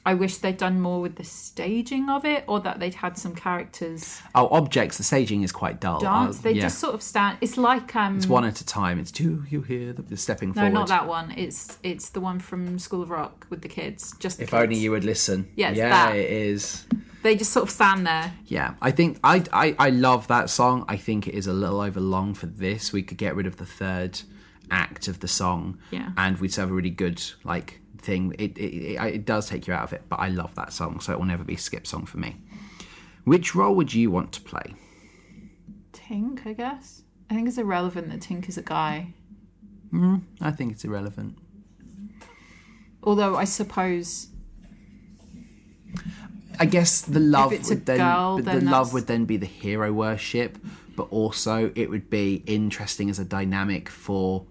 Speaker 1: I wish they'd done more with the staging of it, or that they'd had some characters
Speaker 2: Oh, objects. The staging is quite dull.
Speaker 1: dance.
Speaker 2: Uh,
Speaker 1: They
Speaker 2: yeah.
Speaker 1: just sort of stand. It's like um.
Speaker 2: It's one at a time. It's do you hear the, the stepping
Speaker 1: no,
Speaker 2: forward?
Speaker 1: not that one. It's it's the one from School of Rock with the kids. Just the
Speaker 2: If
Speaker 1: kids.
Speaker 2: only you would listen.
Speaker 1: Yeah, it's
Speaker 2: yeah,
Speaker 1: that.
Speaker 2: it is.
Speaker 1: They just sort of stand there.
Speaker 2: Yeah, I think I, I I love that song. I think it is a little over long for this. We could get rid of the third act of the song,
Speaker 1: Yeah.
Speaker 2: and we'd have a really good like thing. It it, it it does take you out of it, but I love that song, so it will never be a skip song for me. Which role would you want to play?
Speaker 1: Tink, I guess. I think it's irrelevant that Tink is a guy.
Speaker 2: Mm, I think it's irrelevant.
Speaker 1: Although I suppose
Speaker 2: I guess the love would then,
Speaker 1: girl, then
Speaker 2: the love would then be the hero worship, but also it would be interesting as a dynamic for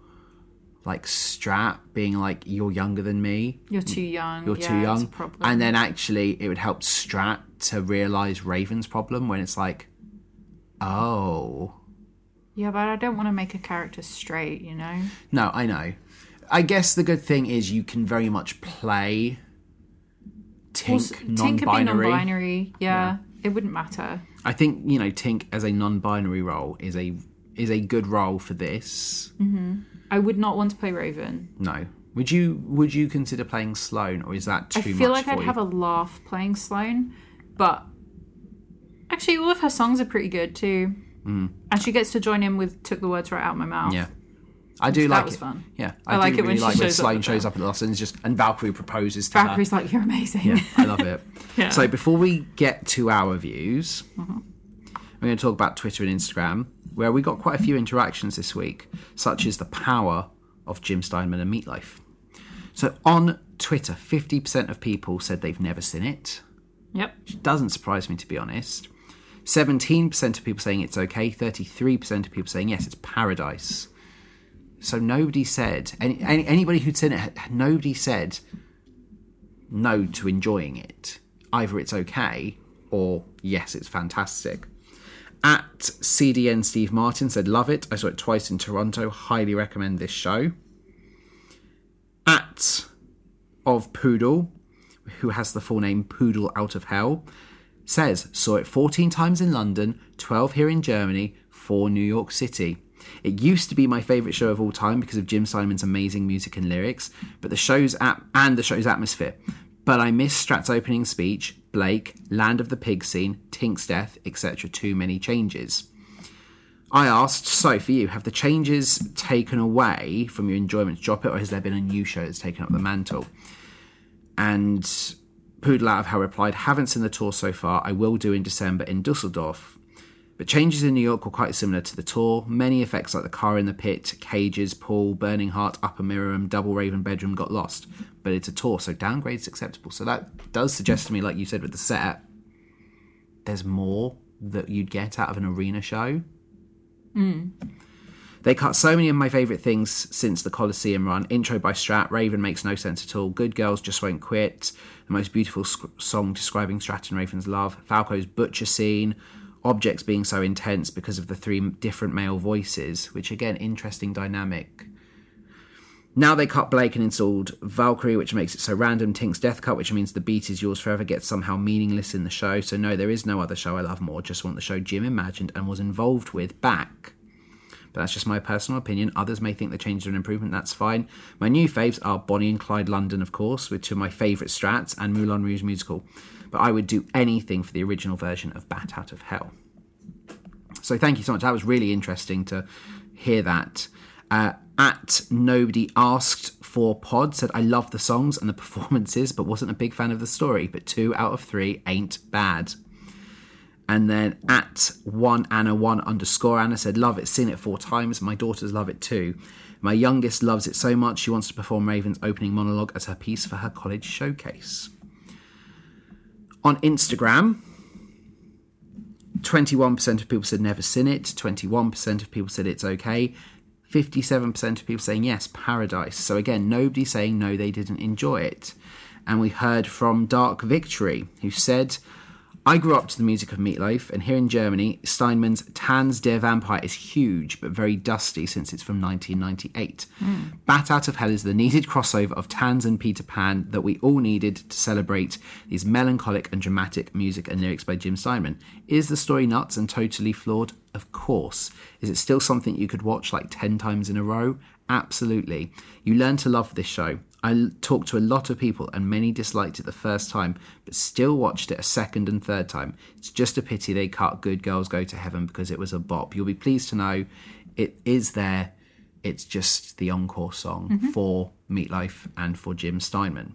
Speaker 2: like Strat being like you're younger than me,
Speaker 1: you're too young.
Speaker 2: you're
Speaker 1: yeah,
Speaker 2: too young, and then actually it would help Strat to realize Raven's problem when it's like, oh
Speaker 1: yeah, but I don't want to make a character straight. You know.
Speaker 2: no, I know. I guess the good thing is you can very much play Tink
Speaker 1: Also, Tink could be
Speaker 2: non-binary.
Speaker 1: non-binary. Yeah, it wouldn't matter.
Speaker 2: I think you know Tink as a non-binary role is a is a good role for this. Mm-hmm.
Speaker 1: I would not want to play Raven.
Speaker 2: No, would you would you consider playing Sloane, or is that too much?
Speaker 1: I feel
Speaker 2: much
Speaker 1: like I'd
Speaker 2: you?
Speaker 1: have a laugh playing Sloane, but actually, all of her songs are pretty good too. Mm. And she gets to join in with "Took the Words Right Out of My Mouth."
Speaker 2: yeah, I do
Speaker 1: That
Speaker 2: like
Speaker 1: was
Speaker 2: it.
Speaker 1: fun.
Speaker 2: Yeah,
Speaker 1: I
Speaker 2: I,
Speaker 1: like it when
Speaker 2: really
Speaker 1: she
Speaker 2: like when
Speaker 1: shows
Speaker 2: Sloane shows up at the Lost and just and Valkyrie proposes to
Speaker 1: Valkyrie's like, "You're amazing."
Speaker 2: Yeah, I love it.
Speaker 1: Yeah.
Speaker 2: So before we get to our views,
Speaker 1: Mm-hmm.
Speaker 2: we're going to talk about Twitter and Instagram, where we got quite a few interactions this week, such as the power of Jim Steinman and Meatloaf. So on Twitter, fifty percent of people said they've never seen it.
Speaker 1: yep.
Speaker 2: doesn't surprise me to be honest. 17% of people saying it's okay, 33% of people saying yes, it's paradise. So nobody said, any, any, anybody who'd seen it, nobody said no to enjoying it. Either it's okay or yes, it's fantastic. At CDN Steve Martin said, Love it. I saw it twice in Toronto. Highly recommend this show. At of Poodle, who has the full name Poodle Out of Hell, says, Saw it 14 times in London, 12 here in Germany, 4 New York City. It used to be my favourite show of all time because of Jim Steinman's amazing music and lyrics, but the show's ap- and the show's atmosphere. But I miss Strat's opening speech, Blake, Land of the Pig scene, Tink's death, etc. Too many changes. I asked, so for you, have the changes taken away from your enjoyment to drop it, or has there been a new show that's taken up the mantle? And Poodle Out of Hell replied, haven't seen the tour so far. I will do in December in Dusseldorf. But changes in New York were quite similar to the tour. Many effects like the car in the pit, cages, pool, burning heart, upper mirror, and double raven bedroom got lost. But it's a tour, so downgrade is acceptable. So that does suggest to me, like you said with the set, there's more that you'd get out of an arena show. Mm. They cut so many of my favourite things since the Coliseum run. Intro by Strat, Raven makes no sense at all. Good Girls Just Won't Quit, the most beautiful sc- song describing Strat and Raven's love. Falco's butcher scene, objects being so intense because of the three different male voices, which again, interesting dynamic. Now they cut Blake and installed Valkyrie, which makes it so random. Tink's Death Cut, which means the beat is yours forever, gets somehow meaningless in the show. So, no, there is no other show I love more. Just want the show Jim imagined and was involved with back. But that's just my personal opinion. Others may think the changes are an improvement. That's fine. My new faves are Bonnie and Clyde London, of course, which are my favourite strats, and Moulin Rouge musical. But I would do anything for the original version of Bat Out of Hell. So thank you so much. That was really interesting to hear that. Uh, at nobody asked for pod said I love the songs and the performances, but wasn't a big fan of the story. But two out of three ain't bad. And then at one Anna one underscore Anna said love it, seen it four times. My daughters love it too. My youngest loves it so much she wants to perform Raven's opening monologue as her piece for her college showcase. On Instagram, 21% of people said never seen it, 21% of people said it's okay, 57% of people saying yes, paradise. So again, nobody saying no, they didn't enjoy it. And we heard from Dark Victory, who said, I grew up to the music of Meatloaf, and here in Germany, Steinman's Tanz der Vampire is huge but very dusty since it's from 1998. Hmm. Bat Out of Hell is the needed crossover of Tanz and Peter Pan that we all needed to celebrate these melancholic and dramatic music and lyrics by Jim Steinman. Is the story nuts and totally flawed? Of course. Is it still something you could watch like 10 times in a row? Absolutely. You learn to love this show. I talked to a lot of people, and many disliked it the first time, but still watched it a second and third time. It's just a pity they cut Good Girls Go to Heaven because it was a bop. You'll be pleased to know it is there. It's just the encore song mm-hmm. for Meatloaf and for Jim Steinman.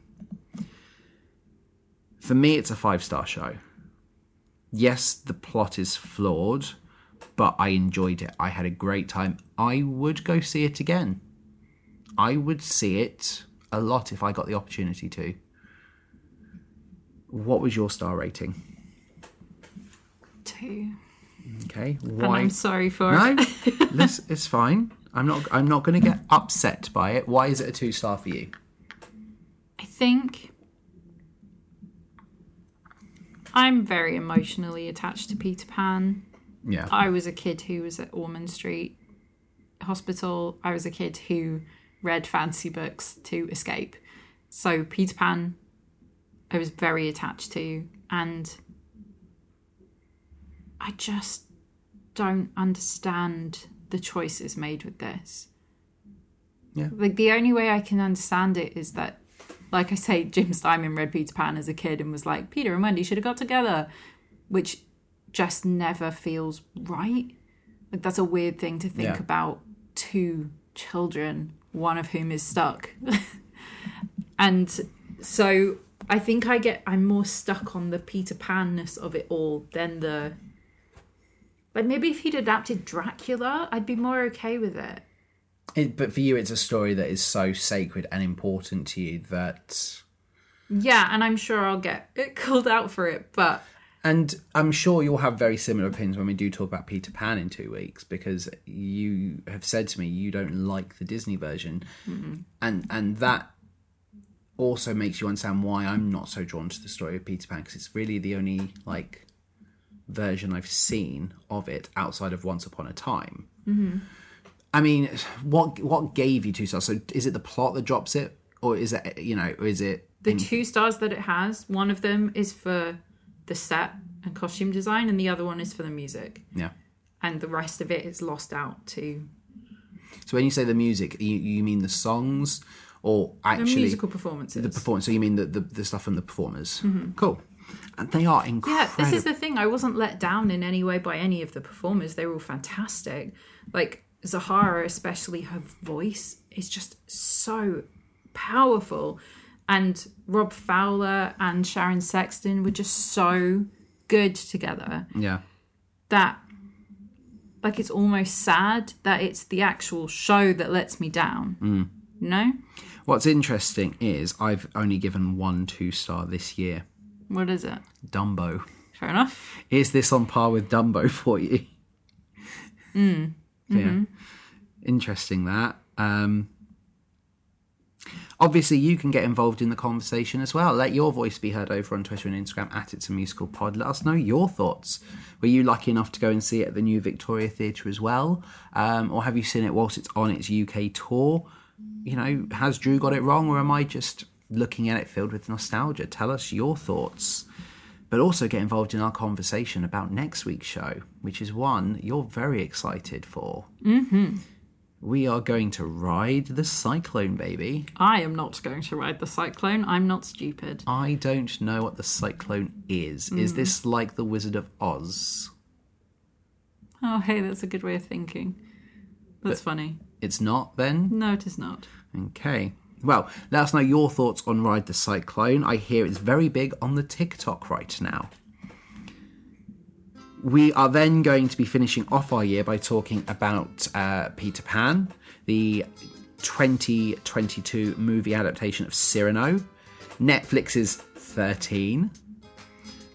Speaker 2: For me, it's a five star show. Yes, the plot is flawed, but I enjoyed it. I had a great time. I would go see it again. I would see it a lot if I got the opportunity to. What was your star rating?
Speaker 1: Two.
Speaker 2: Okay,
Speaker 1: And
Speaker 2: why?
Speaker 1: I'm sorry for
Speaker 2: no,
Speaker 1: it.
Speaker 2: this it's fine. I'm not. I'm not going to get upset by it. Why is it a two star for you?
Speaker 1: I think I'm very emotionally attached to Peter Pan.
Speaker 2: Yeah,
Speaker 1: I was a kid who was at Ormond Street Hospital. I was a kid who read fantasy books to escape. So Peter Pan, I was very attached to, and I just don't understand the choices made with this.
Speaker 2: Yeah.
Speaker 1: Like the only way I can understand it is that, like I say, Jim Steinman read Peter Pan as a kid and was like, Peter and Wendy should have got together, which just never feels right. Like that's a weird thing to think
Speaker 2: Yeah.
Speaker 1: about two children, one of whom is stuck. and so I think I get I'm more stuck on the Peter Pan-ness of it all than the like maybe if he'd adapted Dracula, I'd be more okay with it.
Speaker 2: it, but for you, it's a story that is so sacred and important to you that
Speaker 1: Yeah, and I'm sure I'll get it called out for it, but
Speaker 2: And I'm sure you'll have very similar opinions when we do talk about Peter Pan in two weeks, because you have said to me you don't like the Disney version, mm-hmm. and and that also makes you understand why I'm not so drawn to the story of Peter Pan, because it's really the only like version I've seen of it outside of Once Upon a Time. Mm-hmm. I mean, what what gave you two stars? So is it the plot that drops it, or is it you know, or is it
Speaker 1: the two stars that it has, one of them is for the set and costume design, and the other one is for the music.
Speaker 2: yeah?
Speaker 1: And the rest of it is lost out to
Speaker 2: So when you say the music, you, you mean the songs or
Speaker 1: the
Speaker 2: actually
Speaker 1: musical performances.
Speaker 2: the performance? So you mean the, the, the stuff from the performers? Mm-hmm. Cool. And they are incredible.
Speaker 1: yeah, this is the thing. I wasn't let down in any way by any of the performers. They were all fantastic. Like Zahara, especially her voice is just so powerful. And Rob Fowler and Sharon Sexton were just so good together.
Speaker 2: yeah.
Speaker 1: that like it's almost sad that it's the actual show that lets me down. Mm. No?
Speaker 2: What's interesting is I've only given one two star this year.
Speaker 1: What is it?
Speaker 2: Dumbo.
Speaker 1: Fair enough.
Speaker 2: Is this on par with Dumbo for you?
Speaker 1: Mm.
Speaker 2: Yeah.
Speaker 1: Mm-hmm.
Speaker 2: Interesting that. Um, obviously, you can get involved in the conversation as well. Let your voice be heard over on Twitter and Instagram at It's a Musical Pod. Let us know your thoughts. Were you lucky enough to go and see it at the new Victoria Theatre as well? Um, or have you seen it whilst it's on its UK tour? You know, has Drew got it wrong, or am I just looking at it filled with nostalgia? Tell us your thoughts. But also get involved in our conversation about next week's show, which is one you're very excited for. Mm-hmm. We are going to ride the cyclone, baby.
Speaker 1: I am not going to ride the cyclone. I'm not stupid.
Speaker 2: I don't know what the cyclone is. Is hmm. this like the Wizard of Oz?
Speaker 1: Oh, hey, that's a good way of thinking. That's funny.
Speaker 2: It's not then?
Speaker 1: No, it is not.
Speaker 2: Okay. Well, let us know your thoughts on Ride the Cyclone. I hear it's very big on the TikTok right now. We are then going to be finishing off our year by talking about uh, Peter Pan, the 2022 movie adaptation of Cyrano, Netflix's 13.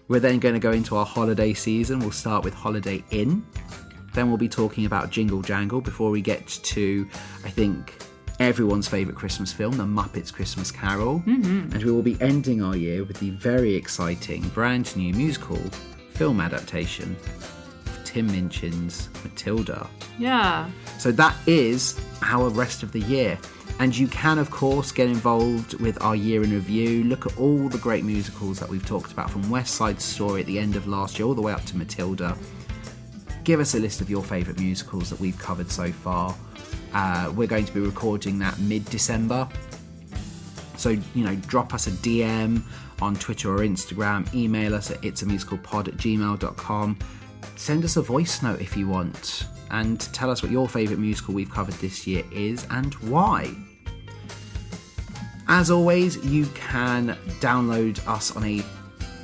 Speaker 2: We're then going to go into our holiday season. We'll start with Holiday Inn. Then we'll be talking about Jingle Jangle before we get to, I think, everyone's favourite Christmas film, The Muppets Christmas Carol. Mm-hmm. And we will be ending our year with the very exciting brand new musical film adaptation of Tim Minchin's Matilda.
Speaker 1: Yeah.
Speaker 2: So that is our rest of the year. And you can, of course, get involved with our year in review. Look at all the great musicals that we've talked about from West Side Story at the end of last year all the way up to Matilda. Give us a list of your favourite musicals that we've covered so far. Uh, we're going to be recording that mid December. So, you know, drop us a DM on Twitter or Instagram, email us at it's a musical pod at gmail.com. Send us a voice note if you want, and tell us what your favourite musical we've covered this year is and why. As always, you can download us on a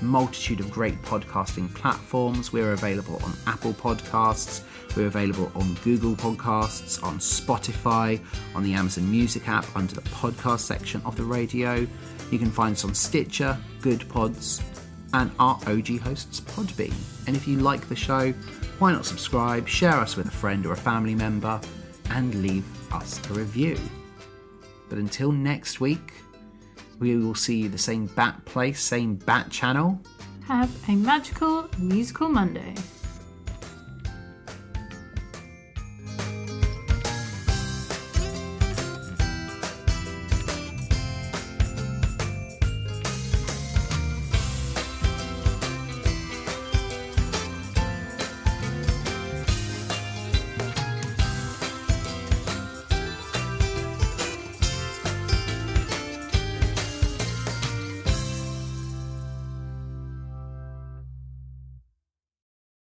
Speaker 2: multitude of great podcasting platforms. We're available on Apple Podcasts, we're available on Google Podcasts, on Spotify, on the Amazon Music app under the podcast section of the radio. You can find us on Stitcher, Goodpods, and our OG hosts Podbean. And if you like the show, why not subscribe, share us with a friend or a family member, and leave us a review. But until next week, we will see you the same bat place, same bat channel.
Speaker 1: Have a magical musical Monday.